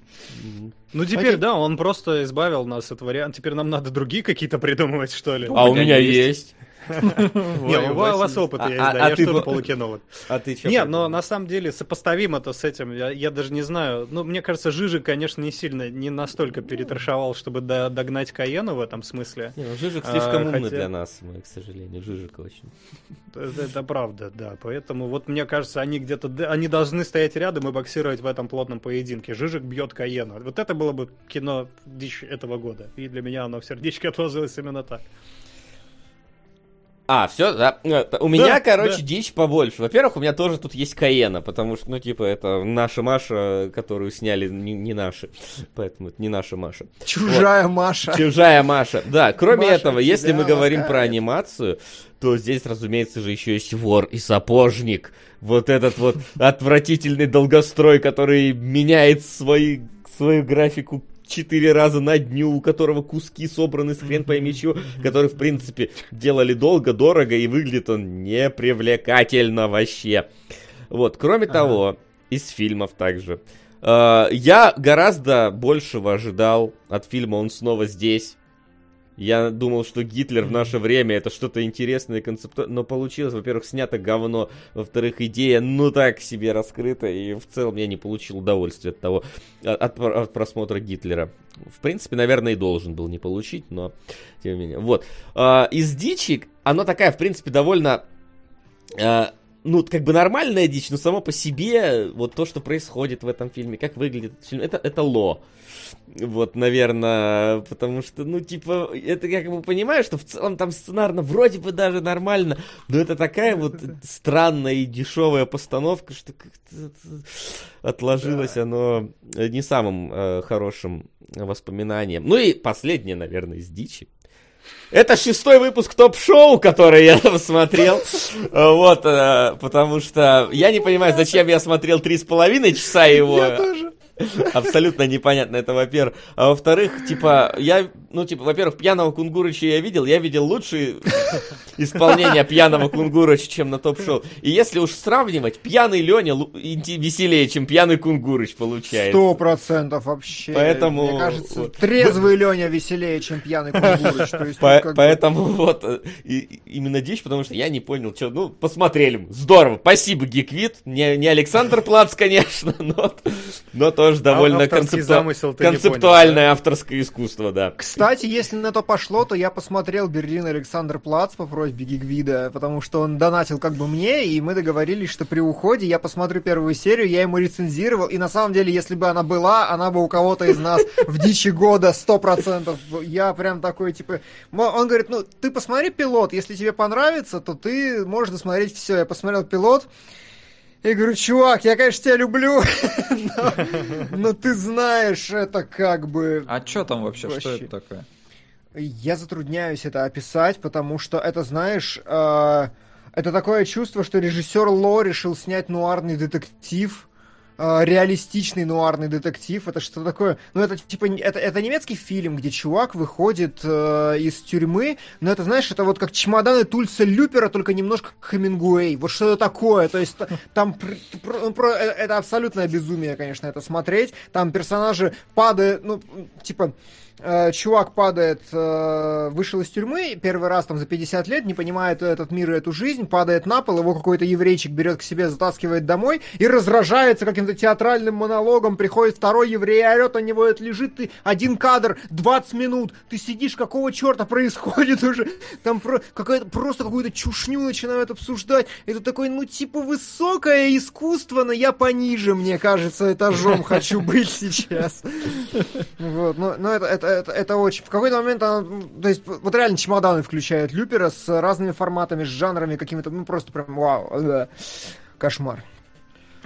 Ну теперь, Окей. да, он просто избавил нас от варианта. Теперь нам надо другие какие-то придумывать, что ли. А у меня есть. Не, у вас опыт есть, а, да, а я же тоже полукинолог. А ты что? Не, но на самом деле сопоставимо это с этим, я даже не знаю. Ну, мне кажется, Жижик, конечно, не сильно, не настолько перетрошовал, чтобы догнать Каену в этом смысле. Не, ну Жижик слишком умный для нас, мы, к сожалению, Жижик очень. Это правда, да. Поэтому вот мне кажется, они где-то, они должны стоять рядом и боксировать в этом плотном поединке. Жижик бьет Каену. Вот это было бы кино дичь этого года. И для меня оно в сердечке отложилось именно так. А, все, да. У меня, да, короче, да. дичь побольше. Во-первых, у меня тоже тут есть Каена, потому что, ну, типа, это наша Маша, которую сняли не, не наши. Поэтому это не наша Маша. Чужая вот. Маша. Чужая Маша. Да, кроме Маша этого, если мы говорим про анимацию, то здесь, разумеется же, еще есть вор и сапожник. Вот этот вот отвратительный долгострой, который меняет свои, свою графику четыре раза на дню, у которого куски собраны с хрен пойми чего, который, в принципе, делали долго, дорого, и выглядит он непривлекательно вообще. Вот, кроме ага. того, из фильмов также. Э, я гораздо большего ожидал от фильма «Он снова здесь». Я думал, что Гитлер в наше время это что-то интересное и концептуальное, но получилось, во-первых, снято говно, во-вторых, идея ну так себе раскрыта, и в целом я не получил удовольствия от того, от, от просмотра Гитлера. В принципе, наверное, и должен был не получить, но тем не менее. Вот. А, из дичи, она такая, в принципе, довольно а, ну, как бы нормальная дичь, но само по себе, вот то, что происходит в этом фильме, как выглядит этот фильм, это, это ло. Вот, наверное, потому что, ну, типа, это я как бы понимаю, что в целом там сценарно вроде бы даже нормально, но это такая вот [laughs] странная и дешевая постановка, что как-то отложилось оно не самым э, хорошим воспоминанием. Ну и последнее, наверное, из дичи. Это шестой выпуск топ-шоу, который я [laughs] там смотрел. Вот, э, потому что я не понимаю, зачем я смотрел три с половиной часа его. Я тоже. Абсолютно непонятно, это во-первых. А во-вторых, типа, я, ну, типа, во-первых, пьяного Кунгурыча я видел, я видел лучшие исполнения пьяного Кунгурыча, чем на топ-шоу. И если уж сравнивать, пьяный Леня веселее, чем пьяный Кунгурыч получается. Сто процентов вообще. Поэтому... Мне кажется, трезвый Леня веселее, чем пьяный Кунгурыч. То ну, поэтому вот, э, именно дичь, потому что я не понял, что, ну, посмотрели, здорово, спасибо, Гиквит, не, Александр Плац, конечно, [laughs] но, но тоже довольно концепту... концептуальное понял, да? авторское искусство, да. Кстати, если на то пошло, то я посмотрел Берлин Александр Плац по просьбе Гигвида, потому что он донатил как бы мне, и мы договорились, что при уходе я посмотрю первую серию, я ему рецензировал, и на самом деле, если бы она была, она бы у кого-то из нас в дичи года сто процентов. Я прям такой, типа... Он говорит, ну, ты посмотри пилот, если тебе понравится, то ты можешь досмотреть все. Я посмотрел пилот, я говорю, чувак, я, конечно, тебя люблю, [laughs] но, ты знаешь, это как бы... А что там вообще, что это такое? Я затрудняюсь это описать, потому что это, знаешь, э, это такое чувство, что режиссер Ло решил снять нуарный детектив, реалистичный нуарный детектив. Это что такое? Ну, это типа это, это немецкий фильм, где чувак выходит э, из тюрьмы, но это, знаешь, это вот как чемоданы Тульса Люпера, только немножко Хемингуэй. Вот что это такое? То есть там про, про, э, это абсолютное безумие, конечно, это смотреть. Там персонажи падают, ну, типа э, чувак падает, э, вышел из тюрьмы, первый раз там за 50 лет, не понимает этот мир и эту жизнь, падает на пол, его какой-то еврейчик берет к себе, затаскивает домой и разражается каким-то театральным монологом, приходит второй еврей, орет на него, это лежит, ты один кадр, 20 минут, ты сидишь, какого черта происходит уже, там про, какая-то, просто какую-то чушню начинают обсуждать, это такой, ну, типа, высокое искусство, но я пониже, мне кажется, этажом хочу быть сейчас. [laughs] Вот, но, но это, это, это, это очень... В какой-то момент она, то есть, вот реально чемоданы включает Люпера с разными форматами, с жанрами какими-то, ну, просто прям вау, да. кошмар.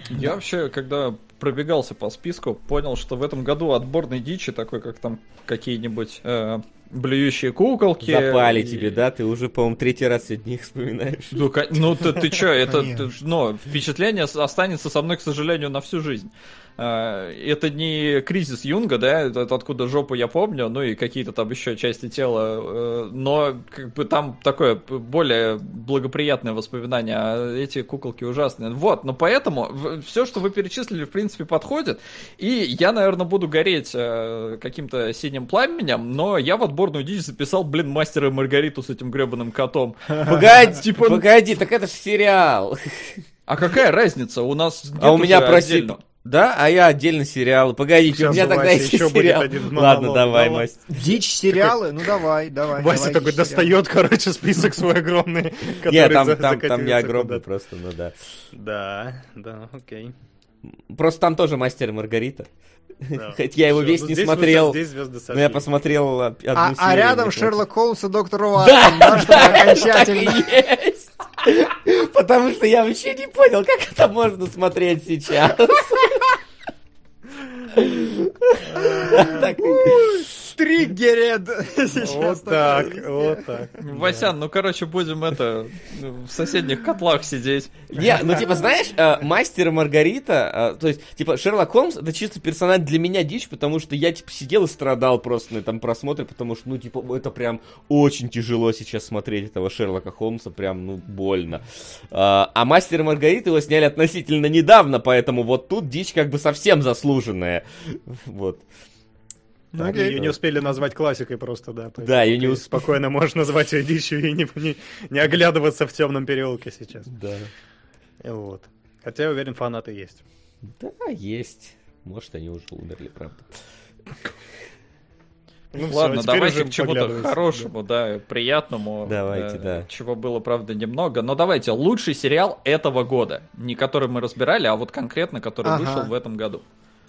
Я вообще, когда пробегался по списку, понял, что в этом году отборной дичи, такой как там какие-нибудь э, блюющие куколки. Запали и... тебе, да? Ты уже, по-моему, третий раз сегодня их вспоминаешь. Ну, ну ты, ты чё, это, ну, впечатление останется со мной, к сожалению, на всю жизнь. А, это не кризис Юнга, да, это откуда жопу я помню, ну и какие-то там еще части тела, э, но как бы там такое более благоприятное воспоминание, а эти куколки ужасные. Вот, но поэтому все, что вы перечислили, в принципе, подходит, и я, наверное, буду гореть э, каким-то синим пламенем, но я в отборную дичь записал, блин, мастера и Маргариту с этим гребаным котом. Погоди, [laughs] типа... погоди, так это же сериал. А какая разница? У нас А у меня, прости, да, а я отдельно сериалы. Погодите, Сейчас у меня тогда есть сериал. Ладно, давай, Мастер. Дичь сериалы? Ну давай, давай. Вася такой достает, короче, список свой огромный. Нет, там, там, там не огромный просто, ну да. Да, да, окей. Просто там тоже мастер и Маргарита. Да. [laughs] Хоть я его Все, весь ну, не смотрел, здесь но я посмотрел одну а, а рядом Шерлок Холмс и доктор [laughs] Уатсон, да, да, [laughs] окончательно. есть. Потому что я вообще не понял, как это можно смотреть сейчас. よし。Триггеред! [laughs] Вот так, вот так. Васян, ну, короче, будем это в соседних котлах сидеть. Не, ну, типа, знаешь, э, Мастер и Маргарита, э, то есть, типа, Шерлок Холмс, это чисто персонаж для меня дичь, потому что я, типа, сидел и страдал просто на этом просмотре, потому что, ну, типа, это прям очень тяжело сейчас смотреть этого Шерлока Холмса, прям, ну, больно. А, а Мастер и Маргарита его сняли относительно недавно, поэтому вот тут дичь как бы совсем заслуженная. [laughs] Вот. Ну, так, ее не успели назвать классикой просто, да. Да, ее не успели. Спокойно можно назвать ее дичью и не, не, не оглядываться в темном переулке сейчас. Да. Вот. Хотя, я уверен, фанаты есть. Да, есть. Может, они уже умерли, правда. Ну, Ладно, все, давайте к чему-то хорошему, да. да, приятному. Давайте, э, да. Чего было, правда, немного. Но давайте, лучший сериал этого года. Не который мы разбирали, а вот конкретно, который ага. вышел в этом году.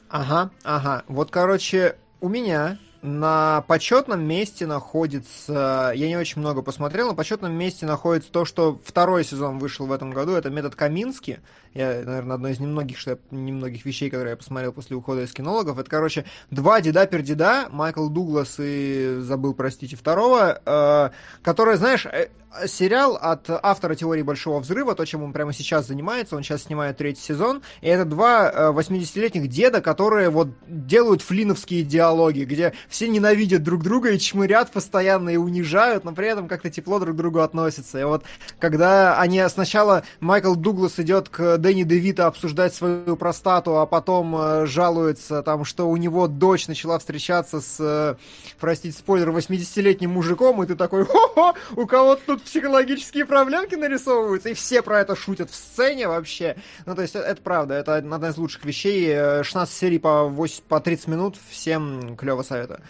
Ага, ага. Вот, короче, у меня на почетном месте находится, я не очень много посмотрел, на почетном месте находится то, что второй сезон вышел в этом году, это метод Камински. Я, наверное, одно из немногих, что я, немногих вещей, которые я посмотрел после ухода из кинологов. Это, короче, два деда пердеда, Майкл Дуглас и забыл, простите, второго, э, которые, знаешь, э, сериал от автора теории Большого Взрыва, то, чем он прямо сейчас занимается, он сейчас снимает третий сезон, и это два 80-летних э, деда, которые вот делают флиновские диалоги, где все ненавидят друг друга и чмырят постоянно и унижают, но при этом как-то тепло друг к другу относятся. И вот когда они сначала, Майкл Дуглас идет к Дэнни Девита обсуждать свою простату, а потом э, жалуется там, что у него дочь начала встречаться с, э, простите, спойлер, 80-летним мужиком, и ты такой, хо-хо, у кого-то тут психологические проблемки нарисовываются, и все про это шутят в сцене вообще. Ну, то есть, это, это правда, это одна из лучших вещей. 16 э, серий по, 8, по 30 минут, всем клево советую.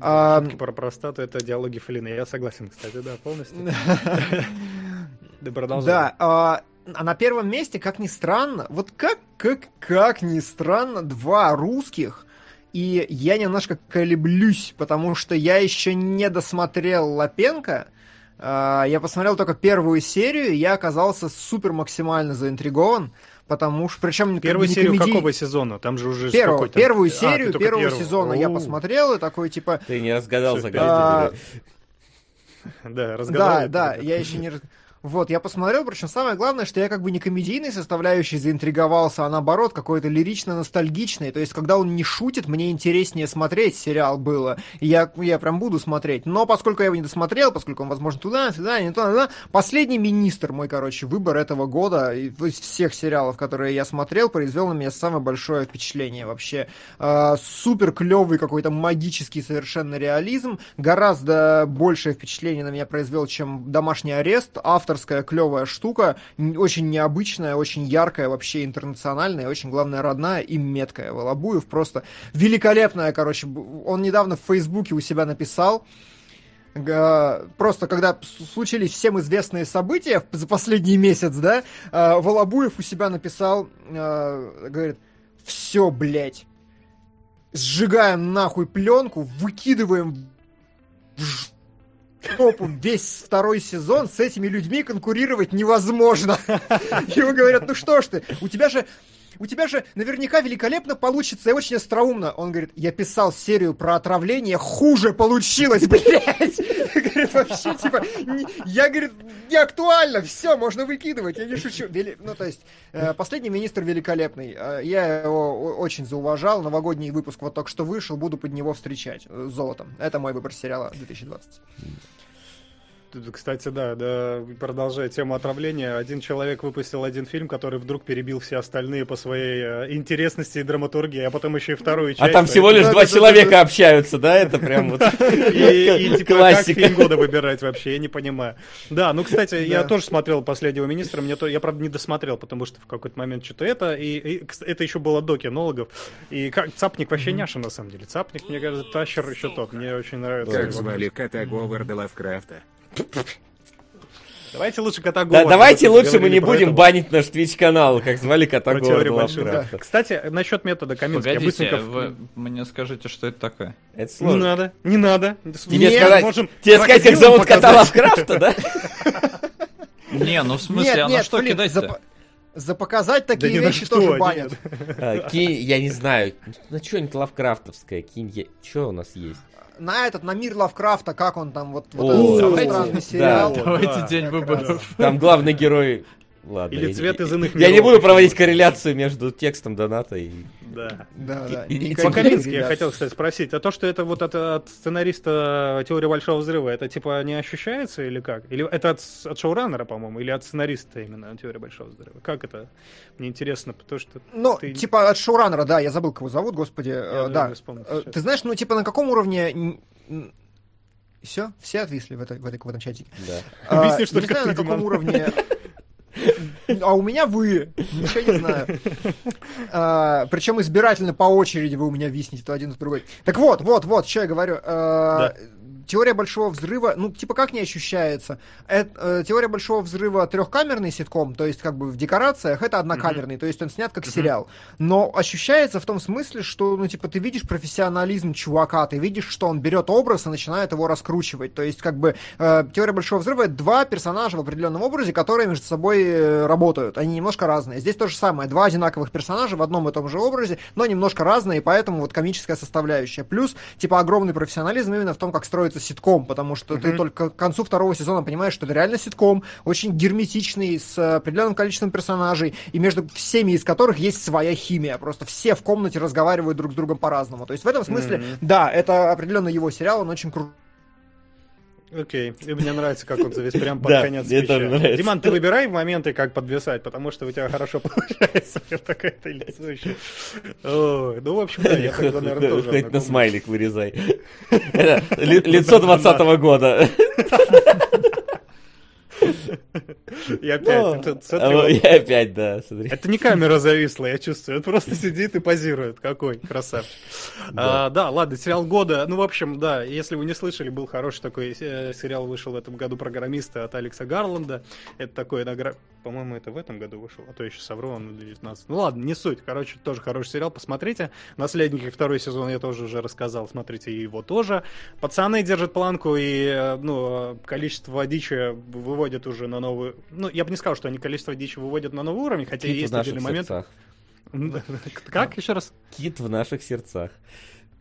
А... Про простату это диалоги Флина. Я согласен, кстати, да, полностью. [laughs] Да, продолжай. Да, а, а на первом месте, как ни странно, вот как, как, как ни странно, два русских, и я немножко колеблюсь, потому что я еще не досмотрел Лапенко, а, я посмотрел только первую серию, и я оказался супер максимально заинтригован, потому что, причем... Первую серию комеди... какого сезона? Там же уже Первую, первую а, серию а, первого первую. сезона О-у. я посмотрел, и такой, типа... Ты не разгадал загадку. Да, разгадал. Да, да, я еще не... Вот, я посмотрел, причем самое главное, что я как бы не комедийной составляющей заинтриговался, а наоборот, какой-то лирично-ностальгичный. То есть, когда он не шутит, мне интереснее смотреть сериал было. Я, я прям буду смотреть. Но поскольку я его не досмотрел, поскольку он, возможно, туда, сюда, не туда, туда, последний министр, мой, короче, выбор этого года, из всех сериалов, которые я смотрел, произвел на меня самое большое впечатление вообще. Э, супер клевый какой-то магический совершенно реализм. Гораздо большее впечатление на меня произвел, чем домашний арест. Автор авторская клевая штука, очень необычная, очень яркая, вообще интернациональная, очень, главное, родная и меткая. Волобуев просто великолепная, короче. Он недавно в Фейсбуке у себя написал, просто когда случились всем известные события за последний месяц, да, э, Волобуев у себя написал, э, говорит, все, блядь, сжигаем нахуй пленку, выкидываем в топу весь второй сезон, с этими людьми конкурировать невозможно. [laughs] Ему говорят, ну что ж ты, у тебя же у тебя же наверняка великолепно получится и очень остроумно. Он говорит, я писал серию про отравление, хуже получилось, [laughs] блядь. Говорит, вообще, типа, я, говорит, не актуально, все, можно выкидывать, я не шучу. Ну, то есть, э, последний министр великолепный. Э, я его очень зауважал, новогодний выпуск вот только что вышел, буду под него встречать э, золотом. Это мой выбор сериала 2020. Кстати, да, да, продолжая тему отравления, один человек выпустил один фильм, который вдруг перебил все остальные по своей э, интересности и драматургии, а потом еще и вторую часть. А там всего лишь два человека общаются, да? Это прям вот [laughs] И типа как фильм года выбирать вообще, я не понимаю. Да, ну, кстати, я тоже смотрел «Последнего министра», мне то, я, правда, не досмотрел, потому что в какой-то момент что-то это, и это еще было до кинологов, и как Цапник вообще няша, на самом деле. Цапник, мне кажется, Тащер еще тот, мне очень нравится. Как звали кота Говарда Лавкрафта? Давайте лучше кота Да, давайте лучше мы не будем этого. банить наш Twitch канал, как звали кота Говарда Кстати, насчет метода Камински. Погодите, вы мне скажите, что это такое? Это сложно. Не надо, не надо. Тебе сказать, можем тебе сказать, как зовут кота Лавкрафта, да? [laughs] Не, ну в смысле, а на что кидать-то? За показать такие да вещи тоже банят. А, кинь, я не знаю, на что-нибудь лавкрафтовское, кинь, что у нас есть? На этот, на мир Лавкрафта, как он там, вот, вот О, этот давайте, странный сериал. Да, давайте да, день выборов. Там главный герой Ладно. Или цвет из иных миров. Я не буду проводить корреляцию между текстом доната и... Да. Да, да. И, и, и я хотел, кстати, спросить, а то, что это вот это от сценариста теории большого взрыва, это типа не ощущается или как? Или это от, от шоураннера, по-моему, или от сценариста именно теория большого взрыва? Как это? Мне интересно, потому что... Ну, ты... типа от шоураннера, да, я забыл, кого зовут, господи. Я, э, да. Э, ты знаешь, ну, типа на каком уровне все, все отвисли в, этой, в, этой, в этом чатике. Да. А, Объясни, что не знаю, на каком уровне а у меня вы. Ничего не знаю. А, причем избирательно по очереди вы у меня виснете то один, то другой. Так вот, вот, вот, что я говорю. А, да теория большого взрыва, ну, типа, как не ощущается? Это, э, теория большого взрыва трехкамерный ситком, то есть, как бы в декорациях, это однокамерный, mm-hmm. то есть он снят как mm-hmm. сериал. Но ощущается в том смысле, что, ну, типа, ты видишь профессионализм чувака, ты видишь, что он берет образ и начинает его раскручивать. То есть, как бы, э, теория большого взрыва это два персонажа в определенном образе, которые между собой э, работают. Они немножко разные. Здесь то же самое. Два одинаковых персонажа в одном и том же образе, но немножко разные, и поэтому вот комическая составляющая. Плюс, типа, огромный профессионализм именно в том, как строится ситком, потому что mm-hmm. ты только к концу второго сезона понимаешь, что это реально ситком, очень герметичный, с определенным количеством персонажей, и между всеми из которых есть своя химия. Просто все в комнате разговаривают друг с другом по-разному. То есть в этом смысле, mm-hmm. да, это определенно его сериал, он очень крутой Окей, и мне нравится, как он завис прям под да, конец мне тоже нравится. Диман, ты выбирай моменты, как подвисать, потому что у тебя хорошо [laughs] получается. Такое-то лицо еще. Ну, в общем, да, я тогда, [laughs] наверное, тоже... Хоть на смайлик вырезай. [laughs] Лицо 20 года. И опять, это, смотри, я опять, да, смотри. Это не камера зависла, я чувствую. Это просто сидит и позирует. Какой красавчик. Да. А, ладно, сериал года. Ну, в общем, да, если вы не слышали, был хороший такой э, сериал, вышел в этом году программиста от Алекса Гарланда. Это такой. По-моему, это в этом году вышел, а то еще совру, он 19. Ну ладно, не суть. Короче, тоже хороший сериал, посмотрите. Наследники второй сезон я тоже уже рассказал, смотрите его тоже. Пацаны держат планку, и э, ну, количество дичи выводят уже на новую... Ну, я бы не сказал, что они количество дичи выводят на новый уровень, хотя Кит есть отдельный момент. Как еще раз? Кит в наших сердцах.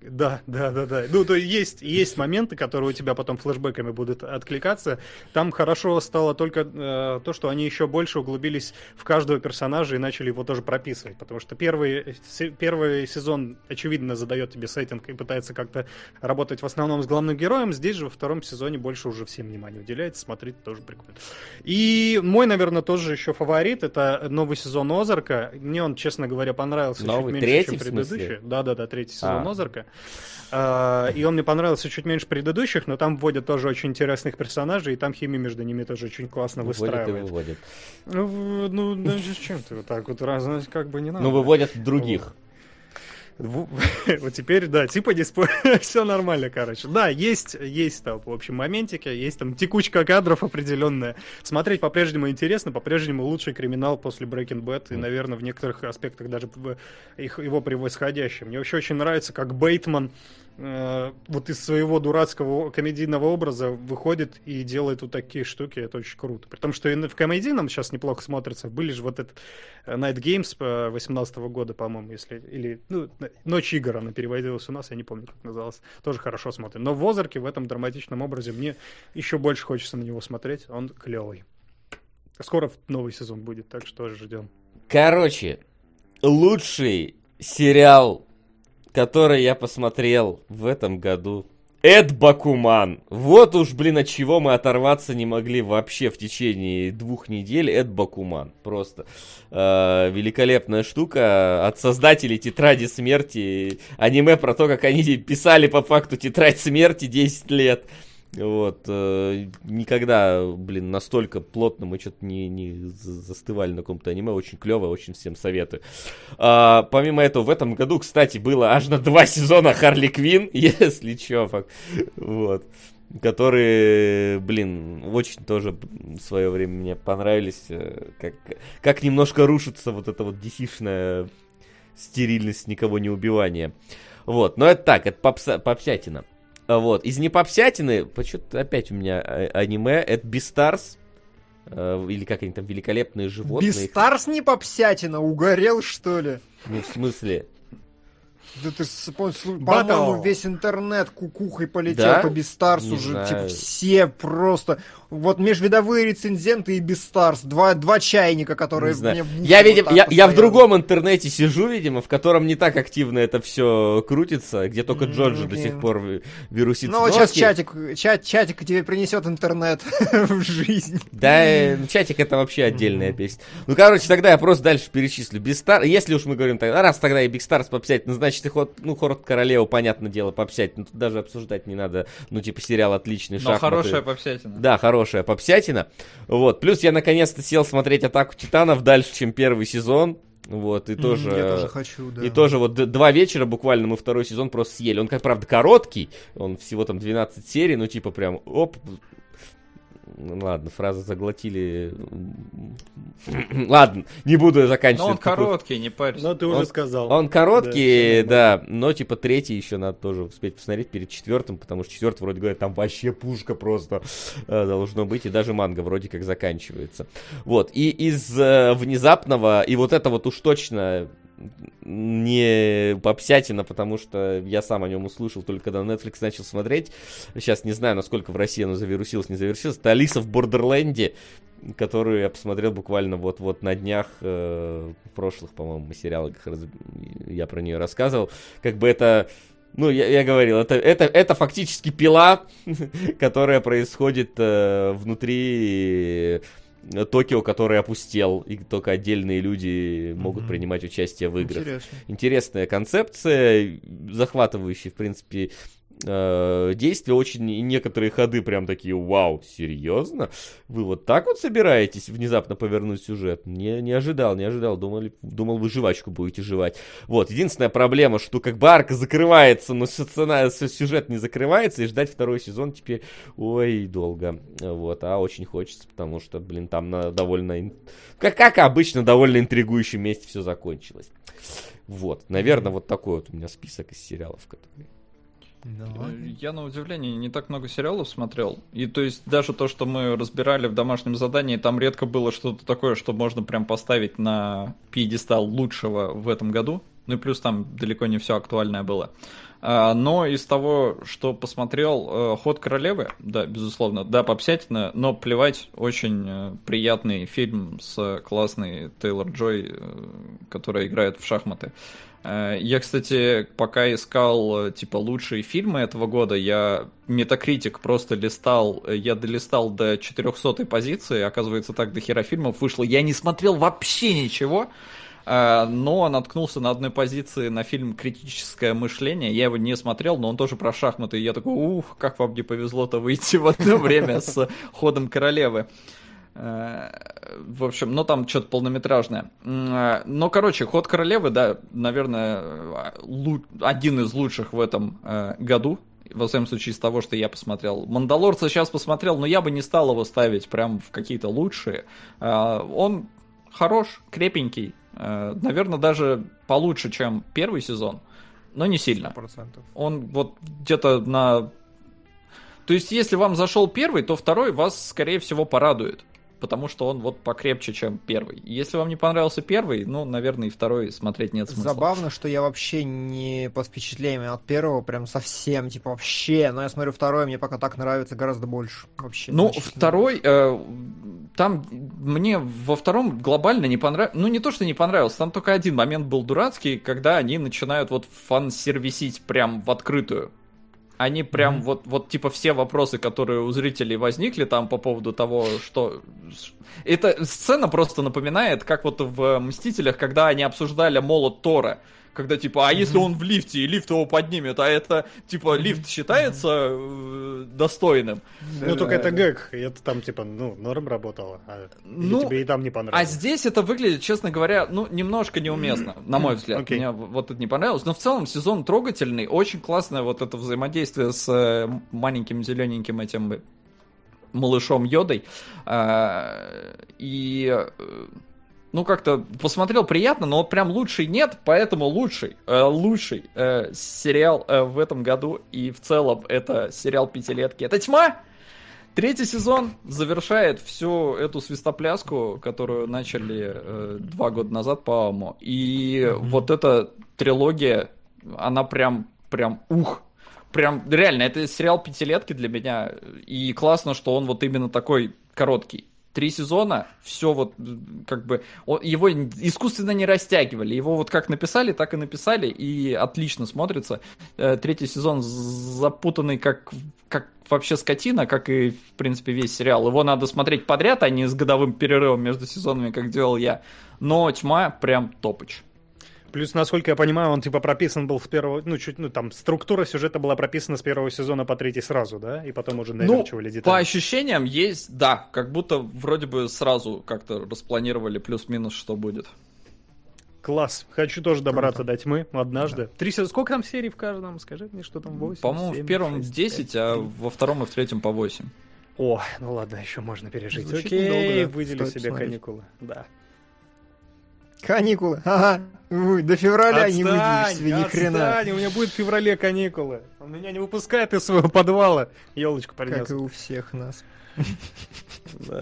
Да, да, да, да. Ну, то есть, есть моменты, которые у тебя потом флешбеками будут откликаться. Там хорошо стало только э, то, что они еще больше углубились в каждого персонажа и начали его тоже прописывать. Потому что первый, первый сезон, очевидно, задает тебе сеттинг и пытается как-то работать в основном с главным героем. Здесь же во втором сезоне больше уже всем внимание уделяется. Смотреть тоже прикольно. И мой, наверное, тоже еще фаворит это новый сезон Озарка. Мне он, честно говоря, понравился новый, чуть меньше, чем предыдущий. Да, да, да, третий сезон а. Озарка. А, и он мне понравился чуть меньше предыдущих, но там вводят тоже очень интересных персонажей, и там химия между ними тоже очень классно выстраивает. Выводят Ну, ну, ну зачем ты вот так вот раз, как бы не надо. Ну, выводят других. Вот [laughs] теперь, да, типа не спор... [laughs] все нормально, короче. Да, есть, есть там, в общем, моментики, есть там текучка кадров определенная. Смотреть по-прежнему интересно, по-прежнему лучший криминал после Breaking Bad, и, наверное, в некоторых аспектах даже их, его превосходящий. Мне вообще очень нравится, как Бейтман Э, вот из своего дурацкого комедийного образа выходит и делает вот такие штуки, это очень круто. При том, что и в комедийном сейчас неплохо смотрится. Были же вот этот э, Night Games 18 года, по-моему, если... Или, ну, Ночь игр она переводилась у нас, я не помню, как называлась. Тоже хорошо смотрим. Но в Озарке в этом драматичном образе мне еще больше хочется на него смотреть. Он клевый. Скоро новый сезон будет, так что ждем. Короче, лучший сериал который я посмотрел в этом году. Эд Бакуман. Вот уж, блин, от чего мы оторваться не могли вообще в течение двух недель. Эд Бакуман. Просто э, великолепная штука. От создателей Тетради Смерти. Аниме про то, как они писали по факту Тетрадь Смерти 10 лет. Вот. Э, никогда, блин, настолько плотно мы что-то не, не застывали на каком-то аниме. Очень клево, очень всем советую. А, помимо этого, в этом году, кстати, было аж на два сезона Харли Квин, [laughs] если чё. Вот которые, блин, очень тоже в свое время мне понравились, э, как, как немножко рушится вот эта вот dc стерильность, никого не убивания. Вот, но это так, это попса, попсятина. Вот, из непопсятины, почему-то опять у меня а, аниме, это Beastars, э, или как они там, великолепные животные. Beastars не попсятина, угорел что ли? Ну, в смысле? Да ты, по-моему, весь интернет кукухой полетел да? по Бестарсу уже. Типа, все просто вот межвидовые рецензенты и Бестарс. Два, два чайника, которые мне... Я, видим, вот я, я в другом интернете сижу, видимо, в котором не так активно это все крутится, где только Джорджи mm-hmm. до сих пор вирусится. Ну, вот сейчас чатик, чат, чатик тебе принесет интернет [laughs] в жизнь. Да, чатик это вообще отдельная песня. Ну, короче, тогда я просто дальше перечислю. Бестар, если уж мы говорим тогда, раз тогда и Бигстарс попсять, ну, значит, и ход, ну, Хорд Королеву, понятное дело, попсять, ну, тут даже обсуждать не надо, ну, типа, сериал отличный, Но хорошая попсятина. Да, хорошая попсятина. Вот. Плюс я наконец-то сел смотреть Атаку Титанов дальше, чем первый сезон. Вот, и тоже... Я тоже хочу, да. И тоже вот два вечера буквально мы второй сезон просто съели. Он, как правда, короткий, он всего там 12 серий, ну типа прям, оп, ладно, фразы заглотили. ладно, не буду заканчивать. Но он короткий, не парься. Но ты уже сказал. Он короткий, да, да, но типа третий еще надо тоже успеть посмотреть перед четвертым, потому что четвертый вроде говорят, там вообще пушка просто э, должно быть, и даже манга вроде как заканчивается. Вот, и из э, внезапного, и вот это вот уж точно не попсятина, потому что я сам о нем услышал только когда Netflix начал смотреть. Сейчас не знаю, насколько в России оно завирусилось, не завирусилось. Это Алиса в Бордерленде, которую я посмотрел буквально вот-вот на днях э, прошлых, по-моему, сериалах раз... я про нее рассказывал. Как бы это ну, я, я говорил, это, это, это фактически пила, [laughs] которая происходит э, внутри Токио, который опустел, и только отдельные люди могут mm-hmm. принимать участие в играх. Интересно. Интересная концепция, захватывающая, в принципе, э, действия, очень некоторые ходы прям такие, вау, серьезно? Вы вот так вот собираетесь внезапно повернуть сюжет? Не, не ожидал, не ожидал, думали, думал, вы жвачку будете жевать. Вот, единственная проблема, что как бы арка закрывается, но сцена, сюжет не закрывается, и ждать второй сезон теперь, ой, долго. Вот, а очень хочется, потому что, блин, там на довольно, как, как обычно, довольно интригующем месте все закончилось. Вот, наверное, вот такой вот у меня список из сериалов, которые Э, я на удивление не так много сериалов смотрел. И то есть даже то, что мы разбирали в домашнем задании, там редко было что-то такое, что можно прям поставить на пьедестал лучшего в этом году. Ну и плюс там далеко не все актуальное было. А, но из того, что посмотрел, э, «Ход королевы», да, безусловно, да, попсятина, но плевать, очень э, приятный фильм с классной Тейлор Джой, которая играет в шахматы. Э, я, кстати, пока искал, э, типа, лучшие фильмы этого года, я Метакритик просто листал, э, я долистал до 400 позиции, оказывается, так до хера фильмов вышло. Я не смотрел вообще ничего, но наткнулся на одной позиции на фильм «Критическое мышление». Я его не смотрел, но он тоже про шахматы. И я такой, ух, как вам не повезло-то выйти в одно [laughs] время с «Ходом королевы». Э, в общем, ну там что-то полнометражное. Э, но, короче, Ход королевы, да, наверное, один из лучших в этом э, году. Во всяком случае, из того, что я посмотрел. Мандалорца сейчас посмотрел, но я бы не стал его ставить прям в какие-то лучшие. Он хорош, крепенький. Наверное, даже получше, чем первый сезон. Но не сильно. 100%. Он вот где-то на то есть, если вам зашел первый, то второй вас, скорее всего, порадует потому что он вот покрепче, чем первый. Если вам не понравился первый, ну, наверное, и второй смотреть нет смысла. Забавно, что я вообще не под впечатлениями от первого, прям совсем, типа вообще. Но я смотрю второй, мне пока так нравится гораздо больше. Вообще. Ну, второй, э, там мне во втором глобально не понравилось. Ну, не то, что не понравилось, там только один момент был дурацкий, когда они начинают вот фан-сервисить прям в открытую они прям mm-hmm. вот, вот типа все вопросы, которые у зрителей возникли там по поводу того, что... Эта сцена просто напоминает, как вот в «Мстителях», когда они обсуждали молот Тора, Когда типа, а если он в лифте, и лифт его поднимет, а это, типа, лифт считается э, достойным? Ну, только это гэг, это там, типа, ну, норм работало, а ну, тебе и там не а понравилось. А здесь это выглядит, честно говоря, ну, немножко неуместно, на мой взгляд. Okay. Мне вот это не понравилось. Но в целом сезон трогательный, очень классное вот это взаимодействие с э, маленьким зелененьким этим малышом Йодой. А, и э, ну, как-то посмотрел приятно, но прям лучший нет, поэтому лучший, э, лучший э, сериал э, в этом году и в целом это сериал пятилетки. Это тьма! Третий сезон завершает всю эту свистопляску, которую начали э, два года назад, по-моему. И mm-hmm. вот эта трилогия, она прям, прям, ух, прям, реально, это сериал пятилетки для меня. И классно, что он вот именно такой короткий три сезона, все вот как бы его искусственно не растягивали, его вот как написали, так и написали, и отлично смотрится. Э, третий сезон запутанный как как вообще скотина, как и в принципе весь сериал. Его надо смотреть подряд, а не с годовым перерывом между сезонами, как делал я. Но тьма прям топыч. Плюс, насколько я понимаю, он типа прописан был с первого, ну чуть, ну там структура сюжета была прописана с первого сезона по третий сразу, да, и потом уже наверчивали ну, детали. По ощущениям есть, да, как будто вроде бы сразу как-то распланировали плюс-минус, что будет. Класс. Хочу тоже добраться Круто. до тьмы однажды. Да. Три Сколько там серий в каждом? Скажи мне, что там 8? По-моему, в первом 6, 10, 5, а во втором и в третьем по 8. О, ну ладно, еще можно пережить. Звучит Окей, недолго, да? выдели Стоит себе смотреть. каникулы. Да. Каникулы. Ага. Ой, до февраля отстань, не выделишь себе ни хрена. у меня будет в феврале каникулы. Он меня не выпускает из своего подвала. Елочку принес. Как и у всех нас. Вот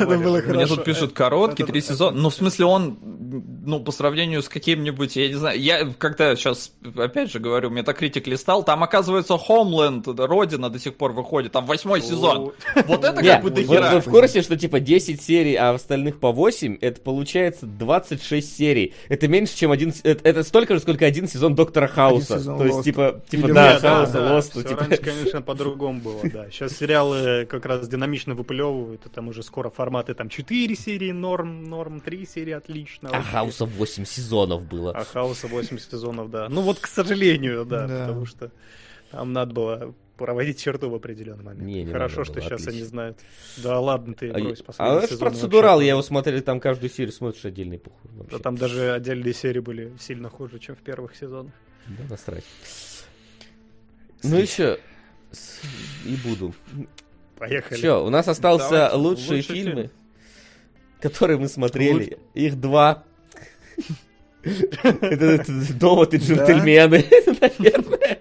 это было хорошо. Мне тут пишут короткий, три сезона. Ну, в смысле, он, ну, по сравнению с каким-нибудь, я не знаю, я когда сейчас, опять же говорю, метакритик листал, там, оказывается, Homeland, Родина до сих пор выходит, там восьмой сезон. Вот это как бы дохера. Вы в курсе, что типа 10 серий, а остальных по 8, это получается 26 серий. Это меньше, чем один, это столько же, сколько один сезон Доктора Хауса. То есть, типа, типа, да, Хауса, Лоста. Раньше, конечно, по-другому было да. Сейчас сериалы как раз динамично выплевывают, и там уже скоро форматы там 4 серии норм, норм 3 серии отлично. А Хауса 8 сезонов было. А Хауса 8 сезонов, да. Ну вот, к сожалению, да, да. потому что там надо было проводить черту в определенный момент. Не, не Хорошо, что было, сейчас отлично. они знают. Да ладно, ты брось А, а это процедурал, я его смотрели, там каждую серию смотришь отдельный похуй. Да там даже отдельные серии были сильно хуже, чем в первых сезонах. Да, насрать. Ну еще, и буду. Поехали. Все, у нас остался Давайте, лучшие лучший фильмы, фильм. которые мы смотрели. Луч... Их два. Это довод и джентльмены, [laughs] наверное.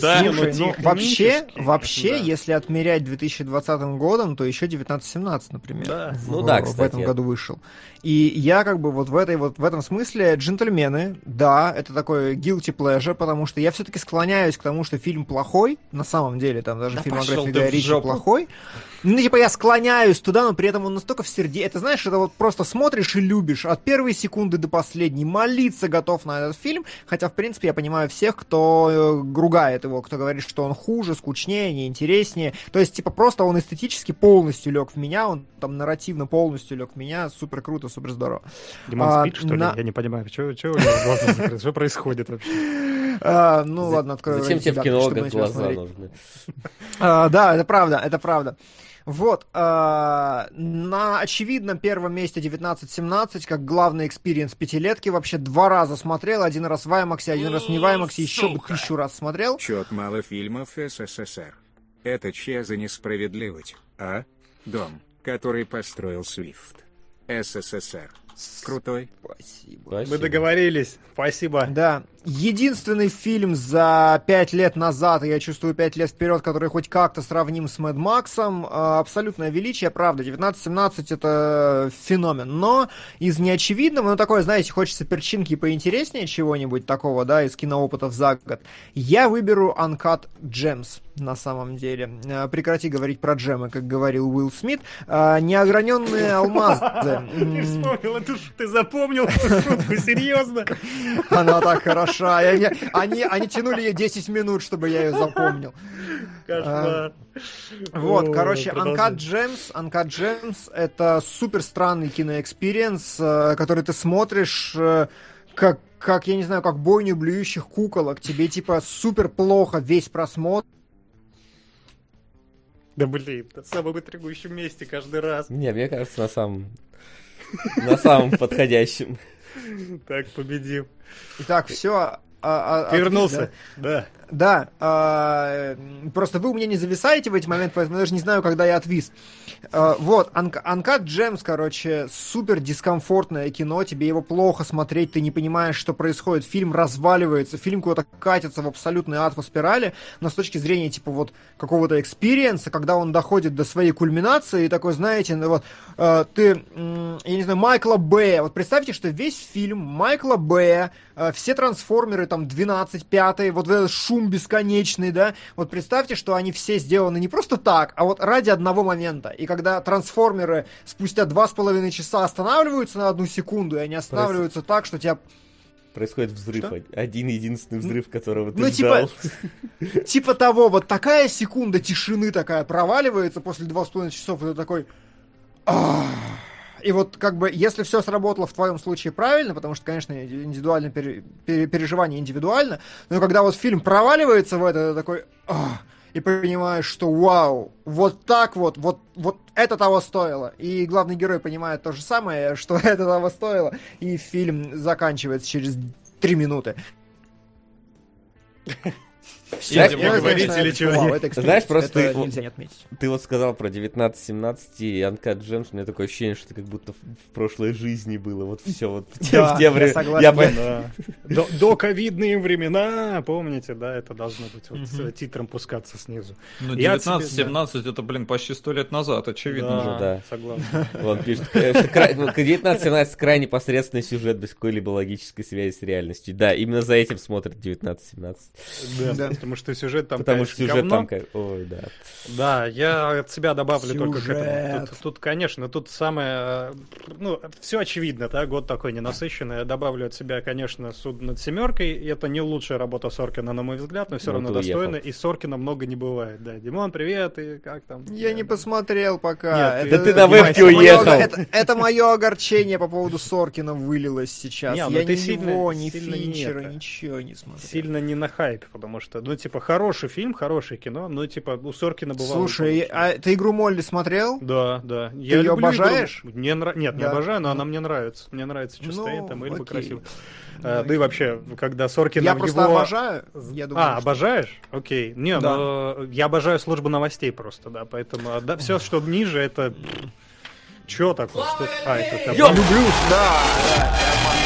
Да, ну вообще, вообще, если отмерять 2020 годом, то еще 19-17, например. Ну да, кстати. В этом году вышел. И я как бы вот в этой вот в этом смысле джентльмены, да, это такой guilty pleasure, потому что я все-таки склоняюсь к тому, что фильм плохой, на самом деле, там даже да фильмография Гая Ричи плохой. Ну, типа, я склоняюсь туда, но при этом он настолько в сердце. Это, знаешь, это вот просто смотришь и любишь. От первой секунды до последней. Молиться готов на этот фильм. Хотя, в принципе, я понимаю всех, кто э, ругает его, кто говорит, что он хуже, скучнее, неинтереснее. То есть, типа, просто он эстетически полностью лег в меня. Он там нарративно полностью лег в меня. Супер круто, супер здорово. Димон а, спит, что на... ли? Я не понимаю, что, что у него глаза закрыты? Что происходит вообще? [laughs] А, ну ладно, открою. Зачем тебе в кинологах глаза нужны? [laughs] А, да, это правда, это правда. Вот, э, на очевидном первом месте 1917, как главный experience пятилетки, вообще два раза смотрел, один раз в IMAX, один раз не в IMAX, еще бы тысячу раз смотрел. Чет мало фильмов СССР. Это че за несправедливость, а? Дом, который построил Свифт. СССР. Крутой. Спасибо. Спасибо. Мы договорились. Спасибо. Да. Единственный фильм за пять лет назад, я чувствую пять лет вперед, который хоть как-то сравним с Мэд Максом. А, абсолютное величие, правда. 19-17 это феномен. Но из неочевидного, ну такое, знаете, хочется перчинки поинтереснее чего-нибудь такого, да, из киноопытов за год. Я выберу Uncut Gems. На самом деле. Э, прекрати говорить про джемы, как говорил Уилл Смит. А, неограненные [laughs] алмазы. Ты вспомнил эту ты запомнил эту шутку, серьезно? [laughs] Она так хороша. Они, они тянули ее 10 минут, чтобы я ее запомнил. Кошмар. А, вот, короче, Uncut Gems, Uncut Gems — это супер странный кино experience, э, который ты смотришь э, как, как, я не знаю, как бойню блюющих куколок. Тебе, типа, супер плохо весь просмотр. Да блин, на самом интригующем месте каждый раз. Не, мне кажется, на самом... На самом подходящем. Так, победим. Итак, все. А, а, Вернулся, да. Да, э, просто вы у меня не зависаете в эти моменты, поэтому я даже не знаю, когда я отвис. Э, вот, Uncut Gems, короче, супер дискомфортное кино, тебе его плохо смотреть, ты не понимаешь, что происходит, фильм разваливается, фильм куда-то катится в абсолютный ад по спирали, но с точки зрения, типа, вот, какого-то экспириенса, когда он доходит до своей кульминации, и такой, знаете, ну вот, э, ты, э, я не знаю, Майкла Бэя, вот представьте, что весь фильм Майкла Бэя, э, все трансформеры, там, 12, 5, вот этот шум шум бесконечный, да, вот представьте, что они все сделаны не просто так, а вот ради одного момента. И когда трансформеры спустя два с половиной часа останавливаются на одну секунду, и они останавливаются Проис... так, что тебя происходит взрыв. Что? Один единственный взрыв, которого ты ну, ждал. Типа, [laughs] типа того, вот такая секунда тишины такая проваливается после два с половиной часов, и ты такой... И вот как бы, если все сработало в твоем случае правильно, потому что, конечно, индивидуальное пере, пере, переживание индивидуально, но когда вот фильм проваливается в это, такой... Ах, и понимаешь, что вау, вот так вот, вот, вот это того стоило. И главный герой понимает то же самое, [laughs] что это того стоило, и фильм заканчивается через три минуты. [laughs] Сидим говорить или чего? Знаешь, просто ты, нельзя не отметить. Ты вот сказал про 19-17 и Uncut Gems, у меня такое ощущение, что это как будто в прошлой жизни было. Вот все вот [laughs] в те времена. До ковидные времена, помните, да, это должно быть вот с титром пускаться снизу. Ну, 19-17 это, блин, почти сто лет назад, очевидно же. Да, согласен. [laughs] Он пишет, 19-17 ну, крайне посредственный сюжет без какой-либо логической связи с реальностью. Да, именно за этим смотрят 19-17. Да, потому что сюжет там, Потому что сюжет говно. там, ой, да. Да, я от себя добавлю сюжет. только к этому. Тут, тут, конечно, тут самое, ну, все очевидно, да, год такой ненасыщенный. Я добавлю от себя, конечно, суд над семеркой. И это не лучшая работа Соркина, на мой взгляд, но все ну, равно достойно. И Соркина много не бывает, да. Димон, привет, и как там? Я не посмотрел пока. Нет, это, да ты на вебке уехал. Это, это мое огорчение по поводу Соркина вылилось сейчас. Не, ну я ты ни сильно, его, ни сильно Финчера, ничего не смотрел. Сильно не на хайпе, потому что, ну, типа, хороший фильм, хорошее кино, но, типа, у Соркина бывало... Слушай, а ты «Игру Молли» смотрел? Да, да. Ты я ее обожаешь? Игру... Мне нра... Нет, да. не обожаю, но она мне нравится. Мне нравится, что ну, стоит там, Эльба красиво. А, да и вообще, когда Соркин Я просто его... обожаю. Я думаю, а, что... обожаешь? Окей. Не, да. но я обожаю службу новостей просто, да, поэтому а, да, все, что ниже, это... Чё такое? Что... А, это... Я люблю, да, да.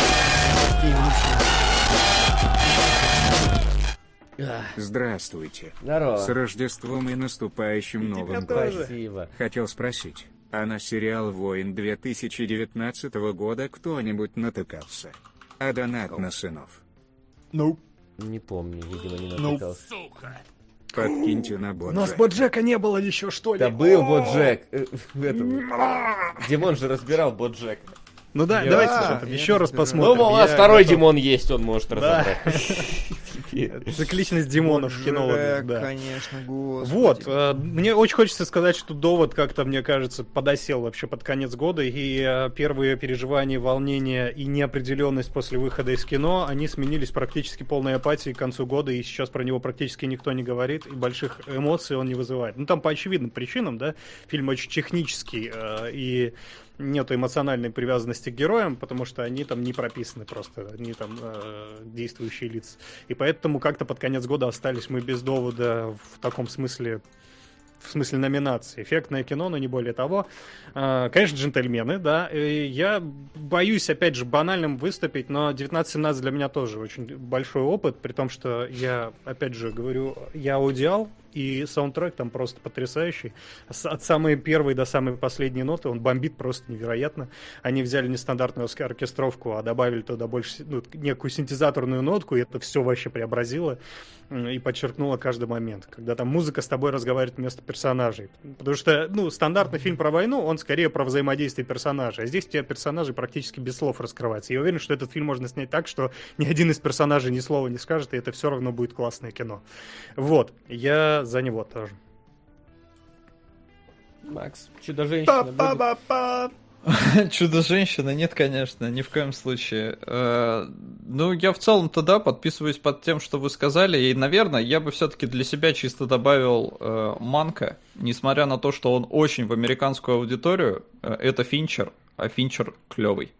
Здравствуйте. Здорово. С Рождеством и наступающим Новым годом. Спасибо. Хотел спросить, а на сериал «Воин» 2019 года кто-нибудь натыкался? А донат на сынов? Ну. Не помню, видимо, не натыкался. Сука. Подкиньте на Боджек. У нас Боджека не было еще, что ли? Да был Боджек. Э, Димон же разбирал Боджек. Ну да, давайте еще раз посмотрим. Ну, у нас второй Димон есть, он может разобрать. [laughs] Цикличность Димонов в кинологах, да. Конечно, господи. Вот, э, мне очень хочется сказать, что довод как-то, мне кажется, подосел вообще под конец года, и э, первые переживания, волнения и неопределенность после выхода из кино, они сменились практически полной апатией к концу года, и сейчас про него практически никто не говорит, и больших эмоций он не вызывает. Ну, там по очевидным причинам, да, фильм очень технический, э, и нету эмоциональной привязанности к героям, потому что они там не прописаны просто, они там э, действующие лица. И поэтому как-то под конец года остались мы без довода в таком смысле в смысле номинации. Эффектное кино, но не более того. А, конечно, джентльмены, да. И я боюсь, опять же, банальным выступить, но 19-17 для меня тоже очень большой опыт, при том, что я, опять же, говорю, я аудиал, И саундтрек там просто потрясающий. От самой первой до самой последней ноты он бомбит просто невероятно. Они взяли нестандартную оркестровку, а добавили туда больше ну, некую синтезаторную нотку, и это все вообще преобразило и подчеркнуло каждый момент. Когда там музыка с тобой разговаривает вместо персонажей. Потому что, ну, стандартный фильм про войну, он скорее про взаимодействие персонажей. А здесь у тебя персонажи практически без слов раскрываются. Я уверен, что этот фильм можно снять так, что ни один из персонажей ни слова не скажет, и это все равно будет классное кино. Вот. Я за него тоже. Макс, Чудо-женщина. [laughs] Чудо-женщина? Нет, конечно, ни в коем случае. Э, ну, я в целом-то, да, подписываюсь под тем, что вы сказали, и, наверное, я бы все-таки для себя чисто добавил э, Манка, несмотря на то, что он очень в американскую аудиторию, э, это Финчер, а Финчер клевый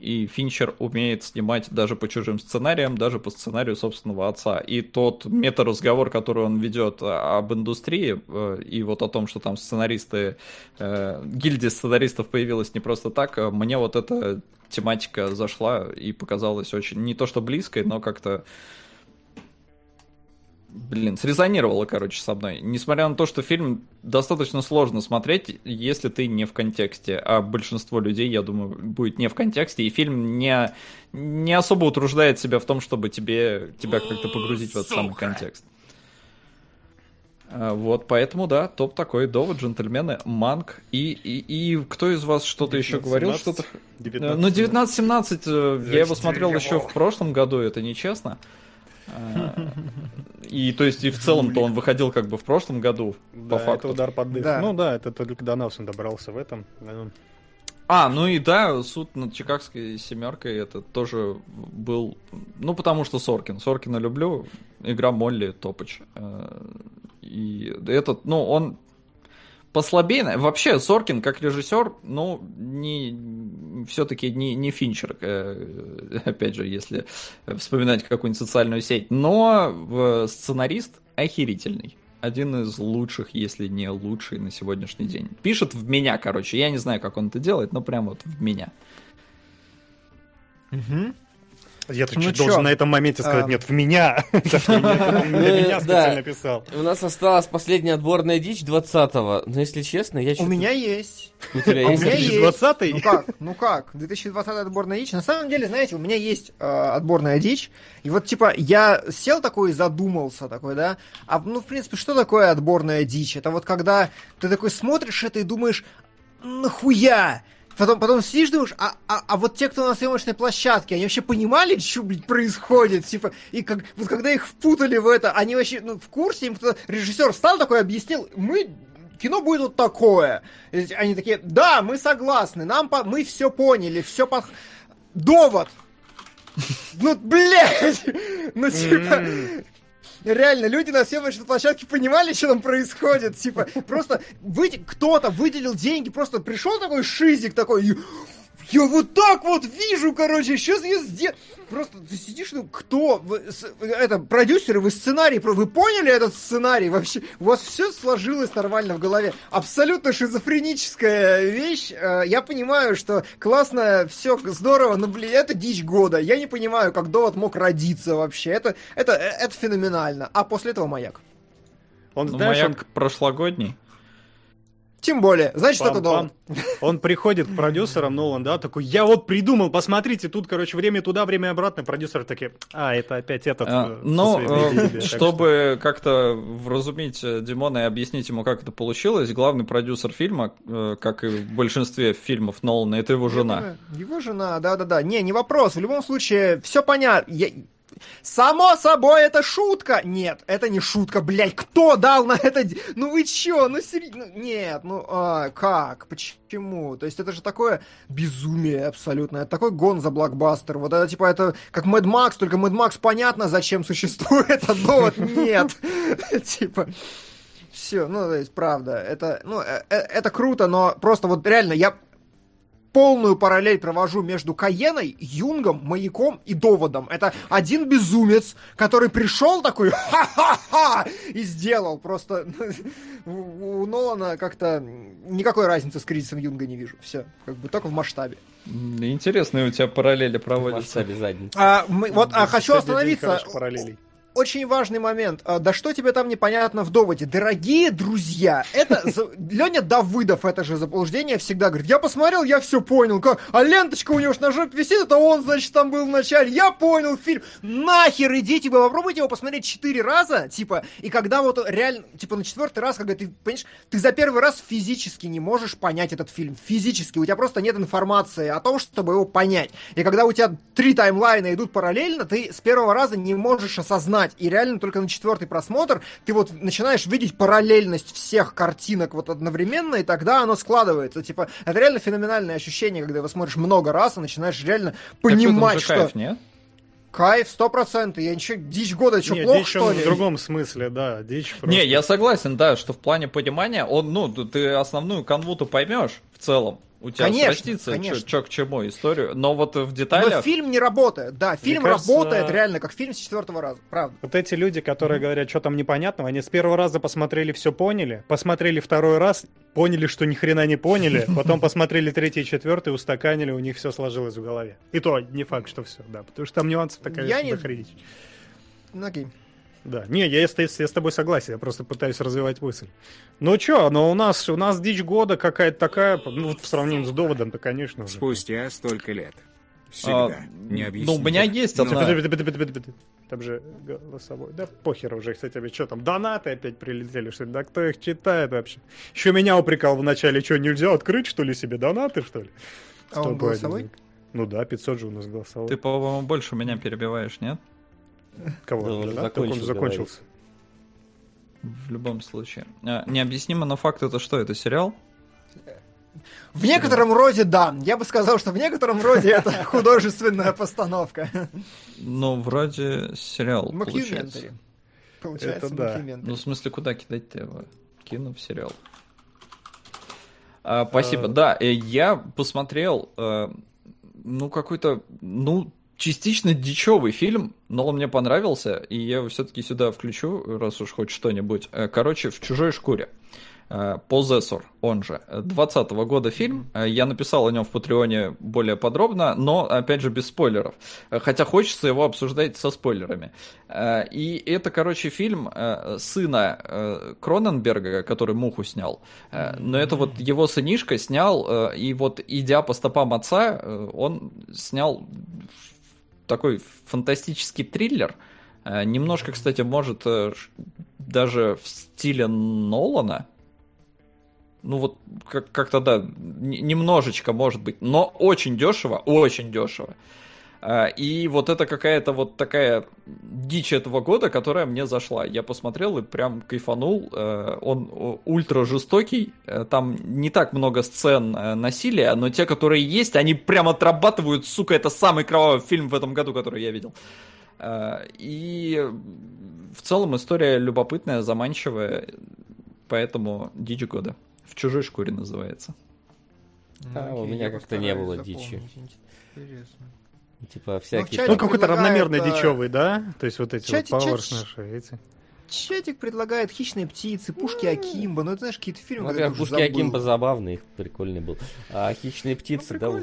и Финчер умеет снимать даже по чужим сценариям, даже по сценарию собственного отца. И тот мета-разговор, который он ведет об индустрии, э, и вот о том, что там сценаристы, э, гильдия сценаристов появилась не просто так, э, мне вот эта тематика зашла и показалась очень, не то что близкой, но как-то блин, срезонировало, короче, со мной. Несмотря на то, что фильм достаточно сложно смотреть, если ты не в контексте. А большинство людей, я думаю, будет не в контексте. И фильм не, не особо утруждает себя в том, чтобы тебе, тебя как-то погрузить в этот самый контекст. А, вот, поэтому, да, топ такой, довод, джентльмены, манг. И, и, и кто из вас что-то еще говорил? Что-то... 19, ну, 19-17, э, я его смотрел еще в прошлом году, это нечестно. И то есть и в целом-то он выходил как бы в прошлом году, да, по факту. Это удар под дых. Да. Ну да, это только до нас он добрался в этом. А, ну и да, суд над Чикагской семеркой это тоже был, ну потому что Соркин. Соркина люблю, игра Молли Топыч. Э, и этот, ну он послабее. Вообще, Соркин как режиссер, ну, не, все-таки не, не Финчер, э, [laughs] опять же, если вспоминать какую-нибудь социальную сеть, но сценарист охерительный. Один из лучших, если не лучший на сегодняшний день. Пишет в меня, короче. Я не знаю, как он это делает, но прям вот в меня. Угу. Я тут ну, должен на этом моменте сказать, а... нет, в меня. [laughs] [laughs] меня специально писал. У нас осталась последняя отборная дичь 20-го. Но если честно, я У меня есть. [laughs] У тебя есть? 2020 Ну как? Ну как? 2020 отборная дичь. На самом деле, знаете, у меня есть э, отборная дичь. И вот, типа, я сел такой и задумался такой, да? А, ну, в принципе, что такое отборная дичь? Это вот когда ты такой смотришь это и думаешь, нахуя? Потом, потом сидишь, думаешь, а, а, а вот те, кто на съемочной площадке, они вообще понимали, [laughs] что, блядь, происходит? Типа, и как, вот когда их впутали в это, они вообще, ну, в курсе, им кто-то, режиссер встал такой, объяснил, мы кино будет вот такое. И они такие, да, мы согласны, нам по... мы все поняли, все по... Довод! [laughs] Ну, блядь! [laughs] Ну, типа, реально, люди на съемочной площадке понимали, что там происходит. Типа, просто вы... кто-то выделил деньги, просто пришел такой шизик такой, я вот так вот вижу, короче, сейчас я сделаю. Просто ты сидишь, ну кто? Вы, это продюсеры, вы сценарий, вы поняли этот сценарий вообще? У вас все сложилось нормально в голове. Абсолютно шизофреническая вещь. Э, я понимаю, что классно, все здорово, но, блин, это дичь года. Я не понимаю, как довод мог родиться вообще. Это, это, э, это феноменально. А после этого маяк. Он, ну, знаешь, маяк он... прошлогодний. Тем более, значит, Пам это Нолан. Он приходит к продюсерам, Нолан, да, такой, я вот придумал, посмотрите, тут, короче, время туда, время обратно. Продюсеры такие, а, это опять этот. А, э, ну, э, чтобы что... как-то вразумить э, Димона и объяснить ему, как это получилось, главный продюсер фильма, как и в большинстве фильмов Нолана, это его жена. Его жена, да-да-да. Не, не вопрос. В любом случае, все понятно. Я Само собой, это шутка! Нет, это не шутка, блядь, кто дал на это... Ну вы чё, ну серьезно? Ну, нет, ну а, как? Почему? То есть это же такое безумие абсолютное, такой гон за блокбастер. Вот это типа это как Mad Max, только Mad Max понятно, зачем существует, [laughs] а вот нет. [laughs] Типа... Все, ну, то есть, правда, это, ну, э, э, это круто, но просто вот реально, я полную параллель провожу между Каеной, Юнгом, Маяком и Доводом. Это один безумец, который пришел такой ха-ха-ха и сделал. Просто [laughs] у Нолана как-то никакой разницы с кризисом Юнга не вижу. Все, как бы только в масштабе. Интересные у тебя параллели проводятся. В масштабе А, мы, вот а, хочу остановиться. Очень важный момент. А, да что тебе там непонятно в доводе? Дорогие друзья, это... [laughs] Леня Давыдов это же заблуждение всегда говорит. Я посмотрел, я все понял. Как... А ленточка у него на жопе висит, это он, значит, там был в начале. Я понял фильм. Нахер идите, вы попробуйте его посмотреть четыре раза, типа, и когда вот реально, типа, на четвертый раз, когда ты, понимаешь, ты за первый раз физически не можешь понять этот фильм. Физически. У тебя просто нет информации о том, чтобы его понять. И когда у тебя три таймлайна идут параллельно, ты с первого раза не можешь осознать, понимать. И реально только на четвертый просмотр ты вот начинаешь видеть параллельность всех картинок вот одновременно, и тогда оно складывается. Типа, это реально феноменальное ощущение, когда его смотришь много раз и начинаешь реально понимать, так что... Кайф, нет? Кайф, сто процентов. Я ничего, дичь года, что, плохо, дичь что ли? в другом смысле, да, дичь просто. Не, я согласен, да, что в плане понимания, он, ну, ты основную канву-то поймешь в целом у тебя конечно, срастится, конечно. Чё, к чему историю. Но вот в деталях... Но фильм не работает, да, фильм кажется, работает реально как фильм с четвертого раза, правда. Вот эти люди, которые mm-hmm. говорят, что там непонятного, они с первого раза посмотрели, все поняли, посмотрели второй раз, поняли, что ни хрена не поняли, [laughs] потом посмотрели третий, четвертый, устаканили, у них все сложилось в голове. И то не факт, что все, да, потому что там нюансов такая Я не... Ну, окей. Да, не, я, я, я с тобой согласен, я просто пытаюсь развивать мысль. Ну чё, но у нас, у нас дичь года какая-то такая, ну, в сравнении с доводом-то, конечно. Уже. Спустя столько лет. Всегда. А, не. Ну, у меня есть одна... Там же голосовой. Да похер уже, кстати, тебе что там, донаты опять прилетели, что ли? Да кто их читает вообще? Еще меня упрекал в начале, что, нельзя открыть, что ли, себе донаты, что ли? А он голосовой? Ну да, 500 же у нас голосовой. Ты, по-моему, больше меня перебиваешь, нет? Кого? Да, он, да? Закончил, он закончился. В любом случае. А, необъяснимо, но факт это что? Это сериал? В некотором роде да. Я бы сказал, что в некотором роде [laughs] это художественная постановка. Ну, вроде сериал получается. Получается, это да. Ну, в смысле, куда кидать-то его? Кину в сериал. А, спасибо. А... Да, э, я посмотрел, э, ну, какой-то, ну, частично дичевый фильм, но он мне понравился, и я его все-таки сюда включу, раз уж хоть что-нибудь. Э, короче, в чужой шкуре. Possessor, он же, 20 года фильм. Э, я написал о нем в Патреоне более подробно, но, опять же, без спойлеров. Э, хотя хочется его обсуждать со спойлерами. И это, короче, фильм сына Кроненберга, который «Муху» снял. Но это вот его сынишка снял, и вот, идя по стопам отца, он снял такой фантастический триллер. Э, немножко, кстати, может э, даже в стиле Нолана. Ну вот как-то да, немножечко может быть, но очень дешево, очень дешево. А, и вот это какая-то вот такая дичь этого года, которая мне зашла. Я посмотрел и прям кайфанул. Э, он ультра жестокий. Э, там не так много сцен э, насилия, но те, которые есть, они прям отрабатывают. Сука, это самый кровавый фильм в этом году, который я видел. И в целом история любопытная, заманчивая. Поэтому дичь года. В чужой шкуре называется. А, у меня как-то не было дичи. Интересно. Типа всякие... Ну, какой-то равномерно дичевый, да? То есть вот эти чатик, вот Powers наши, эти. Чатик предлагает «Хищные птицы», «Пушки Акимба». Ну, это, знаешь, какие-то фильмы, ну, «Пушки забыл. Акимба» забавный, прикольный был. А «Хищные птицы», ну, да,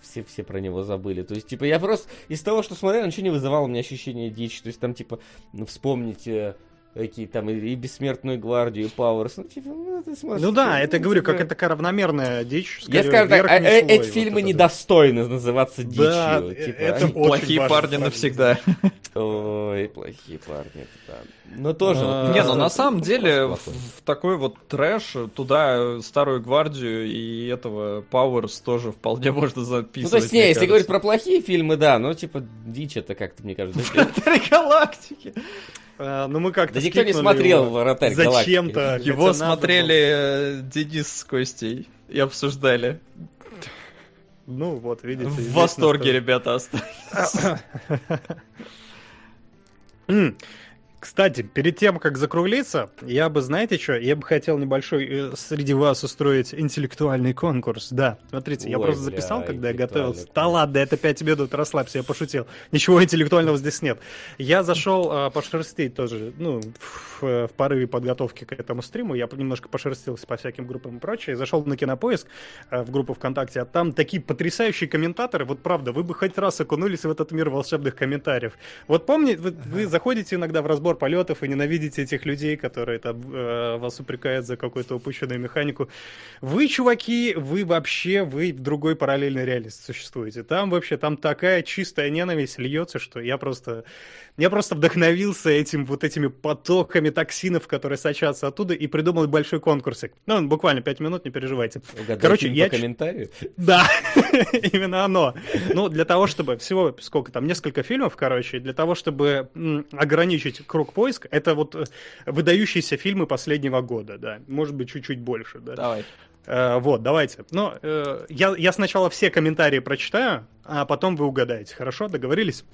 все, все про него забыли. То есть, типа, я просто из того, что смотрел, ничего не вызывало у меня ощущение дичи. То есть, там, типа, ну, вспомнить э, какие там и, и бессмертную гвардию, и Пауэрс. Ну, типа, ну, ты смотришь, ну да, это говорю, как это такая равномерная дичь. Я скажу так, а, э, эти фильмы вот недостойны называться дичью. Да, типа, это они... Плохие парни навсегда. [laughs] Ой, плохие парни, да. Но тоже. А, не, ну на самом деле в, в такой вот трэш туда старую гвардию и этого Пауэрс тоже вполне [laughs] можно записывать. Ну то есть, не, если говорить про плохие фильмы, да, но типа дичь это как-то, мне кажется. [laughs] Галактики. А, ну мы как-то Да никто не смотрел его. «Вратарь Зачем-то. Его смотрели Денис с Костей и обсуждали. Ну вот, видите. В восторге ребята остались. [coughs] [coughs] Кстати, перед тем, как закруглиться, я бы, знаете что, я бы хотел небольшой э, среди вас устроить интеллектуальный конкурс. Да, смотрите, Ой, я просто бля, записал, когда я готовился. Да ладно, это 5 минут, расслабься, я пошутил. Ничего интеллектуального здесь нет. Я зашел э, пошерстить тоже, ну, в, в порыве подготовки к этому стриму, я немножко пошерстился по всяким группам и прочее, зашел на Кинопоиск, э, в группу ВКонтакте, а там такие потрясающие комментаторы, вот правда, вы бы хоть раз окунулись в этот мир волшебных комментариев. Вот помните, вы, вы заходите иногда в разбор разбор полетов и ненавидите этих людей, которые там э, вас упрекают за какую-то упущенную механику. Вы, чуваки, вы вообще, вы в другой параллельной реальности существуете. Там вообще, там такая чистая ненависть льется, что я просто, я просто вдохновился этим вот этими потоками токсинов, которые сочатся оттуда, и придумал большой конкурсик. Ну, буквально пять минут, не переживайте. Угадай Короче, я... по комментарию? Да, [laughs] [laughs] именно оно. Ну, для того, чтобы всего, сколько там, несколько фильмов, короче, для того, чтобы ограничить круг поиска, это вот э, выдающиеся фильмы последнего года, да, может быть, чуть-чуть больше, да. Давай. Э, вот, давайте. Но э, я, я сначала все комментарии прочитаю, а потом вы угадаете. Хорошо, договорились?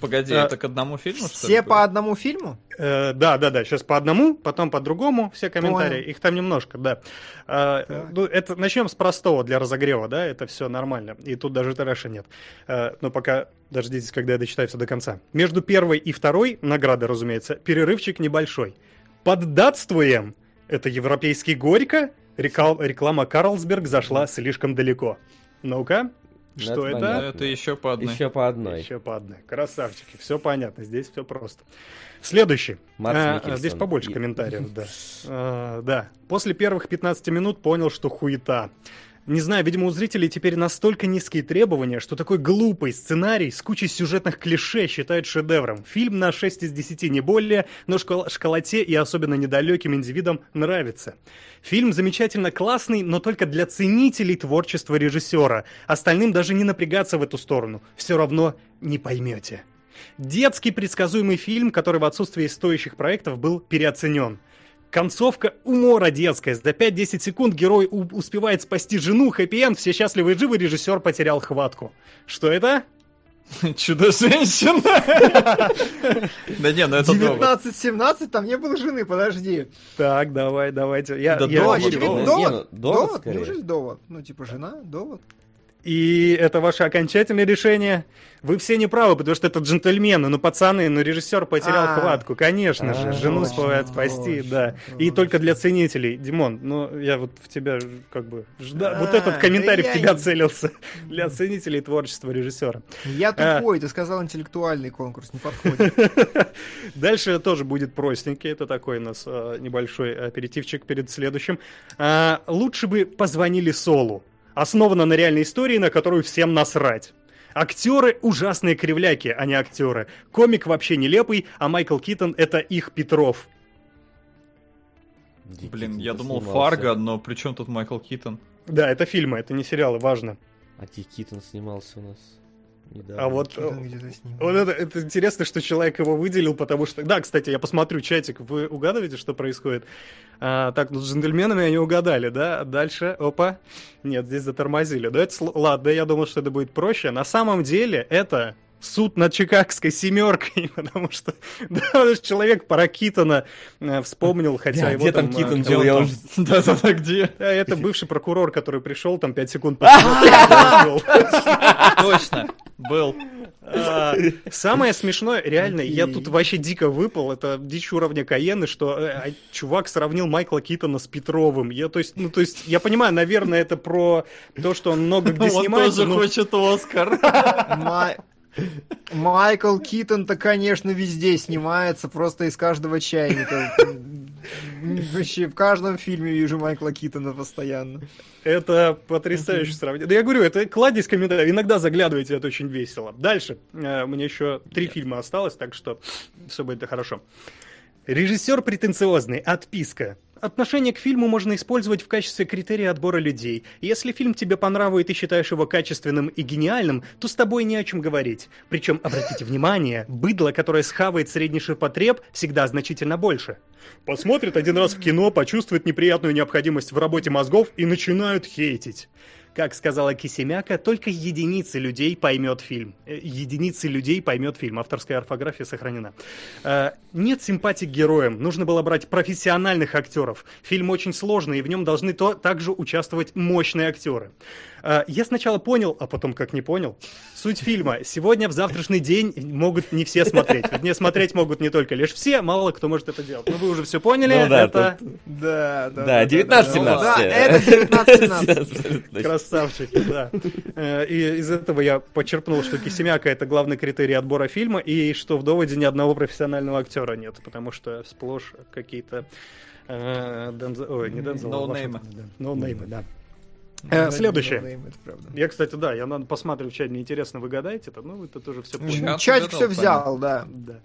Погоди, э, это к одному фильму, что Все ли, по одному фильму? Э, да, да, да. Сейчас по одному, потом по другому все комментарии. Понял. Их там немножко, да. Э, ну, это начнем с простого для разогрева, да, это все нормально. И тут даже трэша нет. Э, но пока дождитесь, когда я дочитаю все до конца. Между первой и второй награды, разумеется, перерывчик небольшой. Под датствуем. Это европейский горько реклама Карлсберг зашла слишком далеко. Ну-ка, ну, что это? это? Это еще по одной. Еще по одной. Еще по одной. Красавчики, все понятно, здесь все просто. Следующий. А, здесь побольше комментариев, да. [laughs] А, да. После первых 15 минут понял, что хуета. Не знаю, видимо, у зрителей теперь настолько низкие требования, что такой глупый сценарий с кучей сюжетных клише считают шедевром. Фильм на 6 из 10 не более, но школ- школоте и особенно недалеким индивидам нравится. Фильм замечательно классный, но только для ценителей творчества режиссера. Остальным даже не напрягаться в эту сторону. Все равно не поймете. Детский предсказуемый фильм, который в отсутствии стоящих проектов был переоценен. Концовка умора детская. За 5-10 секунд герой успевает спасти жену, хэппи-энд, все счастливы и живы, режиссер потерял хватку. Что это? [laughs] Чудо-женщина! [laughs] Да не, ну это 19-17, там не было жены, подожди. Так, давай, давайте. Я, да довод, довод, довод, неужели довод? Ну, типа, жена, довод. И это ваше окончательное решение. Вы все не правы, потому что это джентльмены, ну пацаны, ну режиссер потерял а. хватку, конечно же, жену успевает спасти, да. И только для ценителей, Димон, ну я вот в тебя как бы вот этот комментарий в тебя целился для ценителей творчества режиссера. Я а. тупой, ты сказал интеллектуальный конкурс, не подходит. [laughs] Дальше тоже будет простенький, это такой у нас а, небольшой аперитивчик перед следующим. Лучше бы позвонили Солу основана на реальной истории, на которую всем насрать. Актеры ужасные кривляки, а не актеры. Комик вообще нелепый, а Майкл Китон это их Петров. Ди Блин, я думал снимался. Фарго, но при чем тут Майкл Китон? Да, это фильмы, это не сериалы, важно. А Ди Китон снимался у нас. Недавно. А вот, вот это, это интересно, что человек его выделил, потому что... Да, кстати, я посмотрю чатик, вы угадываете, что происходит? А, так, ну с джентльменами они угадали, да? Дальше, опа. Нет, здесь затормозили. Да, это, ладно, я думал, что это будет проще. На самом деле это суд над Чикагской семеркой, [laughs] потому что, да, человек про Китона э, вспомнил, хотя да, его где там, там Китон делал? Я уже... [laughs] Да-да-да, где? [laughs] Да, это бывший прокурор, который пришел, там 5 секунд Точно, был. А, самое смешное, реально, я тут вообще дико выпал, это дичь уровня Каены, что э, а, чувак сравнил Майкла Китона с Петровым. Я, то есть, ну, то есть, я понимаю, наверное, это про то, что он много где снимается. Он тоже хочет Оскар. Майкл Китон-то, конечно, везде снимается, просто из каждого чайника. Вообще, в каждом фильме вижу Майкла Китона постоянно. Это потрясающе сравнение. Да я говорю, это кладезь комментариев. Иногда заглядывайте, это очень весело. Дальше. Э, мне еще три фильма осталось, так что все будет хорошо. Режиссер претенциозный. Отписка. Отношение к фильму можно использовать в качестве критерия отбора людей. Если фильм тебе по и ты считаешь его качественным и гениальным, то с тобой не о чем говорить. Причем, обратите внимание, быдло, которое схавает средний ширпотреб, всегда значительно больше. Посмотрят один раз в кино, почувствуют неприятную необходимость в работе мозгов и начинают хейтить. Как сказала Кисемяка, только единицы людей поймет фильм. Э, единицы людей поймет фильм. Авторская орфография сохранена. Э, нет симпатии к героям. Нужно было брать профессиональных актеров. Фильм очень сложный, и в нем должны то, также участвовать мощные актеры. Э, я сначала понял, а потом как не понял. Суть фильма. Сегодня, в завтрашний день могут не все смотреть. Вернее, смотреть могут не только лишь все, мало кто может это делать. Но вы уже все поняли. Ну, да, это... Тут... Да, да, да. 19-17. Да, это 19-17. [laughs] Красавчики, да. Э, и из этого я почерпнул, что Кисемяка это главный критерий отбора фильма, и что в доводе ни одного профессионального актера нет, потому что сплошь какие-то э, Дензел... Ой, не Дензел, ноунеймы. Ноунеймы, да. Э, следующее. Я, кстати, да, я надо посмотрю чат, мне интересно, вы гадаете это? Ну, это тоже все понял. Чатик все взял, да. да.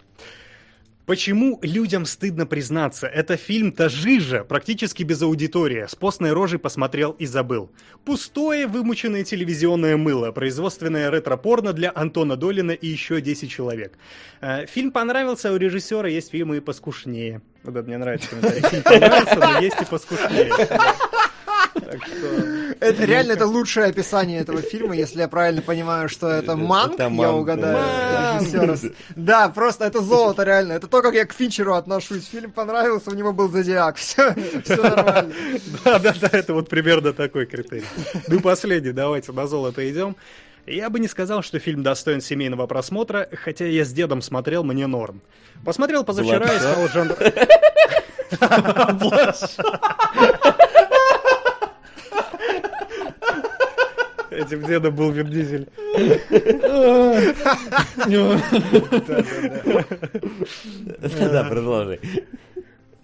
Почему людям стыдно признаться? Это фильм-то жижа, практически без аудитории. С постной рожей посмотрел и забыл. Пустое вымученное телевизионное мыло, производственное ретро-порно для Антона Долина и еще 10 человек. Э, фильм понравился, у режиссера есть фильмы и поскушнее. Вот это мне нравится комментарий. Фильм понравился, но есть и поскушнее. [laughs] [laughs] Это реально это лучшее описание этого фильма, если я правильно понимаю, что это Манк, я угадаю. Да, просто это золото реально. Это то, как я к Финчеру отношусь. Фильм понравился, у него был Зодиак. [laughs] Все, все нормально. [laughs] Да, да, да, это вот примерно такой критерий. Ну, последний, давайте на золото идем. Я бы не сказал, что фильм достоин семейного просмотра, хотя я с дедом смотрел, мне норм. Посмотрел позавчера и сказал жанр... Этим дедом был Вин Дизель. [laughs] Да, продолжай.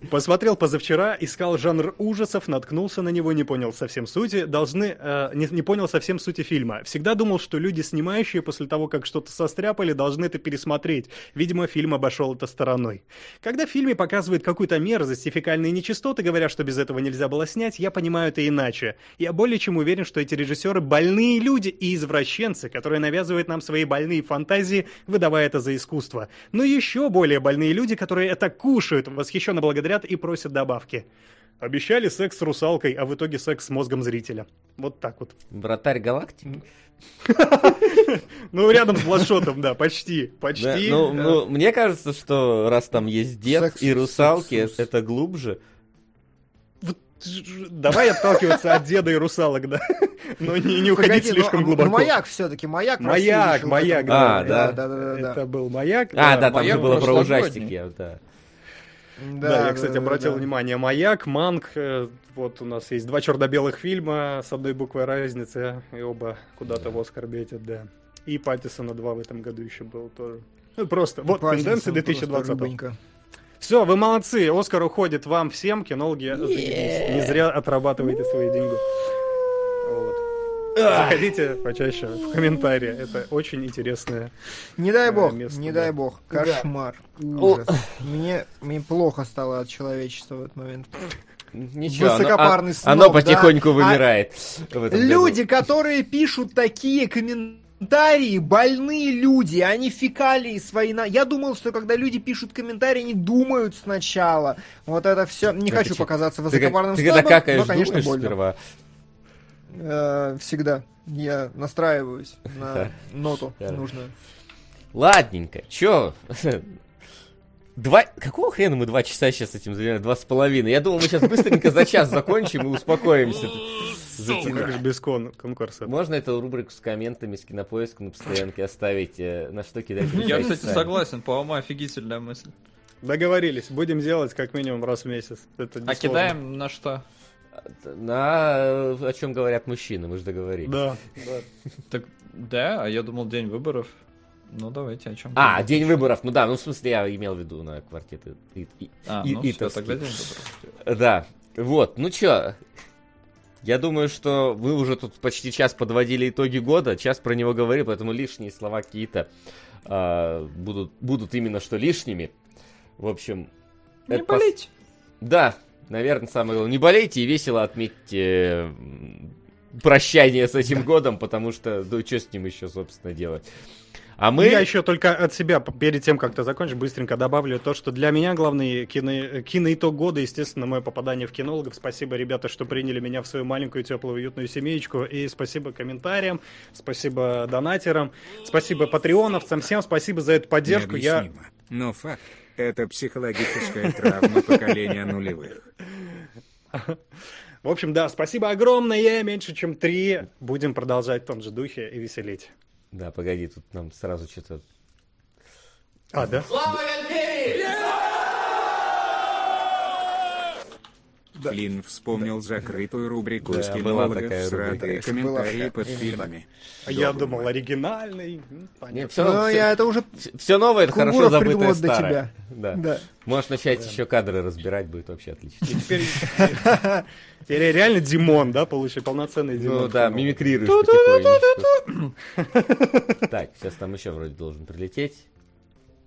Посмотрел позавчера, искал жанр ужасов, наткнулся на него, не понял совсем сути, должны, э, не, не понял совсем сути фильма. Всегда думал, что люди, снимающие после того, как что-то состряпали, должны это пересмотреть. Видимо, фильм обошел это стороной. Когда в фильме показывают какую-то мерзость и фекальные нечистоты, говоря, что без этого нельзя было снять, я понимаю это иначе. Я более чем уверен, что эти режиссеры больные люди и извращенцы, которые навязывают нам свои больные фантазии, выдавая это за искусство. Но еще более больные люди, которые это кушают, восхищенно благодаря подряд и просят добавки. Обещали секс с русалкой, а в итоге секс с мозгом зрителя. Вот так вот. Вратарь галактики? Ну, рядом с Бладшотом, да, почти, почти. Ну, ну, мне кажется, что раз там есть дед и русалки, это глубже. Давай отталкиваться от деда и русалок, да. Но не, не уходить Погоди, слишком но, глубоко. Маяк все-таки, маяк. Маяк, маяк, да. А, да. да, да, да, Это был маяк. А, да, там же было про ужастики, да. Да, да я, кстати, да, обратил да. внимание, «Маяк», «Манг», э, вот у нас есть два черно-белых фильма с одной буквой разницы, и оба куда-то в Оскар бетят, да. И Паттисона 2 в этом году еще был тоже. Ну, просто, вот Паттисон тенденции 2020 -го. Все, вы молодцы, Оскар уходит вам всем, кинологи, yeah. не зря отрабатываете свои деньги. Заходите почаще в комментарии. Это очень интересное Не дай бог, место, не да. дай бог. Кошмар. Ужас. Мне, мне плохо стало от человечества в этот момент. Ничего, Высокопарный оно, сноб, оно потихоньку да? вымирает. А люди, году. которые пишут такие комментарии, больные люди, они фекалии свои. На... Я думал, что когда люди пишут комментарии, они думают сначала. Вот это все. Не это хочу че? показаться высокопарным ты, снобом, ты когда какаешь, но, конечно, больно. сперва. Э, всегда. Я настраиваюсь [laughs] на ноту нужную. Ладненько. Чё? [laughs] Два... Какого хрена мы два часа сейчас этим занимаем? Два с половиной. Я думал, мы сейчас быстренько за час закончим и успокоимся. Как же без кон конкурса? Можно эту рубрику с комментами, с кинопоиском на постоянке оставить? Э, на что кидать? Я, кстати, согласен. По-моему, офигительная мысль. Договорились. Будем делать как минимум раз в месяц. Это а кидаем на что? На о чем говорят мужчины, мы же договорились. Да, да. [laughs] Так, да, а я думал день выборов. Ну, давайте о чем. А, день выборов. Ну да, ну в смысле я имел в виду на квартеты. И, и, а, и, ну и все, тогда день выборов. Да. Вот, ну чё, я думаю, что вы уже тут почти час подводили итоги года, час про него говорили, поэтому лишние слова какие-то э, будут, будут именно что лишними. В общем... Не болеть. Пос... Да, наверное, самое главное. Не болейте и весело отметьте прощание с этим годом, потому что, да что с ним еще, собственно, делать. А мы... Я еще только от себя, перед тем, как ты закончишь, быстренько добавлю то, что для меня главный кино... киноитог года, естественно, мое попадание в кинологов. Спасибо, ребята, что приняли меня в свою маленькую, теплую, уютную семеечку. И спасибо комментариям, спасибо донатерам, спасибо патреоновцам, всем спасибо за эту поддержку. Я... Но факт, это психологическая травма поколения нулевых. В общем, да, спасибо огромное, меньше чем три. Будем продолжать в том же духе и веселить. Да, погоди, тут нам сразу что-то... А, да? Слава Да. Флинн вспомнил закрытую рубрику да, из кинологов с радой комментарии под фильмами. А я думал, оригинальный. Нет, все, ну, все, я это уже... Все новое, это хорошо забытое старое. тебя. Да. да. Можешь начать да. еще кадры разбирать, будет вообще отлично. И теперь, [laughs] теперь реально Димон, да, получишь полноценный Димон. Ну да, мимикрируешь потихонечку. [laughs] Так, сейчас там еще вроде должен прилететь.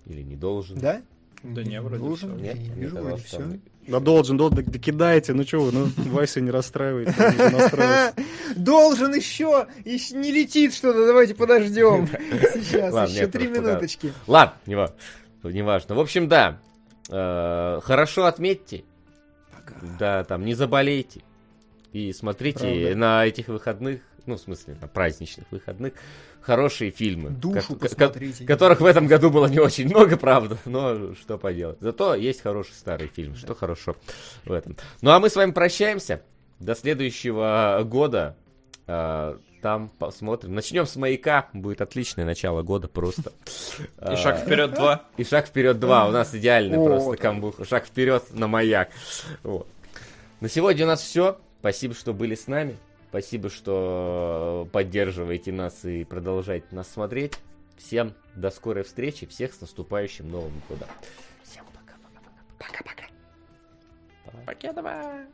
Или не должен. Да? Да не, вроде должен. Нет, я вижу, вроде все. Да должен, должен, докидайте, ну что вы, ну [laughs] Вася не расстраивайте. [laughs] Должен еще, еще не летит что-то, давайте подождем. [laughs] Сейчас, еще три минуточки. Ладно, не важно. В общем, да, э, хорошо отметьте. Да, там, не заболейте. И смотрите на этих выходных, ну, в смысле, на праздничных выходных, хорошие фильмы. Душу ко- посмотрите. Которых в этом году было не очень много, правда, но что поделать. Зато есть хороший старый фильм, что хорошо в этом. Ну а мы с вами прощаемся. До следующего года. А, там посмотрим. Начнем с маяка. Будет отличное начало года просто. [laughs] И шаг вперед два. И шаг вперед два. У нас идеальный просто камбух. Шаг вперед на маяк. Вот. На сегодня у нас все. Спасибо, что были с нами. Спасибо, что э, поддерживаете нас и продолжаете нас смотреть. Всем до скорой встречи, всех с наступающим Новым годом. Всем пока-пока-пока. Пока-пока. Пока-пока.